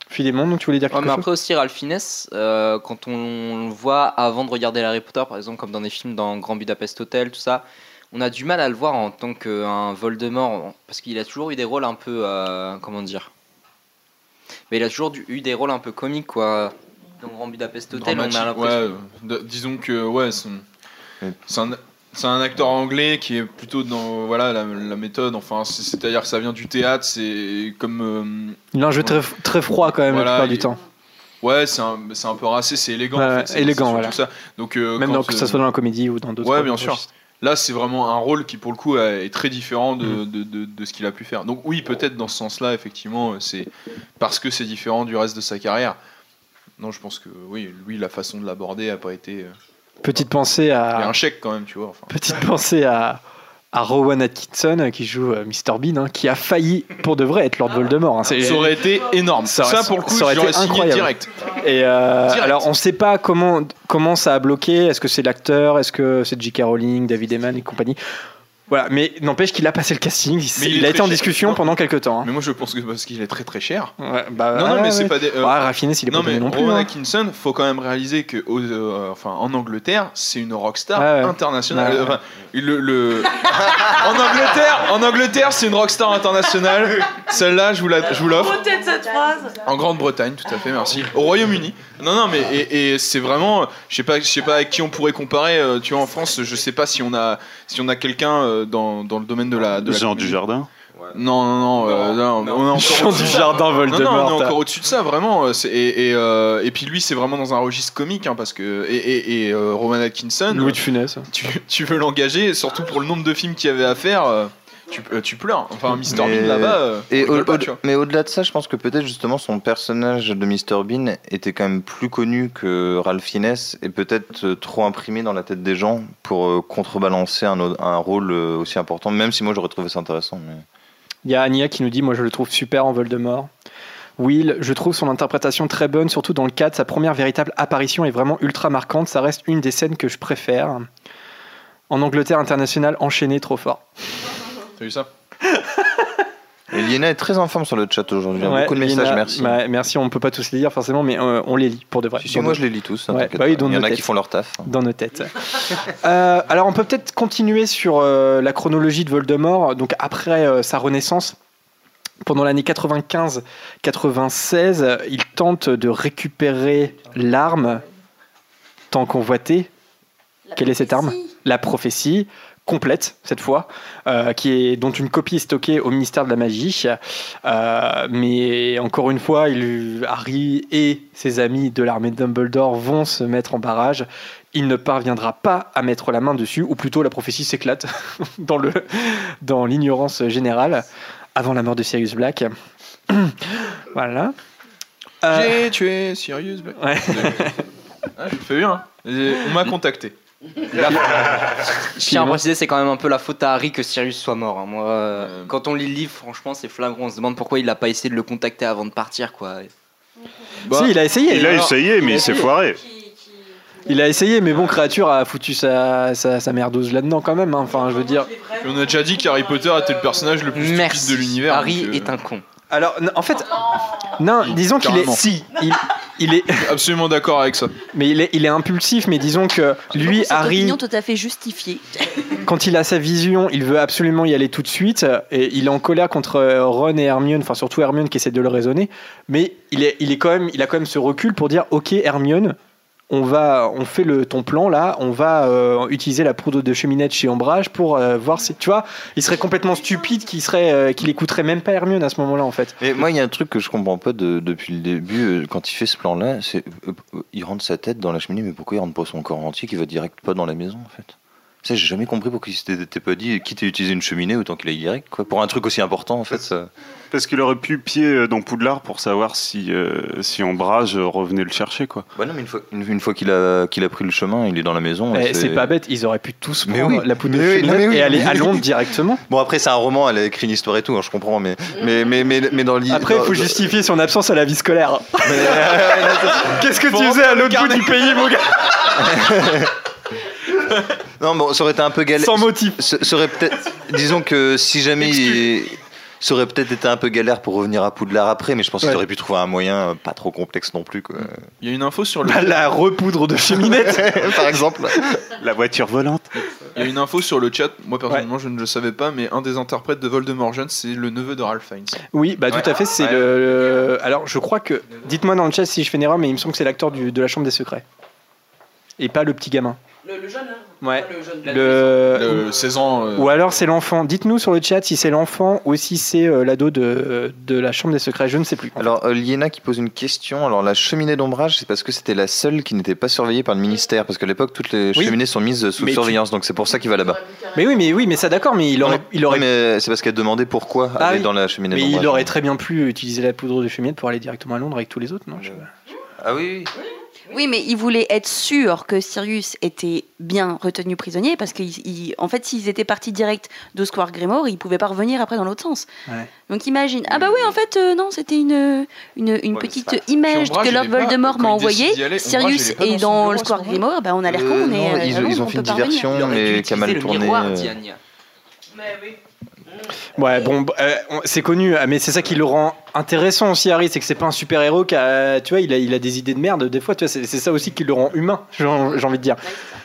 Philémon, donc tu voulais dire Ouais, quelque mais chose? après aussi, Ralph Fiennes, euh, quand on le voit avant de regarder Harry Potter, par exemple, comme dans des films dans Grand Budapest Hotel, tout ça, on a du mal à le voir en tant qu'un Voldemort, parce qu'il a toujours eu des rôles un peu. euh, comment dire Mais il a toujours eu des rôles un peu comiques, quoi. Dans Grand Budapest Hotel, on a l'impression. ouais, de- disons que ouais, c'est un, c'est un acteur anglais qui est plutôt dans voilà la, la méthode. Enfin, c'est- c'est-à-dire que ça vient du théâtre. C'est comme euh, Il a un jeu très, très froid quand même Voilà, la plupart du il- temps. Ouais, c'est un, c'est un peu racé, c'est élégant. Ouais, en ouais, fait, c'est- élégant, voilà. ça. Donc, euh, Même quand, dans- que ça euh, soit dans la comédie ou dans d'autres. Ouais, bien sûr. Là, c'est vraiment un rôle qui, pour le coup, est très différent de, Mm. de, de- de ce qu'il a pu faire. Donc, oui, peut-être dans ce sens-là, effectivement, euh, c'est parce que c'est différent du reste de sa carrière. Non, je pense que oui, lui, la façon de l'aborder a pas été. euh, Petite pensée Il y a à un chèque quand même, tu vois. enfin. petite pensée à à Rowan Atkinson euh, qui joue euh, Mr Bean, hein, qui a failli pour de vrai être Lord Voldemort. hein. Ça aurait été énorme. Ça pour le coup, ça aurait été incroyable. direct. Et euh, Direct. alors, on ne sait pas comment, comment ça a bloqué. Est-ce que c'est l'acteur? Est-ce que c'est J.K. Rowling, David Eman et compagnie? Voilà, mais n'empêche qu'il a passé le casting. Il, Mais il a été en discussion Non. pendant quelques temps. hein. Mais moi, je pense que parce qu'il est très très cher. Ouais, bah, non, non, mais c'est ouais. pas des. euh, Ouais, raffiné s'il est non, pas mais non plus. Rowan hein. Atkinson, faut quand même réaliser que, aux, euh, enfin, en Angleterre, c'est une rockstar ouais. internationale. Ouais. Enfin, le, le- en Angleterre, en Angleterre, c'est une rockstar internationale. Celle-là, je vous la, je vous l'offre. Peut-être cette phrase. En Grande-Bretagne, tout à fait, merci. Au Royaume-Uni. Non, non, mais et, et c'est vraiment, je sais pas, je sais pas avec qui on pourrait comparer. euh, tu vois, en France, je sais pas si on a, si on a quelqu'un euh, dans, dans le domaine de la, de la Jean comédie. Dujardin Non, non, non, euh, non, on est encore. Dujardin, Non, Voldemort. non, on est encore au-dessus de ça, vraiment. euh, Et, et, euh, et puis lui, c'est vraiment dans un registre comique, hein, parce que et, et, et, euh, Rowan Atkinson, Louis de Funès. tu, tu veux l'engager, surtout pour le nombre de films qu'il y avait à faire, euh, tu, euh, tu pleures. Enfin, Mr Mais- Bean là-bas. euh, Et on rigole au- pas, au- tu vois. mais au-delà de ça, je pense que peut-être justement son personnage de Mr Bean était quand même plus connu que Ralph Fiennes et peut-être euh, trop imprimé dans la tête des gens pour euh, contrebalancer un, rôle euh, aussi important, même si moi j'aurais trouvé ça intéressant. mais- Il y a Ania qui nous dit Moi, je le trouve super en Voldemort. Will, je trouve son interprétation très bonne, surtout dans le cadre. Sa première véritable apparition est vraiment ultra marquante. Ça reste une des scènes que je préfère. En Angleterre internationale, enchaîné trop fort. T'as vu ça Et Liena est très en forme sur le chat aujourd'hui. hein. Ouais, Beaucoup de messages, merci. bah, merci, on peut pas tous les lire forcément, mais euh, on les lit pour de vrai. Si, moi nos- je les lis tous. hein, Ouais, bah oui, pas. dans Il y en a qui font leur taf. Dans nos têtes. Euh, alors, on peut peut-être continuer sur euh, la chronologie de Voldemort. Donc, après euh, sa renaissance, pendant l'année 95-96, il tente de récupérer l'arme tant convoitée. Quelle est cette arme? La prophétie complète cette fois, euh, qui est dont une copie est stockée au ministère de la magie. Euh, mais encore une fois, il, Harry et ses amis de l'armée de Dumbledore vont se mettre en barrage. Il ne parviendra pas à mettre la main dessus, ou plutôt la prophétie s'éclate dans le dans l'ignorance générale avant la mort de Sirius Black. voilà. Euh, J'ai tué Sirius Black. Ouais. Ah, je fais bien. Et On m'a contacté. Je tiens à préciser, c'est quand même un peu la faute à Harry que Sirius soit mort. hein. Moi, euh, quand on lit le livre, franchement, c'est flagrant. On se demande pourquoi il a pas essayé de le contacter avant de partir, quoi. Bah, si, il a essayé. Il a Alors, essayé, mais il s'est foiré. Il a essayé, mais bon, créature a foutu sa, sa, sa merdose là-dedans quand même. hein. Enfin, je veux dire. Puis on a déjà dit qu'Harry Potter était le personnage le plus stupide Merci. de l'univers. Harry donc, euh, est un con. Alors, en fait, non, disons qu'il est. carrément. Si, il, il est. Absolument d'accord avec ça. Mais il est, il est impulsif, mais disons que lui, Cette Harry, opinion tout à fait justifiée. quand il a sa vision, il veut absolument y aller tout de suite. Et il est en colère contre euh, Ron et Hermione, enfin surtout Hermione qui essaie de le raisonner. Mais il, est, il, est quand même, il a quand même ce recul pour dire Ok, Hermione, on, va, on fait le, ton plan là, on va euh, utiliser la poudre de cheminette chez Ombrage pour euh, voir si. Tu vois, il serait complètement stupide qu'il serait, euh, qu'il écouterait même pas Hermione à ce moment-là en fait. Et moi, il y a un truc que je comprends pas de- depuis le début, quand il fait ce plan-là, c'est euh, euh, il rentre sa tête dans la cheminée, mais pourquoi il rentre pas son corps entier, qui va direct pas dans la maison en fait? Ça, j'ai jamais compris pourquoi il s'était pas dit, quitte à utiliser une cheminée, autant qu'il aille direct, quoi. Pour un truc aussi important, en fait. ça- Parce qu'il aurait pu pied dans Poudlard pour savoir si, euh, si Ombrage revenait le chercher, quoi. Bah non, mais une fois, une, une fois qu'il a, qu'il a pris le chemin, il est dans la maison. C'est pas bête, ils auraient pu tous Mais prendre oui. la poudre de Mais oui, cheminette mais oui, et aller mais à. Londres directement. Bon, après, c'est un roman, elle a écrit une histoire et tout, hein, je comprends, mais, mais, mais, mais, mais dans l'idée. Après, il faut justifier son absence à la vie scolaire. Qu'est-ce que tu faisais à l'autre bout du pays, mon gars? Non, bon, ça aurait été un peu galère. Sans motif. Ça ça aurait peut-être. Disons que si jamais il. Ça aurait peut-être été un peu galère pour revenir à Poudlard après, mais je pense Ouais. qu'il aurait pu trouver un moyen euh, pas trop complexe non plus, quoi. Il y a une info sur le. Bah, La repoudre de cheminette. Par exemple. La voiture volante. Il y a une info sur le chat. Moi personnellement, je ne le savais pas, mais un des interprètes de Voldemort jeune, c'est le neveu de Ralph Fiennes. Oui, bah tout à fait. C'est le, le- Alors, je crois que. Dites-moi dans le chat si je fais une erreur, mais il me semble que c'est l'acteur du- de la Chambre des Secrets. Et pas le petit gamin. Le, jeune, hein Ouais. le jeune. Le... Le 16 ans. euh, Ou alors c'est l'enfant. Dites-nous sur le chat si c'est l'enfant ou si c'est euh, l'ado de, de la chambre des secrets. Je ne sais plus. Alors, euh, Liena qui pose une question. Alors, la cheminée d'ombrage, c'est parce que c'était la seule qui n'était pas surveillée par le ministère. Parce qu'à l'époque, toutes les Oui. cheminées sont mises sous Mais tu- surveillance. Donc, c'est pour ça qu'il va là-bas. Mais oui, mais oui, mais ça d'accord. Mais il aurait, il aurait, mais c'est parce qu'elle demandait pourquoi Ah aller oui. dans la cheminée mais d'ombrage. il aurait très bien pu utiliser la poudre de cheminée pour aller directement à Londres avec tous les autres, non Je. Ah oui, oui. Oui, mais il voulait être sûr que Sirius était bien retenu prisonnier parce qu'en en fait, s'ils étaient partis direct de Square Grimoire, ils pouvaient pas revenir après dans l'autre sens. Ouais. Donc imagine, ah bah oui, en fait, euh, non, c'était une, une, une petite image Puis que Lord Voldemort m'a envoyée. Sirius est dans le Square Grimoire, bah on a l'air con, Euh, on est non, euh, ils, ils ont on fait une diversion, mais qui a mal le Ouais, bon, euh, c'est connu, mais c'est ça qui le rend intéressant aussi, Harry, c'est que c'est pas un super héros qui a, tu vois, il a, il a des idées de merde. Des fois, tu vois, c'est c'est ça aussi qui le rend humain, j'ai j'ai envie de dire.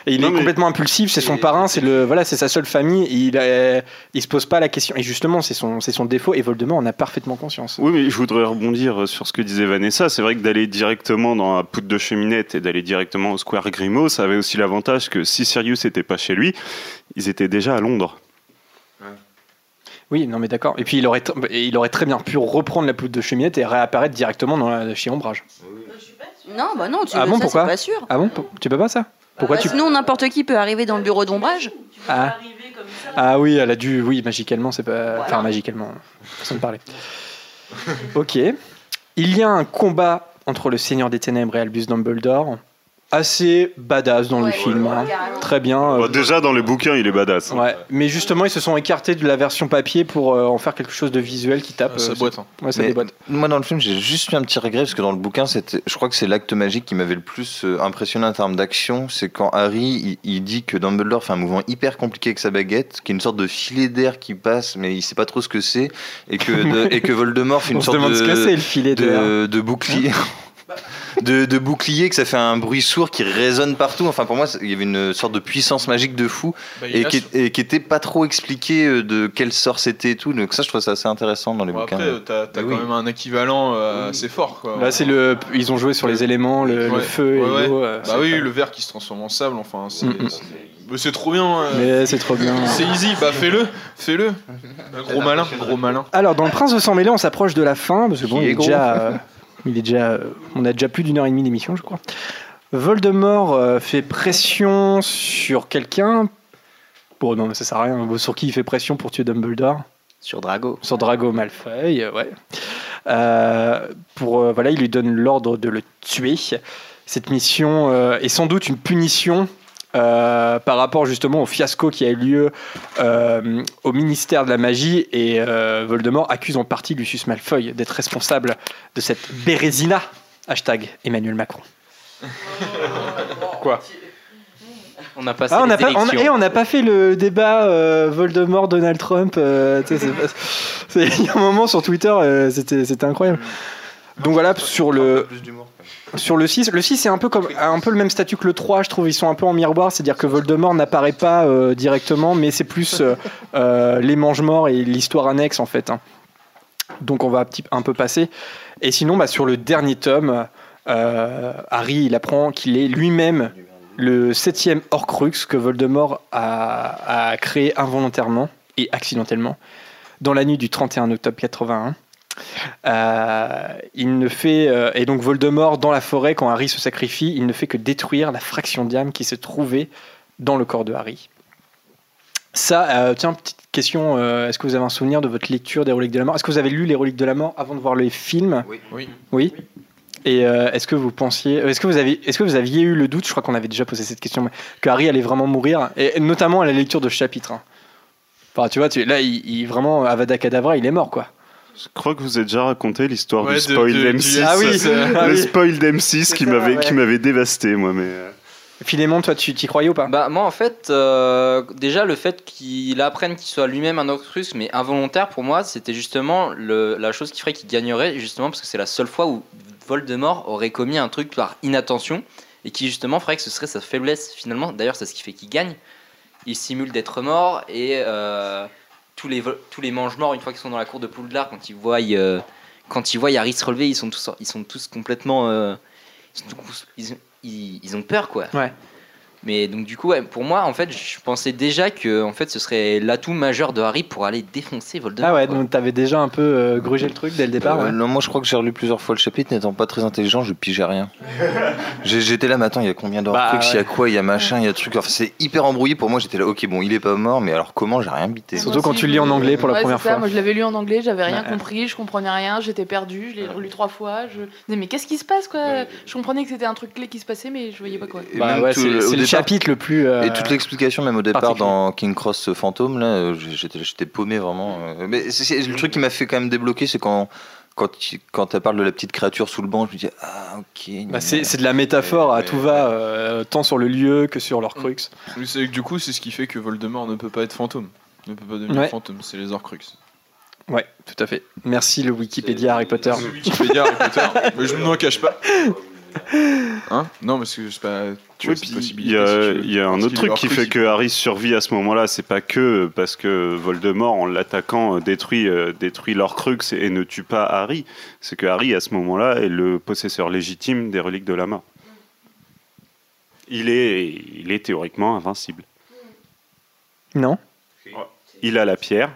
Et il Non, est mais- complètement impulsif, c'est son parrain, c'est le, voilà, c'est sa seule famille. il, a- il se pose pas la question. Et justement, c'est son, c'est son défaut. Et Voldemort en a parfaitement conscience. Oui, mais je voudrais rebondir sur ce que disait Vanessa. C'est vrai que d'aller directement dans la poudre de cheminette et d'aller directement au Square Grimaud, ça avait aussi l'avantage que si Sirius n'était pas chez lui, ils étaient déjà à Londres. Oui, non, mais d'accord. Et puis il aurait, et il aurait très bien pu reprendre la poudre de cheminette et réapparaître directement dans la, chez Ombrage. Non, bah non, tu Ah bon, ça, pourquoi pas sûr. Ah bon, tu peux pas ça Pourquoi Bah, tu Sinon, n'importe qui peut arriver dans le bureau d'ombrage. Ah. Ah oui, elle a dû, oui, magicalement, c'est pas. Enfin, magicalement, façon de parler. ok. Il y a un combat entre le Seigneur des Ténèbres et Albus Dumbledore. Assez badass dans le film. hein. Très bien. euh, déjà, dans le bouquin, il est badass. Ouais, mais justement, ils se sont écartés de la version papier pour euh, en faire quelque chose de visuel qui tape. Ça euh, boite, c'est- hein. Ouais, ça Mais déboîte. Moi, dans le film, j'ai juste eu un petit regret parce que dans le bouquin, c'était, je crois que c'est l'acte magique qui m'avait le plus euh, impressionné en termes d'action. C'est quand Harry il, il dit que Dumbledore fait un mouvement hyper compliqué avec sa baguette, qui est une sorte de filet d'air qui passe, mais il sait pas trop ce que c'est, et que, de- et que Voldemort fait une On se sorte demande de, ce que c'est, le filet de, de bouclier. De, de bouclier que ça fait un bruit sourd qui résonne partout. Enfin, pour moi, c'est- il y avait une sorte de puissance magique de fou Bah, et, a qui, et qui était pas trop expliqué euh, de quel sort c'était et tout. Donc ça, je trouve ça assez intéressant dans les Bon, bouquins. après, t'as quand oui. même un équivalent euh, assez fort. Quoi. Là, c'est le. Ils ont joué sur les éléments, le, le Ouais, feu et ouais, l'eau. euh, Bah oui, pas- le verre qui se transforme en sable, enfin, c'est Mm, mm. c'est- mais c'est trop bien. euh. Mais c'est trop bien. C'est easy, bah fais-le, fais-le. Gros malin, gros malin. Alors, dans le Prince de sang mêlé, on s'approche de la fin parce que bon, il est déjà, il est déjà, on a déjà plus d'une heure et demie d'émission, je crois. Voldemort euh, fait pression sur quelqu'un. Bon, non, mais ça sert à rien. Sur qui il fait pression pour tuer Dumbledore? Sur Drago. Sur Drago Malfoy, euh, ouais. Euh, pour, euh, voilà, il lui donne l'ordre de le tuer. Cette mission euh, est sans doute une punition euh, par rapport justement au fiasco qui a eu lieu euh, au ministère de la magie et euh, Voldemort accuse en partie Lucius Malfoy d'être responsable de cette bérésina. Hashtag Emmanuel Macron. Quoi On a passé ah, on les n'a pas, on, élections. et on n'a pas fait le débat euh, Voldemort-Donald Trump. euh, Il y a un moment sur Twitter, euh, c'était c'était incroyable. Donc voilà, sur le, sur le 6, le 6 c'est un peu, comme, un peu le même statut que le 3, je trouve. Ils sont un peu en miroir, c'est-à-dire que Voldemort n'apparaît pas euh, directement, mais c'est plus euh, euh, les mange-morts et l'histoire annexe en fait. hein. Donc on va un, peu passer. Et sinon, bah, sur le dernier tome, Harry il apprend qu'il est lui-même le septième Horcrux que Voldemort a, a créé involontairement et accidentellement dans la nuit du 31 octobre 81. Euh, il ne fait euh, et donc Voldemort dans la forêt quand Harry se sacrifie, il ne fait que détruire la fraction d'âme qui se trouvait dans le corps de Harry. Ça, euh, tiens, petite question, euh, est-ce que vous avez un souvenir de votre lecture des Reliques de la Mort? Est-ce que vous avez lu les Reliques de la Mort avant de voir les films Oui. Oui. Oui. Et euh, est-ce que vous pensiez, est-ce que vous avez, est-ce que vous aviez eu le doute, je crois qu'on avait déjà posé cette question, mais que Harry allait vraiment mourir, et notamment à la lecture de ce chapitre. hein. Enfin, tu vois, tu, là, il, il- vraiment Avada Kedavra, il est mort, quoi. Je crois que vous avez déjà raconté l'histoire Ouais, du spoil de- du d'M6. Ah oui, c'est- ah le spoil d'M6 qui m'avait ouais. qui m'avait dévasté, moi. Mais euh, Philémon, toi, tu t'y croyais ou pas? Bah moi en fait, euh, déjà le fait qu'il apprenne qu'il soit lui-même un Horcrux mais involontaire pour moi c'était justement le- la chose qui ferait qu'il gagnerait justement parce que c'est la seule fois où Voldemort aurait commis un truc par inattention et qui justement ferait que ce serait sa faiblesse finalement. D'ailleurs c'est ce qui fait qu'il gagne. Il simule d'être mort et euh, tous les tous les mange-morts une fois qu'ils sont dans la cour de Poudlard quand ils voient euh, quand ils voient Harry relever ils sont tous ils sont tous complètement euh, ils- ils ont peur quoi. Ouais. Mais donc du coup, ouais, pour moi, en fait, je pensais déjà que en fait, ce serait l'atout majeur de Harry pour aller défoncer Voldemort. Ah ouais, quoi. donc t'avais déjà un peu euh, grugé le truc dès le départ. Euh, ouais. non, moi je crois que j'ai relu plusieurs fois le chapitre, n'étant pas très intelligent, je pigeais rien. J'étais là, mais attends, il y a combien d'or Bah, trucs, il y a quoi, il y a machin, il y a truc. Enfin, c'est hyper embrouillé pour moi. J'étais là, ok, bon, il est pas mort, mais alors comment, j'ai rien bité. Surtout quand tu le lis en anglais pour la première ça. fois. Moi, je l'avais lu en anglais, j'avais rien compris, je comprenais rien, j'étais perdu, je l'ai relu trois fois. Je me disais, mais qu'est-ce qui se passe, quoi? Je comprenais que c'était un truc clé qui se passait, mais je voyais pas quoi. Bah ouais, c'est le chapitre le plus. euh, Et toute l'explication, même au départ, dans King Cross Fantôme, là, euh, j'étais j'étais paumé vraiment. euh. Mais le truc qui m'a fait quand même débloquer, c'est quand. Quand tu quand elle parle de la petite créature sous le banc, je me dis ah ok. bah, c'est c'est de la métaphore à tout va, euh, tant sur le lieu que sur leur crux. Oui, c'est que du coup, c'est ce qui fait que Voldemort ne peut pas être fantôme. Ne peut pas devenir Ouais. fantôme, c'est les Horcruxes. Ouais, tout à fait. Merci le Wikipédia Harry Potter. Wikipédia Harry Potter, mais je ne m'en cache pas. Hein Non, parce que je sais pas. Tu Oui, il y a, si y a un autre truc qui fait que Harry survit à ce moment-là. C'est pas que parce que Voldemort, en l'attaquant, euh, détruit, euh, détruit l'Orcrux et, et ne tue pas Harry. C'est que Harry, à ce moment-là, est le possesseur légitime des reliques de la mort. Il est, il est théoriquement invincible. Non Il a la pierre.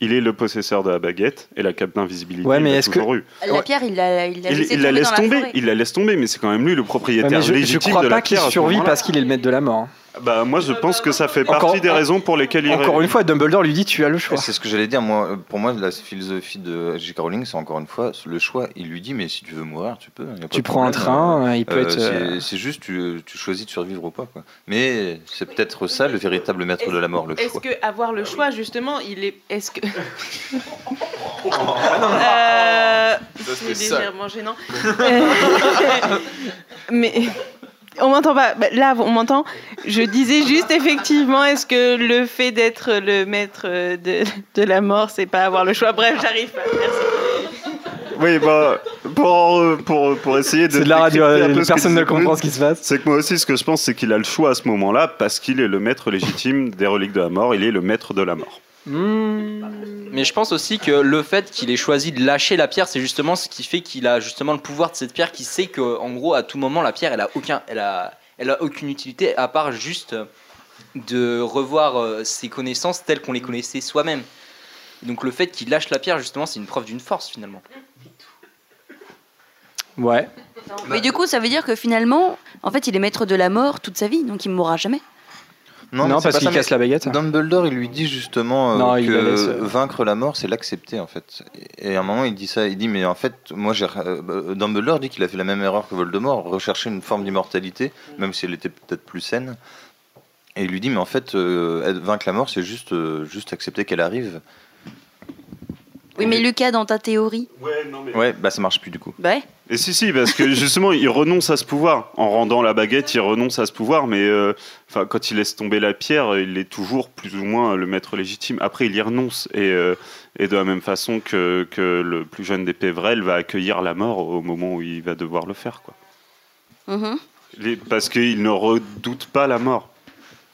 Il est le possesseur de la baguette et la cape d'invisibilité. Ouais, mais l'a est-ce que- eu. La pierre, il la, il la Il, laissé il la tomber laisse tomber, il la laisse tomber, mais c'est quand même lui le Ouais, propriétaire mais je, je légitime crois de la pas qu'il survit parce qu'il est le maître de la mort. Hein. Bah moi je pense que ça fait Encore- partie des raisons pour lesquelles il Encore une fois, Dumbledore lui dit tu as le choix. C'est ce que j'allais dire. Moi, euh, pour moi, la philosophie de J.K. Rowling, c'est encore une fois le choix. Il lui dit, mais si tu veux mourir, tu peux. y a pas Tu de prends un train, il peut Euh, être. c'est- euh, juste, tu, tu choisis de survivre ou pas. Quoi. Mais c'est peut-être ça le véritable maître de la mort, le Est-ce choix. que avoir le choix justement, il est, est-ce que Oh, Euh, c'est légèrement gênant. Mais on m'entend pas. Bah, Là, on m'entend. Je disais juste effectivement, est-ce que le fait d'être le maître de, de la mort, c'est pas avoir le choix? Bref, j'arrive pas. Merci. Oui, bah, pour, pour, pour essayer de. C'est de la radio, personne ne comprend ce qui se passe. C'est que moi aussi, ce que je pense, c'est qu'il a le choix à ce moment-là parce qu'il est le maître légitime des reliques de la mort. Il est le maître de la mort. Mais je pense aussi que le fait qu'il ait choisi de lâcher la pierre, c'est justement ce qui fait qu'il a justement le pouvoir de cette pierre, qui sait que en gros à tout moment la pierre, elle a aucun, elle a, elle a aucune utilité à part juste de revoir euh, ses connaissances telles qu'on les connaissait soi-même. Donc le fait qu'il lâche la pierre, justement, c'est une preuve d'une force finalement. Ouais. Mais du coup, ça veut dire que finalement, en fait, il est maître de la mort toute sa vie, donc il ne mourra jamais. Non, c'est parce pas qu'il ça, casse la baguette. Dumbledore, il lui dit justement euh, Non, la que laisse, euh. vaincre la mort, c'est l'accepter en fait. Et à un moment, il dit ça. Il dit, mais en fait, moi, j'ai. euh, Dumbledore dit qu'il a fait la même erreur que Voldemort, rechercher une forme d'immortalité, même si elle était peut-être plus saine. Et il lui dit, mais en fait, euh, vaincre la mort, c'est juste, euh, juste accepter qu'elle arrive. Oui, mais Lucas, dans ta théorie. Ouais, bah ça marche plus du coup. Bah ouais. Et si, si, parce que justement, il renonce à ce pouvoir. En rendant la baguette, il renonce à ce pouvoir, mais euh, enfin, quand il laisse tomber la pierre, il est toujours plus ou moins le maître légitime. Après, il y renonce. Et, euh, et de la même façon que, que le plus jeune des Pévrel va accueillir la mort au moment où il va devoir le faire. Quoi. Mhm. Les- parce qu'il ne redoute pas la mort.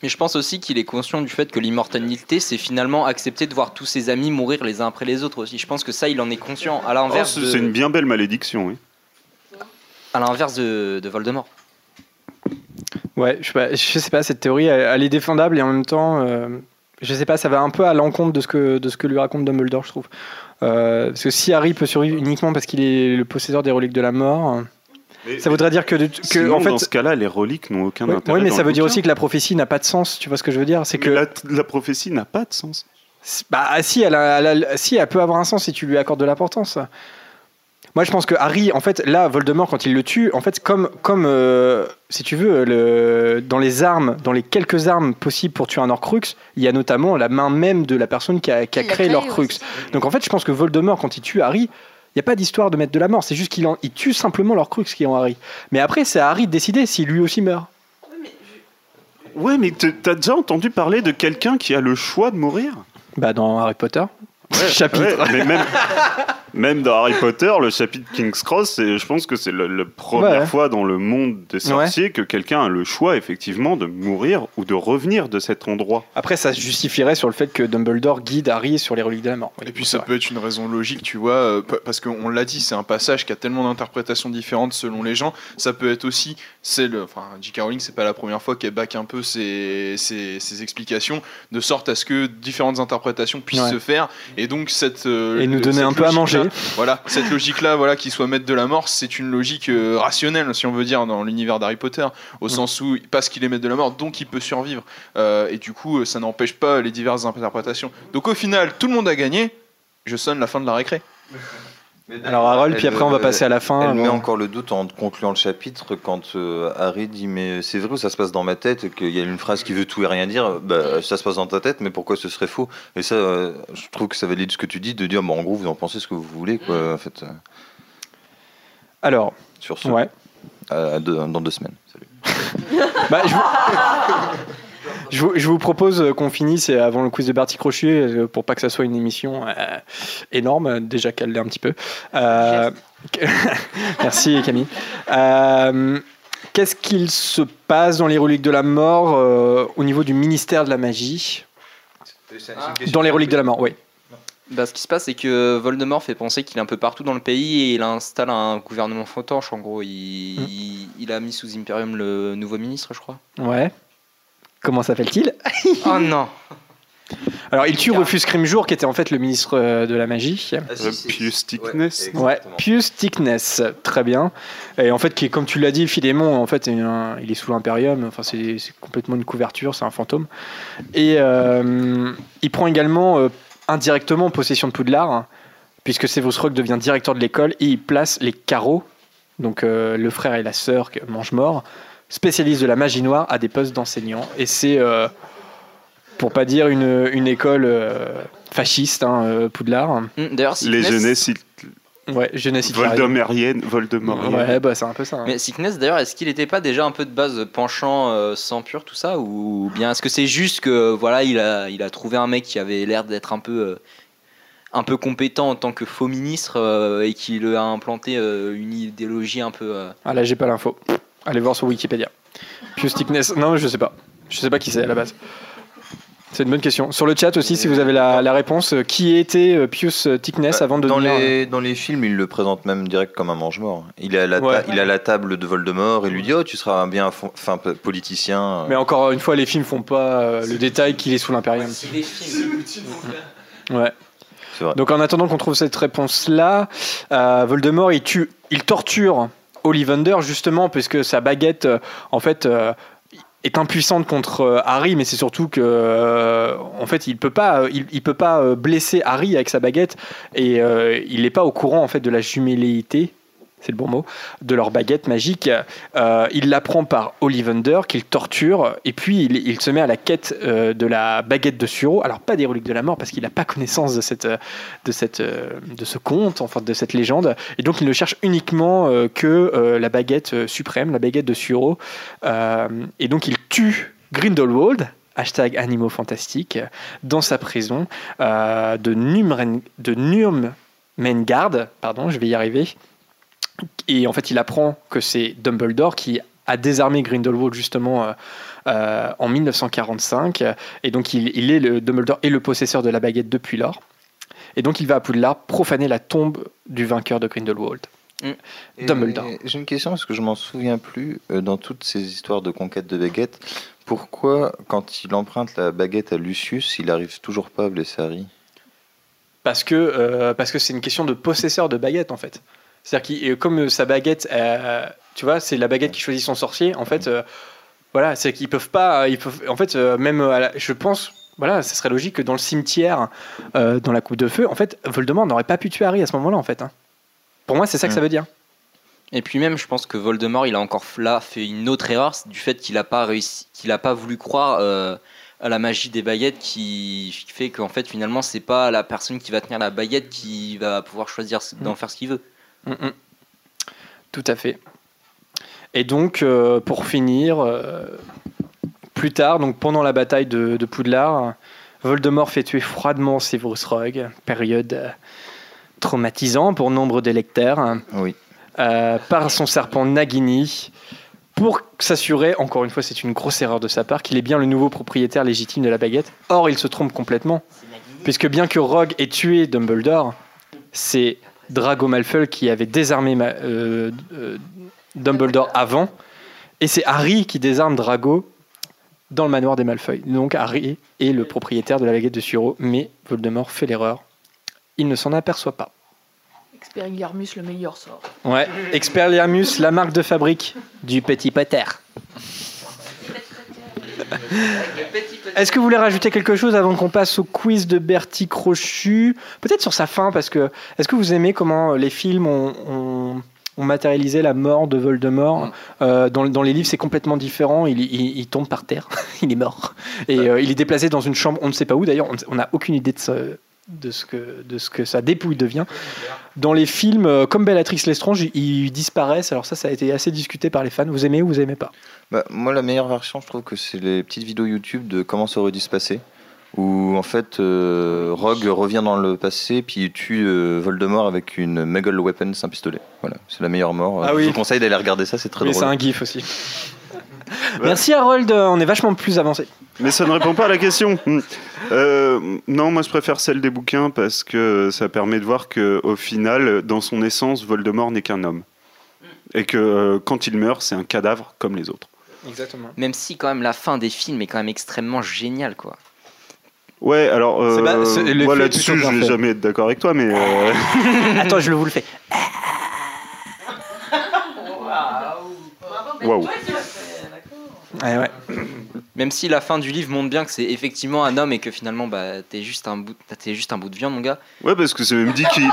Mais je pense aussi qu'il est conscient du fait que l'immortalité, c'est finalement accepter de voir tous ses amis mourir les uns après les autres aussi. Je pense que ça, il en est conscient. À Oh, l'inverse c'est de- c'est une bien belle malédiction, oui. à l'inverse de, de Voldemort. Ouais, je sais pas, je sais pas cette théorie, elle, elle est défendable et en même temps, euh, je sais pas, ça va un peu à l'encontre de ce que de ce que lui raconte Dumbledore, je trouve. Euh, parce que si Harry peut survivre uniquement parce qu'il est le possesseur des reliques de la mort, Mais- ça voudrait dire que, que Sinon, en fait, dans ce cas-là, les reliques n'ont aucun Ouais, intérêt. ouais, mais dans ça veut dire aussi que la prophétie n'a pas de sens. Tu vois ce que je veux dire? C'est que la, la prophétie n'a pas de sens. bah si, elle, a- elle a- si, elle peut avoir un sens si tu lui accordes de l'importance. Moi, je pense que Harry, en fait, là, Voldemort, quand il le tue, en fait, comme, comme euh, si tu veux, le, dans les armes, dans les quelques armes possibles pour tuer un Horcrux, il y a notamment la main même de la personne qui a, qui a Qui l'a créé créé, l'Horcrux. ouais. Donc, en fait, je pense que Voldemort, quand il tue Harry, n'y a pas d'histoire de mettre de la mort. C'est juste qu'il en- il tue simplement l'Horcrux qui est en Harry. Mais après, c'est à Harry de décider si lui aussi meurt. Ouais, mais t'as déjà entendu parler de quelqu'un qui a le choix de mourir? Bah, dans Harry Potter. Chapitre. Ouais, mais même, Même dans Harry Potter, le chapitre King's Cross, c'est- je pense que c'est la première Ouais. fois dans le monde des sorciers que quelqu'un a le choix, effectivement, de mourir ou de revenir de cet endroit. Après, ça se justifierait sur le fait que Dumbledore guide Harry sur les reliques de la mort. Et puis ça peut être une raison logique, tu vois, euh, pa- parce qu'on l'a dit, c'est un passage qui a tellement d'interprétations différentes selon les gens. Ça peut être aussi, c'est le, enfin, J.K. Rowling, c'est pas la première fois qu'elle back un peu ses, ses- ses explications, de sorte à ce que différentes interprétations puissent Ouais. se faire, et donc cette euh, Et nous donner cette un peu à logique-là- manger. Voilà, cette logique-là, voilà, qu'il soit maître de la mort, c'est une logique euh, rationnelle, si on veut dire, dans l'univers d'Harry Potter, au sens où parce qu'il est maître de la mort, donc il peut survivre, Euh, et du coup, ça n'empêche pas les diverses interprétations. Donc au final, tout le monde a gagné. Je sonne la fin de la récré. Alors Harold, puis après on va euh, passer à la fin. Elle met encore le doute en concluant le chapitre quand euh, Harry dit mais c'est vrai ou ça se passe dans ma tête et qu'il y a une phrase qui veut tout et rien dire? Bah, ça se passe dans ta tête, mais pourquoi ce serait faux? Et ça, euh, je trouve que ça valide ce que tu dis de dire bon, en gros vous en pensez ce que vous voulez quoi. En fait. Alors, sur ce. ouais. Deux- dans deux semaines. Salut. Bah, je. je vous- je vous propose euh, qu'on finisse avant le quiz de Bertie Crochet euh, pour pas que ça soit une émission euh, énorme, déjà qu'elle l'est un petit peu. Euh, Merci Camille. Euh, Qu'est-ce qu'il se passe dans les reliques de la mort euh, au niveau du ministère de la magie? Dans les reliques de la mort, oui. Bah, ce qui se passe, c'est que Voldemort fait penser qu'il est un peu partout dans le pays et il installe un gouvernement fantoche. En gros, il, il- il a mis sous Imperium le nouveau ministre, je crois. Ouais. Comment s'appelle-t-il Oh non Alors, il tue Rufus Grimjour, qui était en fait le ministre euh, de la magie. Euh, Pius Thickness. Ouais, Pius Thickness, très bien. Et en fait, qui comme tu l'as dit, Philémon, en fait, est un- il est sous l'Imperium. Enfin, c'est complètement une couverture, c'est un fantôme. Et euh, il prend également euh, indirectement possession de Poudlard, puisque Severus Rogue devient directeur de l'école et il place les carreaux, donc euh, le frère et la sœur que- mange-mort, spécialistes de la magie noire, à des postes d'enseignants. Et c'est, euh, pour pas dire une, une école euh, fasciste, hein, euh, Poudlard. Hum, D'ailleurs, Les Sickness- jeunesses Ouais, jeunesse. Ouais, bah c'est un peu ça. hein. Mais Sickness, d'ailleurs, est-ce qu'il n'était pas déjà un peu de base penchant euh, sang pur, tout ça Ou bien est-ce que c'est juste que voilà, il a, il a trouvé un mec qui avait l'air d'être un peu, euh, un peu compétent en tant que faux ministre euh, et qui lui a implanté euh, une idéologie un peu. euh, Ah là, j'ai pas l'info. Allez voir sur Wikipédia. Pius Thickness. Non, je sais pas. Je sais pas qui c'est à la base. C'est une bonne question. Sur le chat aussi, si vous avez la, la réponse, euh, qui était euh, Pius Thickness avant de Dans devenir. les, dans les films, il le présente même direct comme un mange-mort. Il est à la, ta- Ouais. il est à la table de Voldemort et lui dit Oh, tu seras un bien p- politicien. Mais encore une fois, les films font pas euh, le détail qu'il est sous l'Imperium. Ouais. C'est vrai. Donc en attendant qu'on trouve cette réponse-là, euh, Voldemort il tue, il torture Ollivander justement parce que sa baguette, euh, en fait, euh, est impuissante contre euh, Harry, mais c'est surtout que, euh, en fait, il peut pas, peut pas blesser Harry avec sa baguette et il n'est pas au courant en fait de la jumelléité. C'est le bon mot, de leur baguette magique. Euh, il l'apprend par Ollivander, qu'il torture, et puis il, se met à la quête euh, de la baguette de Suro. Alors, pas des reliques de la mort, parce qu'il n'a pas connaissance de, cette, de, cette, euh, de ce conte, enfin de cette légende. Et donc, il ne cherche uniquement que la baguette suprême, la baguette de Suro. Et donc, il tue Grindelwald. Hashtag animaux fantastiques, dans sa prison de, Numren, de pardon, je vais y arriver. Et en fait, il apprend que c'est Dumbledore qui a désarmé Grindelwald justement euh, euh, en 1945. Et donc, il, il est le Dumbledore et le possesseur de la baguette depuis lors. Et donc, il va à Poudlard profaner la tombe du vainqueur de Grindelwald. Et Dumbledore. J'ai une question parce que je m'en souviens plus euh, dans toutes ces histoires de conquête de baguette. Pourquoi, quand il emprunte la baguette à Lucius, il arrive toujours pas à blesser Harry? Parce que parce que c'est une question de possesseur de baguette en fait. C'est-à-dire que comme euh, sa baguette, euh, tu vois, c'est la baguette qui choisit son sorcier. En fait, euh, voilà, c'est qu'ils peuvent pas, ils peuvent, en fait, euh, même, à la- je pense, voilà, ce serait logique que dans le cimetière, dans la coupe de feu, en fait, Voldemort n'aurait pas pu tuer Harry à ce moment-là, en fait. hein. Pour moi, c'est ça que ça veut dire. Et puis même, je pense que Voldemort, il a encore là fait une autre erreur, c'est du fait qu'il n'a pas réussi, qu'il a pas voulu croire euh, à la magie des baguettes, qui qui fait qu'en fait finalement c'est pas la personne qui va tenir la baguette qui va pouvoir choisir d'en faire ce qu'il veut. Mm, mm. Tout à fait. Et donc, euh, pour finir, euh, plus tard, donc pendant la bataille de, de Poudlard, Voldemort fait tuer froidement Severus Rogue, période, euh, traumatisant pour nombre de lecteurs. Oui. Euh, par son serpent Nagini pour s'assurer, encore une fois c'est une grosse erreur de sa part, qu'il est bien le nouveau propriétaire légitime de la baguette. Or il se trompe complètement, puisque bien que Rogue ait tué Dumbledore, c'est Drago Malfoy qui avait désarmé ma- euh, euh, Dumbledore avant, et c'est Harry qui désarme Drago dans le manoir des Malfoy. Donc Harry est le propriétaire de la baguette de Suro, mais Voldemort fait l'erreur. Il ne s'en aperçoit pas. Expelliarmus, le meilleur sort. Ouais, Expelliarmus, la marque de fabrique du petit Potter. Est-ce que vous voulez rajouter quelque chose avant qu'on passe au quiz de Bertie Crochu? Peut-être sur sa fin, parce que est-ce que vous aimez comment les films ont, ont- ont matérialisé la mort de Voldemort? Euh, dans, dans les livres, c'est complètement différent. Il, il- il tombe par terre, il est mort. Et euh, il est déplacé dans une chambre, on ne sait pas où. D'ailleurs, on- on n'a aucune idée de, ce- de, ce que, de ce que sa dépouille devient. Dans les films, euh, comme Bellatrix Lestrange, ils, disparaissent. Alors ça, ça a été assez discuté par les fans. Vous aimez ou vous aimez pas Bah, moi, la meilleure version, je trouve que c'est les petites vidéos YouTube de comment ça aurait dû se passer. Où en fait, euh, Rogue revient dans le passé, puis il tue euh, Voldemort avec une Muggle Weapon, un pistolet. Voilà, c'est la meilleure mort. Ah je vous conseille d'aller regarder ça, c'est très Oui, drôle. c'est un gif aussi. Merci Harold, on est vachement plus avancé. Mais ça ne répond pas à la question. Hmm. Euh, non, moi je préfère celle des bouquins parce que ça permet de voir que au final, dans son essence, Voldemort n'est qu'un homme. Et que euh, quand il meurt, c'est un cadavre comme les autres. Exactement. Même si quand même la fin des films est quand même extrêmement géniale quoi. Ouais, alors euh, là-dessus, je vais fait. jamais être d'accord avec toi, mais euh, Attends, je le vous le fais. waouh. Ouais, ouais. Même si la fin du livre montre bien que c'est effectivement un homme et que finalement bah t'es juste un bout t'es juste un bout de viande mon gars. Ouais, parce que c'est même dit qu'il.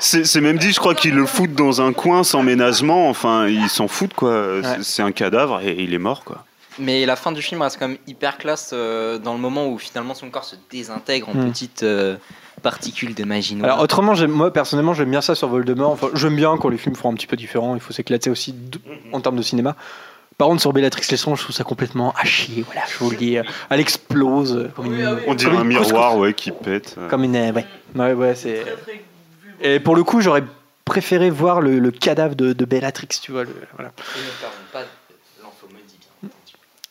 C'est c'est même dit, je crois, qu'ils le foutent dans un coin sans ménagement. Enfin, ils s'en foutent, quoi. C'est- C'est un cadavre et il est mort, quoi. Mais la fin du film reste quand même hyper classe euh, dans le moment où finalement son corps se désintègre en Hmm. petites euh, particules de magie noire. Alors autrement, moi personnellement, j'aime bien ça sur Voldemort. Enfin, j'aime bien quand les films font un petit peu différent. Il faut s'éclater aussi en termes de cinéma. Par contre, sur Bellatrix Lestrange, je trouve ça complètement à chier. Voilà, je vous le dis. Elle explose comme une. On dirait comme un une miroir, ouais, qui pète. Comme une. euh, Ouais, ouais, ouais c'est. Et pour le coup, j'aurais préféré voir le, le cadavre de, de Bellatrix, tu vois. le- voilà.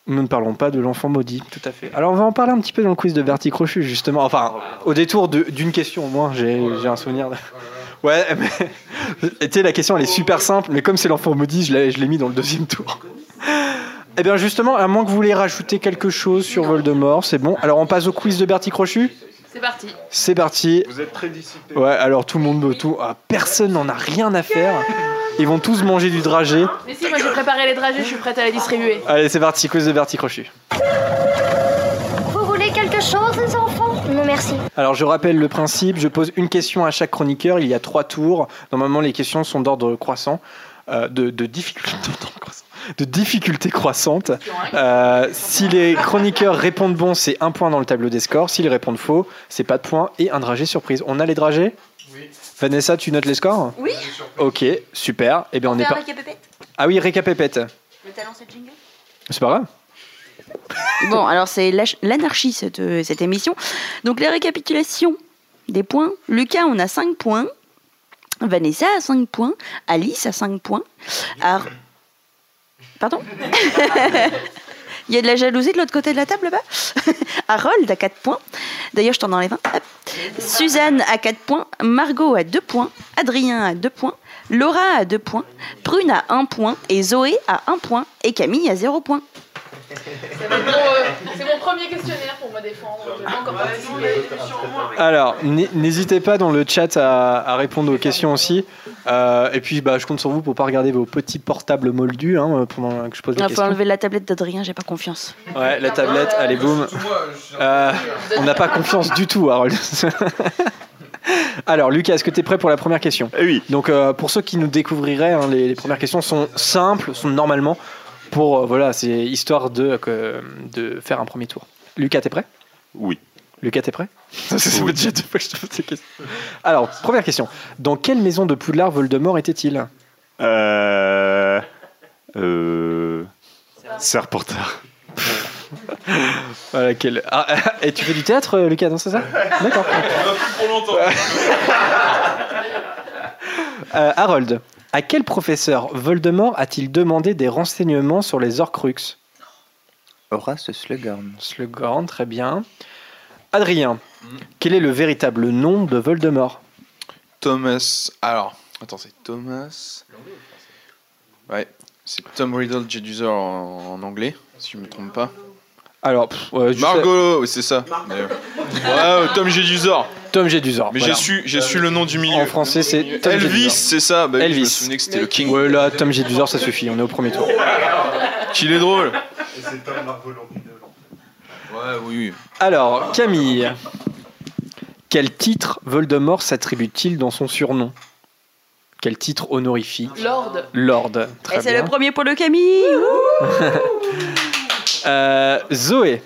Nous ne parlons pas de l'enfant maudit, tout à fait. Alors on va en parler un petit peu dans le quiz de Bertie Crochu, justement. Enfin, au détour d'une question au moins, j'ai un souvenir. De... Ouais, mais tu sais, la question elle est super simple, mais comme c'est l'enfant maudit, je l'ai je l'ai mis dans le deuxième tour. Eh bien justement, à moins que vous voulez rajouter quelque chose sur Voldemort, c'est bon. Alors on passe au quiz de Bertie Crochu? C'est parti. C'est parti. Vous êtes très dissipé. Ouais, alors tout le monde, tout, ah, personne n'en a rien à faire. Ils vont tous manger du dragé. Mais si, moi j'ai préparé les dragées, je suis prête à les distribuer. Allez, c'est parti, quiz de Bertie Crochu. Vous voulez quelque chose, les enfants? Non, merci. Alors je rappelle le principe, je pose une question à chaque chroniqueur, il y a trois tours. Normalement les questions sont d'ordre croissant, euh, de, de difficulté, d'ordre croissant, de difficulté croissante. Euh, si les chroniqueurs répondent bon, c'est un point dans le tableau des scores. S'ils répondent faux, c'est pas de point et un dragé surprise. On a les dragées Oui. Vanessa, tu notes les scores Oui. Ok, super. Eh bien on est pas. Ah oui, récapépète. Le talent, c'est le jingle C'est pas grave. Bon, alors c'est l'anarchie cette, euh, cette émission. Donc la récapitulation des points. Lucas, on a 5 points. Vanessa a 5 points. Alice a 5 points. Ar- Pardon Il y a de la jalousie de l'autre côté de la table là-bas Harold a 4 points. D'ailleurs, je t'en enlève un. Hop. Suzanne a 4 points. Margot a 2 points. Adrien a 2 points. Laura a 2 points. Prune a 1 point. Et Zoé a 1 point. Et Camille a 0 point. C'est mon, euh, mon premier questionnaire pour me défendre. Pas encore. Alors, n'hésitez pas dans le chat à, à répondre aux questions aussi. Euh, et puis, bah, je compte sur vous pour pas regarder vos petits portables moldus hein, pendant que je pose les Il faut enlever la tablette d'Adrien, j'ai pas confiance. Ouais, la tablette, allez, boum. Euh, on n'a pas confiance du tout, Harold. Alors, Lucas, est-ce que tu es prêt pour la première question Oui. Donc, euh, pour ceux qui nous découvriraient, hein, les, les premières questions sont simples, sont normalement pour, euh, voilà, c'est histoire de, de faire un premier tour. Lucas, t'es prêt? Oui. Lucas, t'es prêt Ça fait déjà deux fois que je te pose ces questions. Alors, première question. Dans quelle maison de Poudlard Voldemort était-il Euh. Euh. Serpentard. Voilà, quel- ah, et tu fais du théâtre, euh, Lucas, non, c'est ça D'accord. pour longtemps. Euh, Harold, à quel professeur Voldemort a-t-il demandé des renseignements sur les Horcruxes? Horace Slughorn. Slughorn, très bien. Adrien, quel est le véritable nom de Voldemort Thomas. Alors, attends, c'est Thomas. Ouais, c'est Tom Riddle Jedusor en, en anglais, si je me trompe pas. Alors, pff, ouais, je Margot, oui, c'est ça. d'ailleurs. Ouais, Tom Jedusor. Tom Jedusor. Mais voilà. j'ai su, j'ai su le nom du milieu. En français, c'est Tom Elvis, Jedusor. c'est ça. Bah oui, Je me Elvis. souvenais que c'était le King. Ouais, là, Tom Jedusor, ça suffit, on est au premier tour. Qu'il est drôle. c'est Tom Marvolo. Ouais, oui, oui. Alors, Camille, quel titre Voldemort s'attribue-t-il dans son surnom? Quel titre honorifique? Lord. Lord. Très Et c'est bien. le premier pour le Camille. Euh, Zoé.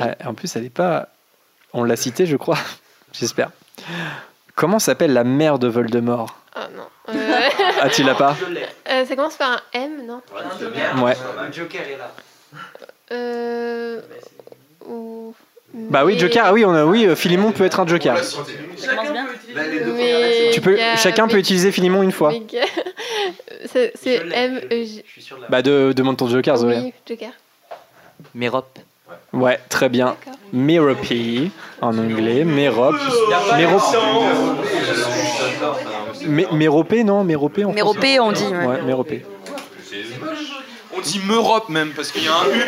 Ah, en plus, elle n'est pas. On l'a citée, je crois. J'espère. Comment s'appelle la mère de Voldemort? Ah non. Euh, Ah, tu l'as pas? Euh, Ça commence par un M, non? Ouais. Joker est là. Euh. Ou... Bah oui, Joker. Ah oui, on a, oui, euh, peut être un Joker. Mais Tu peux, chacun peut utiliser Philémon une fois. mais- C'est c'est M E. Bah de, demande ton Joker, Zoé. Oui, Joker. Mérop. Ouais, très bien. Meropy en anglais. Mérop. Mérop. Mé- Méropé, non? Méropé en Méropé, français on dit, ouais. Ouais, Méropé. On dit Meurop même, parce qu'il y a un U.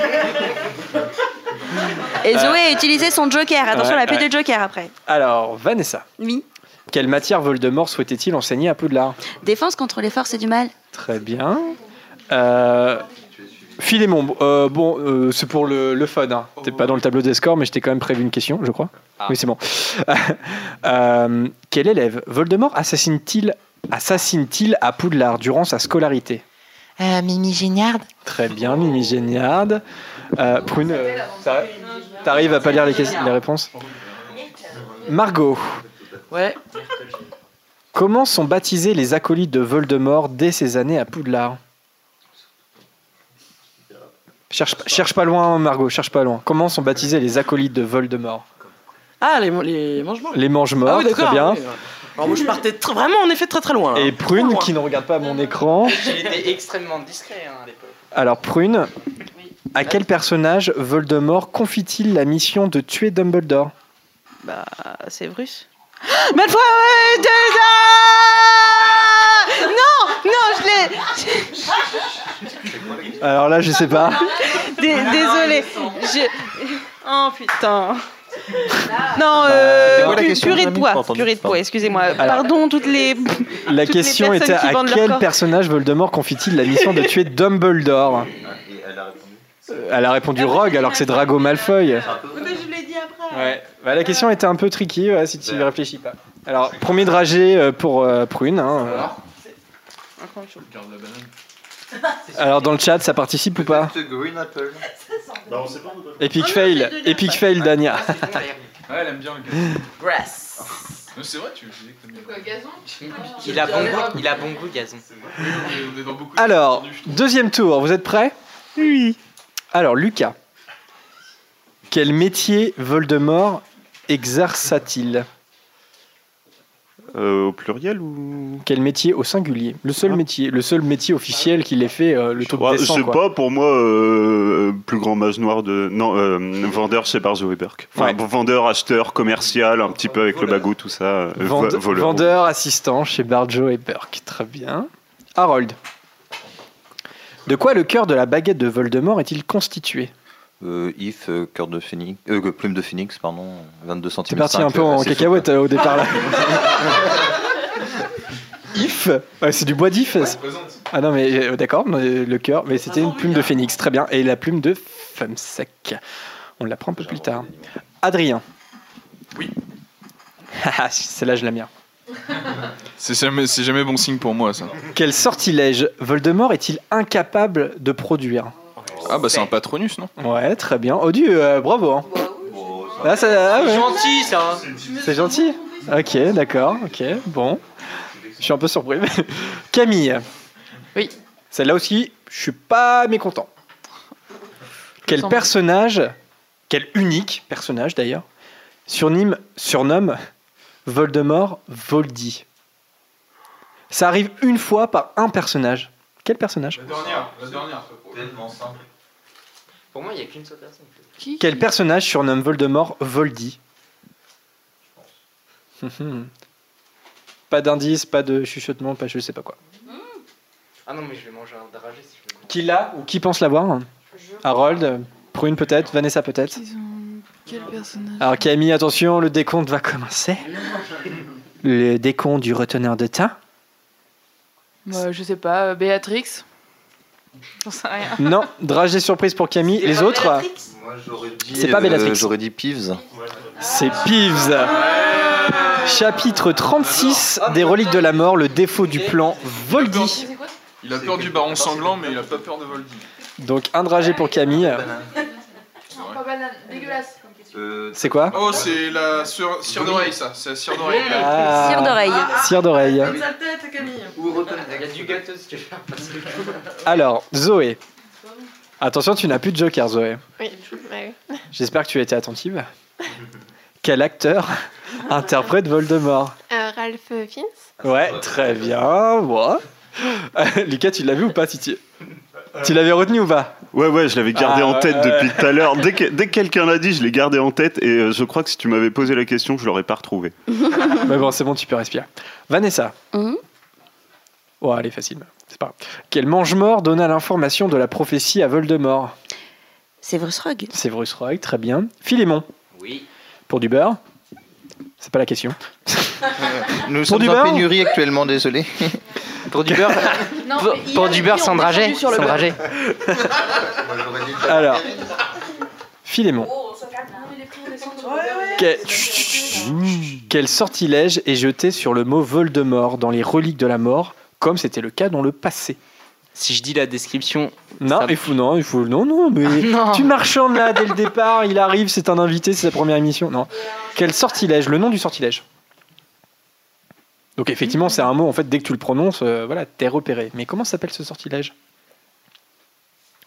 Et Zoé a utilisé son Joker. Attention, Ouais, la plus de Joker après. Alors, Vanessa. Oui. Quelle matière Voldemort souhaitait-il enseigner à Poudlard? Défense contre les forces du mal. Très bien. Euh, Philémon, euh, bon, euh, c'est pour le, le fun. Hein. T'es pas dans le tableau des scores, mais je t'ai quand même prévu une question, je crois. Ah. Oui, c'est bon. Euh, quel élève Voldemort assassine-t-il assassine-t-il à Poudlard durant sa scolarité? Euh, Mimi Géniard. Très bien, Mimi Géniard. Euh, Prune, euh, t'arrives à pas lire les, réponses? Margot, Ouais. comment sont baptisés les acolytes de Voldemort dès ses années à Poudlard? Cherche, cherche pas loin, Margot, cherche pas loin. Comment sont baptisés les acolytes de Voldemort? Ah, les, les mange-morts. Les mange-morts, Ah oui, très d'accord, bien. oui, ouais. Alors moi je partais tr- vraiment en effet très très loin. là. Et Prune, qui ne regarde pas mon écran. J'étais extrêmement discret hein, à l'époque. Alors, Prune, à quel personnage Voldemort confie-t-il la mission de tuer Dumbledore? Bah, c'est Bruce. Malfoy, ouais, Non, non, je l'ai. Alors là, je sais pas. Dé- Désolé. Je... Oh putain. Non, euh, quoi question, purée de poids. De poids, excusez-moi. Pardon, toutes les. La toutes les question était à quel personnage Voldemort confie-t-il la mission de tuer Dumbledore Euh, Elle a répondu Rogue alors que c'est Drago Malfoy. je l'ai dit après. Ouais. Bah, la question était un peu tricky ouais, si tu y réfléchis pas. Alors, premier dragé euh, pour euh, Prune. hein, euh. Alors, dans le chat, ça participe ou pas Green Apple. Bah, on sait pas. Epic fail, epic fail Dania. Ouais, elle aime bien le gazon. Grass. Non, C'est vrai, tu disais que t'aimes bien. Quoi, gazon Il a bon goût, il a bon goût, Gazon. On est dans beaucoup de Alors, deuxième tour, vous êtes prêts? Oui. Alors, Lucas. Quel métier Voldemort exerça-t-il? Euh, au pluriel ou? Quel métier au singulier Le seul métier, le seul métier officiel qu'il ait fait, euh, le truc Ouais, décent, C'est quoi. pas pour moi euh, plus grand mage noir de. Non, euh, vendeur chez Barzo et Berk. Enfin, vendeur, acheteur, commercial, un petit peu avec le bagot, tout ça. euh, vo- Vende- voleur. vendeur assistant chez Barjo et Burke. Très bien. Harold. De quoi le cœur de la baguette de Voldemort est-il constitué? Euh, if, euh, cœur de phénix, euh, plume de phoenix, pardon, 22 cm. C'est parti un peu en cacahuète euh, au départ là. If Ouais, C'est du bois d'if Ah non, mais euh, d'accord, le cœur, mais c'était une plume de phénix, très bien. Et la plume de femme sec. On l'apprend un peu plus tard. Adrien. Oui. Celle-là, je l'aime bien. C'est jamais, c'est jamais bon signe pour moi, ça. Quel sortilège? Voldemort est-il incapable de produire? Ah, bah c'est un patronus, non Ouais, très bien. Odu, euh, bravo. hein. Ah, ça- ah, ouais. Gentil, ça. C'est gentil Ok, d'accord, ok, bon. Je suis un peu surpris. Camille. Oui. Celle-là aussi, je suis pas mécontent. Quel personnage, quel unique personnage d'ailleurs, surnomme, surnomme Voldemort Voldy? Ça arrive une fois par un personnage. Quel personnage? La dernière, la dernière. Tellement simple. Pour moi, il n'y a qu'une seule personne. Qui Quel personnage surnomme Voldemort Voldy? Hum, Pas d'indice, pas de chuchotement, pas je sais pas quoi. Ah non, mais je vais manger un dragé si je veux. Qui l'a ou qui pense l'avoir? Harold, Prune peut-être, Vanessa peut-être? Quel personnage? Alors Camille, attention, le décompte va commencer. Le décompte du reteneur de teint. Bah, Je sais pas, Béatrix? Non, dragée surprise pour Camille. Les autres. C'est pas euh, Bellatrix. J'aurais dit Peeves. c'est Peeves. Chapitre 36 des reliques de la mort, le défaut du plan Voldy. Il a peur du baron sanglant, mais il a pas peur de Voldy. Donc un dragé pour Camille. Non, pas banane, dégueulasse. C'est quoi Oh, c'est la sur- cire d'oreille, ça. C'est la cire d'oreille. Ah. Cire d'oreille. Cire d'oreille. Sale tête, Camille. Il y a du gâteau si tu veux. Parce que... Alors, Zoé. Attention, tu n'as plus de joker, Zoé. Oui. J'espère que tu as été attentive. Quel acteur interprète Voldemort? Euh, Ralph Fiennes Ouais, très bien. Moi. Lucas, tu l'as vu ou pas si tu... tu l'avais retenu ou pas Ouais, ouais, je l'avais gardé Ah, en tête ouais. depuis tout à l'heure. Dès que, dès que quelqu'un l'a dit, je l'ai gardé en tête et euh, je crois que si tu m'avais posé la question, je l'aurais pas retrouvé. Mais bon, c'est bon, tu peux respirer. Vanessa. Mhm. Oh, elle est facile. C'est pas grave. Quel mange-mort donna l'information de la prophétie à Voldemort Severus Rogue. Severus Rogue, très bien. Philémon. Oui. Pour du beurre C'est pas la question. Nous Pour sommes du en beurre pénurie actuellement, désolé. Pour du beurre Non, Pour, du beurre sans on est dragé descendu sur le Sans beurre. dragé Alors, Philémon. Quel... Quel sortilège est jeté sur le mot Voldemort dans les reliques de la mort, comme c'était le cas dans le passé? Si je dis la description. Non, ça- il faut non, il faut non, non, mais non. tu marchandes là dès le départ. Il arrive, c'est un invité, c'est sa première émission. Non, quel sortilège Le nom du sortilège? Donc effectivement, c'est un mot. En fait, dès que tu le prononces, euh, voilà, t'es repéré. Mais comment s'appelle ce sortilège?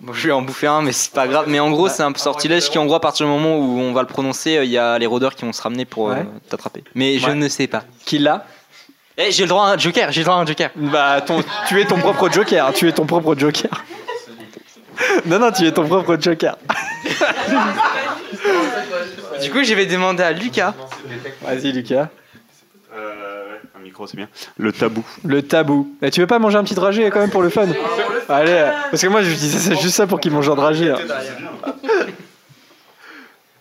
Bon, je vais en bouffer un, mais c'est pas grave. Mais en gros, c'est un sortilège qui, en gros, à partir du moment où on va le prononcer, euh, il y a les rôdeurs qui vont se ramener pour euh, t'attraper. Mais je Ouais. ne sais pas. Qui l'a? Eh, j'ai le droit à un joker, j'ai le droit à un joker. Bah, ton- tu es ton propre joker. Tu es ton propre joker. Non, non, tu es ton propre joker. Du coup, je vais demander à Lucas. Vas-y, Lucas. Euh, micro, c'est bien. Le tabou. Le tabou. Eh, tu veux pas manger un petit dragé quand même pour le fun? Allez, euh, parce que moi je disais c'est juste ça pour qu'il mange un dragé. hein.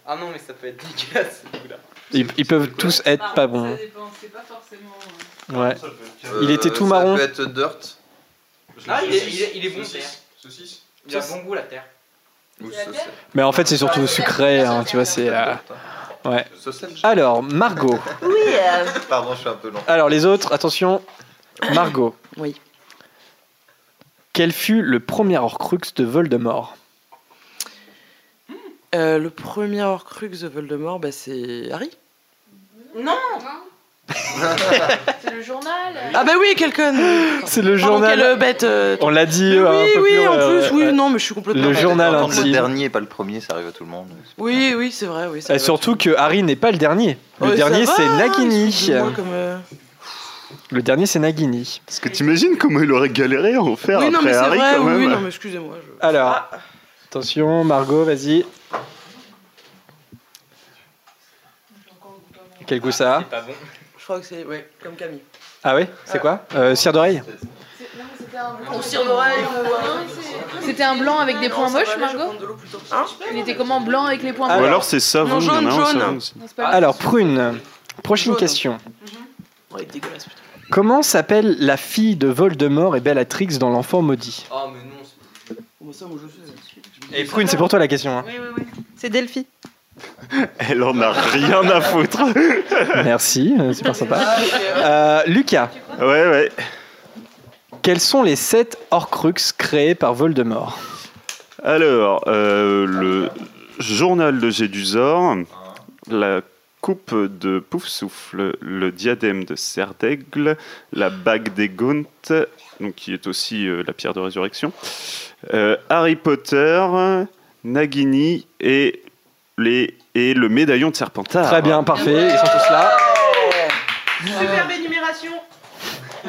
Ah non, mais ça peut être dégueulasse. Ils, ils peuvent tous être pas bons. C'est pas forcément. Ouais. Il était tout ça marron. peut être dirt. Ah, il est, il est, il est bon, terre. Saucisse. Il a bon goût, la terre. Mais en fait c'est surtout sucré, hein, tu vois, c'est... euh, Ouais. Alors, Margot. Oui. euh, Pardon, je suis un peu lent. Alors les autres, attention. Margot. Oui. Quel fut le premier Horcrux de Voldemort? Euh, le premier Horcrux de Voldemort, bah, c'est Harry. Non C'est le journal. Ah bah oui, quelqu'un. C'est le journal... quelle bête. euh, On l'a dit euh, un oui, peu oui, plus, en euh, plus, oui, ouais. non, mais je suis complètement. Le journal intime. le dernier, pas le premier, ça arrive à tout le monde. Oui, oui, c'est vrai, oui. ça Et surtout que Harry n'est pas le dernier. Le Ouais, ça dernier va, c'est Nagini. comme, euh, Le dernier c'est Nagini. Parce que t'imagines comment il aurait galéré à en faire Oui, non, après mais c'est Harry vrai, quand oui, même. oui, non, mais excusez-moi. je- Alors, attention, Margot, vas-y. Quel goût ça a C'est pas bon. Je crois que c'est, ouais, comme Camille. Ah oui C'est quoi euh, Cire d'oreille? C'était un blanc. Voir. C'était un blanc avec des points moches, Margot plutôt. Hein Il était comment blanc avec les points Ou moches alors c'est savon, Non, il y en a jaune, un jaune. savon aussi. Non, c'est pas Alors, Prune, prochaine Jaune. question. Ouais, dégueulasse, putain. Comment s'appelle la fille de Voldemort et Bellatrix dans L'Enfant Maudit? Oh, mais non. c'est- Comment ça, moi je sais. Et Prune, c'est pour toi la question. hein. Oui, oui, oui. C'est Delphi. Elle en a rien à foutre. Merci, euh, super sympa. Euh, Lucas, Ouais, ouais. quels sont les sept Horcrux créés par Voldemort? Alors, euh, le journal de Gédusor, la coupe de Poufsouffle, le diadème de Serdaigle, la bague des Gaunt, donc qui est aussi euh, la pierre de résurrection, Harry Potter, Nagini et, les, et le médaillon de Serpentard. Très bien, parfait, ils sont tous là. Superbe énumération.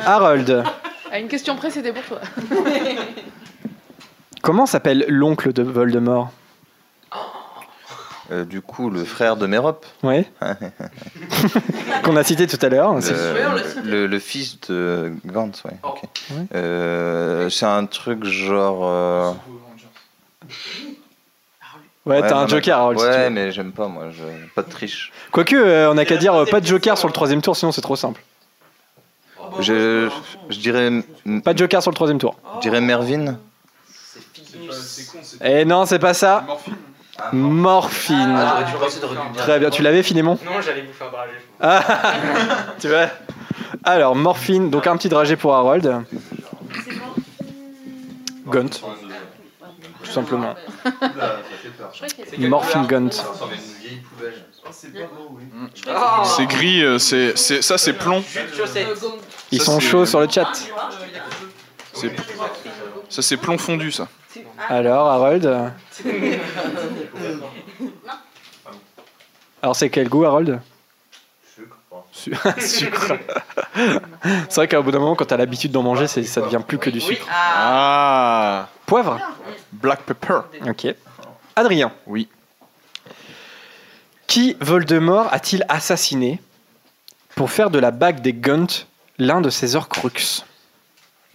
Harold, Ah, une question près, c'était pour toi. comment s'appelle l'oncle de Voldemort? Euh, du coup, le frère de Mérop. Ouais. Qu'on a cité tout à l'heure. c'est- le, le- le fils de Gantz, ouais. ok. Ouais. Euh, c'est un truc genre. euh, Ouais, t'as un joker, Harold. si Ouais, tu veux. mais j'aime pas, moi. Je... Pas de triche. Quoique, euh, on a qu'à dire euh, pas de joker sur le troisième tour, sinon c'est trop simple. Je, je dirais. Pas de joker sur le troisième tour. Je dirais Mervyn. Eh non, c'est pas ça. Morphine. Ah, recul. Très bien, tu l'avais Finémon Non, j'allais vous faire dragé. Ah, tu vois Alors, morphine, donc un petit dragé pour Harold. Gunt. Tout simplement. Morphine Gunt. C'est gris, euh, c'est, c'est- ça c'est plomb. Ils sont chauds sur le chat. C'est- Ça c'est plomb fondu ça. Alors, Harold Alors, c'est quel goût, Harold Su- Sucre. c'est vrai qu'à bout d'un moment, quand t'as l'habitude d'en manger, c'est- ça devient plus que du sucre. Ah. Poivre Black pepper. Ok. Adrien. Oui. Qui Voldemort a-t-il assassiné pour faire de la bague des Gunt l'un de ses Horcruxes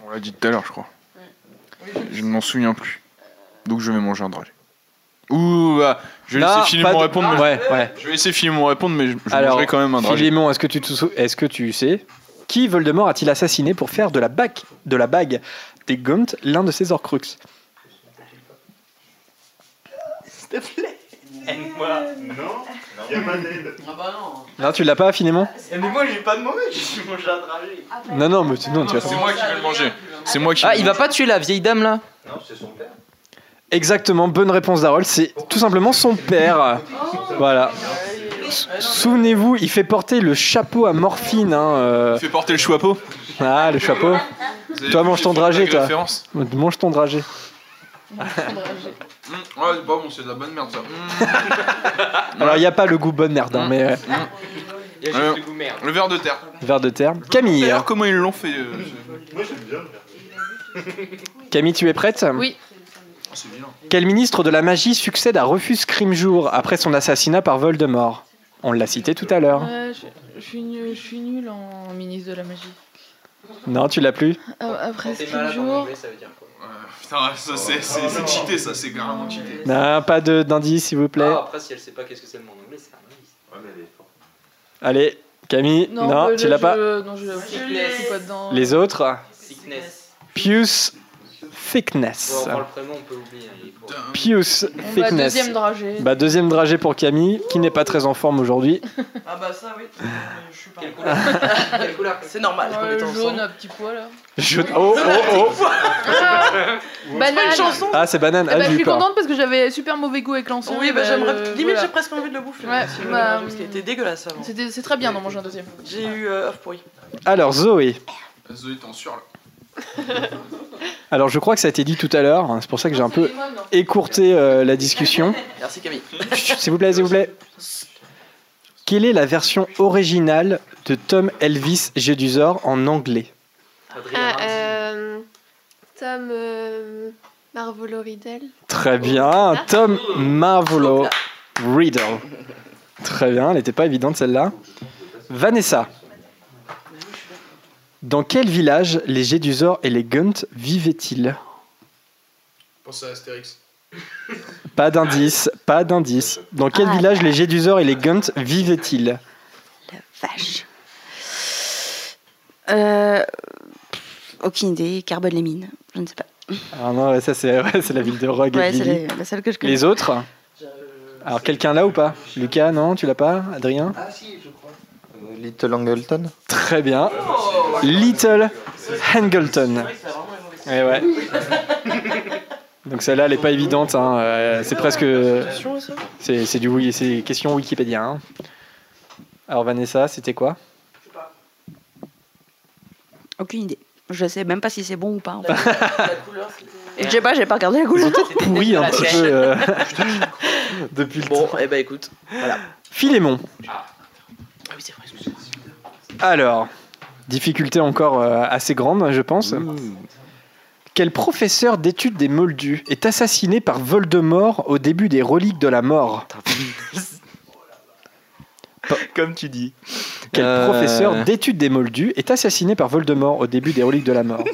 On l'a dit tout à l'heure, je crois. Je ne m'en souviens plus. Donc je vais manger un dragé. Ouh, bah, je vais Non, laisser pas Philémon de- répondre. Mais Ouais, ouais. Je vais laisser Philémon répondre, mais je, je Alors, mangerai quand même un dragé. Philémon, est-ce que tu te sou- est-ce que tu sais qui Voldemort a-t-il assassiné pour faire de la bague de la bague des Gunt l'un de ses Horcruxes te plaît. Aide-moi. Non, il a pas d'aide. Ah bah non. Non, tu l'as pas, Philémon Mais moi, j'ai pas demandé, j'ai mangé un dragé. Non, non, mais tu- non, tu vas C'est moi qui vais le manger. C'est moi qui. Ah, il va pas tuer la vieille dame là Non, c'est son père. Exactement, bonne réponse d'Harold, c'est tout simplement son père. Voilà. S- Souvenez-vous, il fait porter le chapeau à morphine. Hein, euh. Il fait porter le chapeau. Ah, le chapeau. Vous avez Toi, vu, mange ton fait une dragé, blague toi. référence. Mange ton dragé. Mmh, ouais, c'est pas bon, c'est de la bonne merde ça. Mmh. Alors, il n'y a pas le goût bonne merde, hein, mais euh, Il y a Euh, juste le goût merde. Le verre de terre. verre de terre. Camille, D'ailleurs, comment ils l'ont fait euh, Moi j'aime bien le verre. Camille, tu es prête? Oui. C'est bien. Quel ministre de la magie succède à Rufus Scrimgeour après son assassinat par Voldemort? On l'a cité tout à l'heure. Ouais, je, je suis nul, je suis nulle en ministre de la magie. Non, tu l'as plus? Ah, Après T'es ce malade en jour. anglais, ça veut dire quoi? Putain, ça c'est, c'est, cheaté, ça c'est carrément cheaté. Non, pas de- d'indice, s'il vous plaît. Ah, après, si elle sait pas qu'est-ce que c'est le mot en anglais, c'est un indice. Ouais, mais elle est forte. Allez, Camille, non, bah, tu l'as pas. je- Non, je je suis pas dedans. Les autres Sickness. Pius Thickness. on prend le prénom, on peut l'oublier. hein, Pius Bah, Thickness. deuxième dragé. Bah, deuxième dragé pour Camille, qui n'est pas très en forme aujourd'hui. Ah bah ça oui. Je suis pas. Quelle couleur Quelle couleur C'est normal. est jaune, ensemble. un petit poil là. Je... Oh, oh, oh Banane. une chanson Ah, c'est banane. Ah, bah, je suis contente parce que j'avais super mauvais goût avec l'ancien. Oui, bah j'aimerais. euh, Limite, voilà. j'ai presque envie de le bouffer. Ouais, C'est bah, parce qu'il était dégueulasse avant. C'était- C'est très bien d'en manger un deuxième. J'ai eu euh, œuf pourri. Alors, Zoé. Zoé, t'en sûr là. Alors, je crois que ça a été dit tout à l'heure. hein, C'est pour ça que j'ai un peu écourté euh, la discussion. Merci Camille. S'il vous plaît, s'il vous plaît. Quelle est la version originale de Tom Elvis Jedusor en anglais? Ah, euh, Tom euh, Marvolo Riddle. Très bien, Tom Marvolo Riddle. Très bien, elle n'était pas évidente celle-là. Vanessa. Dans quel village les Jedusor et les Gunt vivaient-ils? Pense à Astérix. Pas d'indice, pas d'indice. Dans quel Ah. village les Jedusor et les Gunt vivaient-ils? Vache. Euh, aucune idée. Carbone les mines. Je ne sais pas. Ah non, ouais, ça c'est ouais, c'est la ville de Rogue et Ouais, de c'est Lily. la, la seule que je connais. Les autres? Alors quelqu'un là ou pas? Lucas, non, tu l'as pas? Adrien? Ah si, je crois. Euh, Little Angleton Très bien. Little Hangleton. Eh ouais. Donc celle-là, elle est pas évidente. hein, euh, C'est presque. C'est c'est du oui, c'est question Wikipédia. hein. Alors Vanessa, c'était quoi? Aucune idée. Je sais même pas si c'est bon ou pas. en fait. La couleur, c'était. Je sais pas, j'ai pas regardé la couleur. Pourri un petit peu euh, depuis le Bon, temps. eh ben écoute, voilà. Philémon. Ah oui, c'est vrai. Alors, difficulté encore euh, assez grande, je pense. Quel professeur d'études des Moldus est assassiné par Voldemort au début des Reliques de la Mort? Comme tu dis. Quel Euh. professeur d'études des Moldus est assassiné par Voldemort au début des Reliques de la Mort?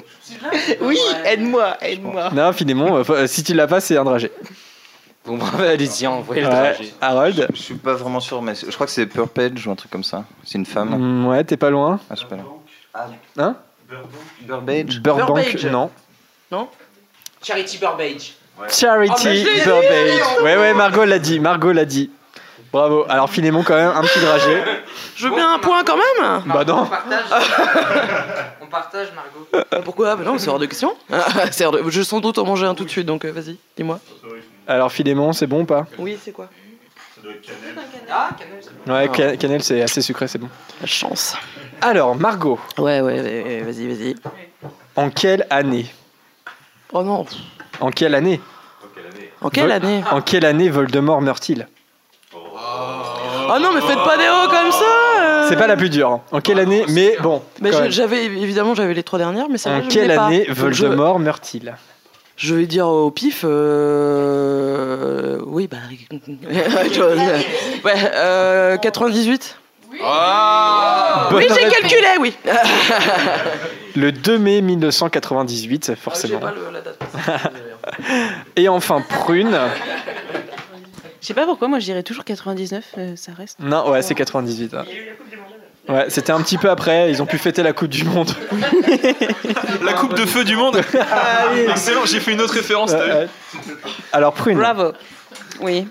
Oui, aide-moi, aide-moi. Non, Philémon, euh, si tu l'as pas, c'est un dragé. Bon, bah, allez-y, envoyez le trajet. Harold Je suis pas vraiment sûr, mais je crois que c'est Purpage ou un truc comme ça. C'est une femme. Mm, Ouais, t'es pas loin. Ah, je sais pas. Hein Burbage. Burbank, Burbage. non. Non Charity Burbage. Charity Oh, mais je l'ai dit Burbage. Ouais, ouais, Margot l'a dit. Margot l'a dit. Bravo. Alors, Philémon, quand même, un petit dragé. Je veux bien un point quand même Bah non. On partage. On partage, Margot. Euh, Pourquoi Bah non, c'est hors de question. C'est hors de- Je vais sans doute en manger un tout de suite, donc euh, vas-y, dis-moi. Alors, Philémon, c'est bon ou pas Oui, c'est quoi Ah, Cannelle, c'est bon. Ouais, ca- cannelle, c'est assez sucré, c'est bon. La chance. Alors, Margot, Ouais, ouais, ouais, vas-y, vas-y. en quelle année Oh non, En quelle année en quelle Vol- année En quelle année Voldemort meurt-il Oh non, mais faites pas des hauts comme ça euh. C'est pas la plus dure. hein. En quelle année Mais bon. Mais quand je- même. j'avais évidemment j'avais les trois dernières, mais c'est En je quelle l'ai pas. année Donc, je- Voldemort meurt-il Je vais dire au pif. Euh... Oui, bah. je- ouais, euh, 98. Bonne oui, j'ai réponse. calculé, oui. Le 2 mai 1998, forcément. Ah, J'ai pas le- la date. Et enfin, Prune. Je sais pas pourquoi, moi je dirais toujours 99, euh, ça reste. Non, ouais, c'est 98. hein. Ouais, c'était un petit peu après, ils ont pu fêter la Coupe du Monde. La coupe de feu du monde Excellent, j'ai fait une autre référence. Alors, Prune, Bravo. Oui.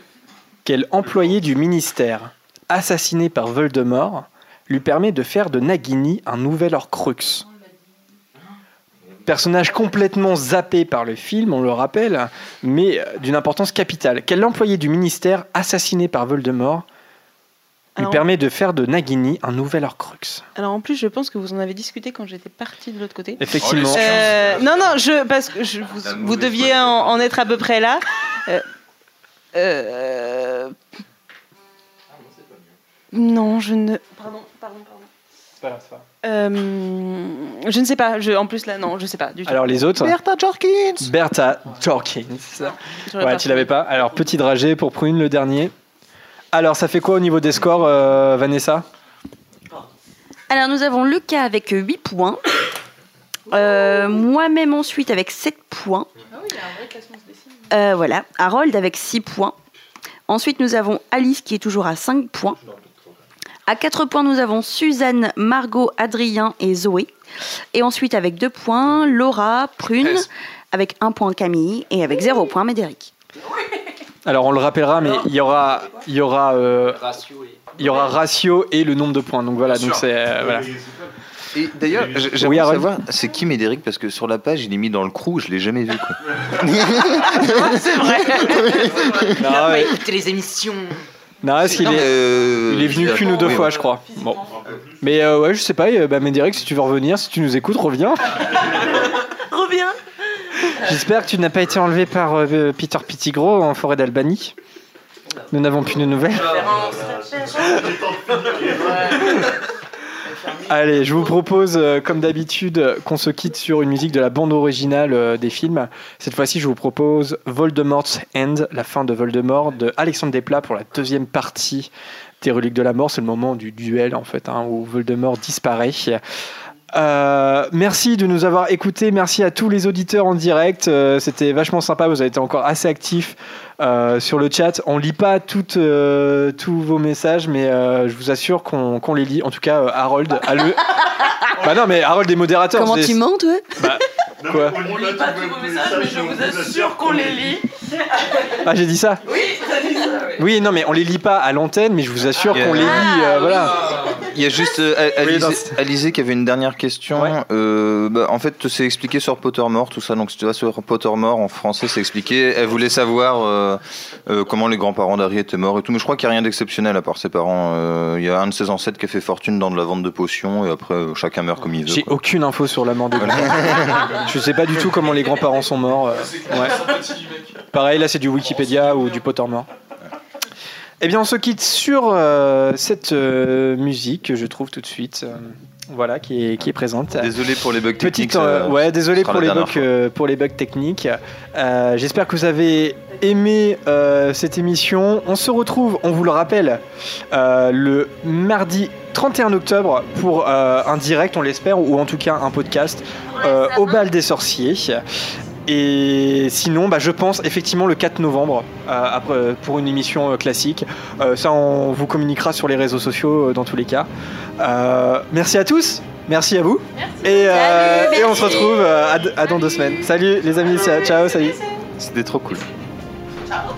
quel employé du ministère, assassiné par Voldemort, lui permet de faire de Nagini un nouvel Horcrux? Personnage complètement zappé par le film, on le rappelle, mais euh, d'une importance capitale. Quel employé du ministère, assassiné par Voldemort, lui permet de faire de Nagini un nouvel Horcrux Alors en plus, je pense que vous en avez discuté quand j'étais partie de l'autre côté. Effectivement. Euh, non, non, je, parce que je, vous, vous deviez en, en être à peu près là. Euh, euh, non, je ne. Pardon, pardon, pardon. Euh, je ne sais pas. Je, en plus là, non, je sais pas du tout. Alors les autres Bertha Jorkins. Bertha Jorkins. Ouais, tu l'avais pas. Alors petit dragé pour Prune, le dernier. Alors ça fait quoi au niveau des scores, euh, Vanessa? Alors nous avons Lucas avec 8 points. Euh, Moi-même ensuite avec 7 points. Euh, voilà. Harold avec 6 points. Ensuite nous avons Alice qui est toujours à 5 points. À 4 points nous avons Suzanne, Margot, Adrien et Zoé. Et ensuite avec 2 points Laura, Prune. Avec 1 point Camille et avec 0 point Médéric. Alors on le rappellera, mais il y aura, il y aura, euh, Ratio et- il y aura ratio et le nombre de points. Donc voilà, donc c'est euh, voilà. Et d'ailleurs, j'aimerais Oui, savoir, c'est qui Médéric? Parce que sur la page, il est mis dans le crew, je l'ai jamais vu. Quoi. c'est vrai. Non, Pas ouais. écouter les émissions. Non, qu'il Non, est, euh, il est venu qu'une ou deux oui, fois, ouais. je crois. Bon, mais euh, ouais, je sais pas. euh, Bah, Médéric, si tu veux revenir, si tu nous écoutes, reviens. Reviens. J'espère que tu n'as pas été enlevé par euh, Peter Pettigrew en forêt d'Albanie. Nous n'avons plus de nouvelles. Allez, je vous propose, euh, comme d'habitude, qu'on se quitte sur une musique de la bande originale euh, des films. Cette fois-ci, je vous propose Voldemort's End, la fin de Voldemort, de Alexandre Desplat pour la deuxième partie des Reliques de la Mort. C'est le moment du duel, en fait, hein, où Voldemort disparaît. Euh, merci de nous avoir écoutés. Merci à tous les auditeurs en direct. Euh, C'était vachement sympa. Vous avez été encore assez actifs euh, sur le chat. On lit pas toutes, euh, tous vos messages, mais euh, je vous assure qu'on les lit. En tout cas, euh, Harold a le. bah non, mais Harold est modérateur. Comment c'est- tu mens, toi? Bah, quoi On lit pas tous vos messages, mais je vous assure qu'on les lit. Ah, j'ai dit ça. Oui, t'as dit ça. oui. Oui, non, mais on les lit pas à l'antenne, mais je vous assure qu'on les lit. Ah, euh, voilà. oui. Il y a juste euh, Alizé, Alizé qui avait une dernière question. Euh, bah, en fait, c'est expliqué sur Pottermore, tout ça. Donc, si tu vas sur Pottermore, en français, c'est expliqué. Elle voulait savoir euh, euh, comment les grands-parents d'Harry étaient morts et tout. Mais je crois qu'il n'y a rien d'exceptionnel à part ses parents. Euh, Il y a un de ses ancêtres qui a fait fortune dans de la vente de potions et après, euh, chacun meurt comme il veut. J'ai aucune info sur la mort des grands-parents. Je sais pas du tout comment les grands-parents sont morts. euh, ouais. Pareil, là c'est du Wikipédia ou du Pottermore. Eh bien, on se quitte sur euh, cette euh, musique que je trouve tout de suite. euh, voilà, qui est, qui est présente. Désolé pour les bugs techniques. Petite, euh, ouais, désolé pour les, bugs, euh, pour les bugs techniques. Euh, J'espère que vous avez aimé euh, cette émission. On se retrouve, on vous le rappelle, euh, le mardi 31 octobre pour euh, un direct, on l'espère, ou en tout cas un podcast euh, au bal des sorciers. Et sinon, bah, je pense effectivement le 4 novembre euh, après, pour une émission euh, classique. Euh, ça, on vous communiquera sur les réseaux sociaux euh, dans tous les cas. Euh, merci à tous, merci à vous. Et, euh, Salut, et on se merci. retrouve euh, à, à dans deux semaines. Salut les amis, ciao, ciao, salut. C'était trop cool. Ciao.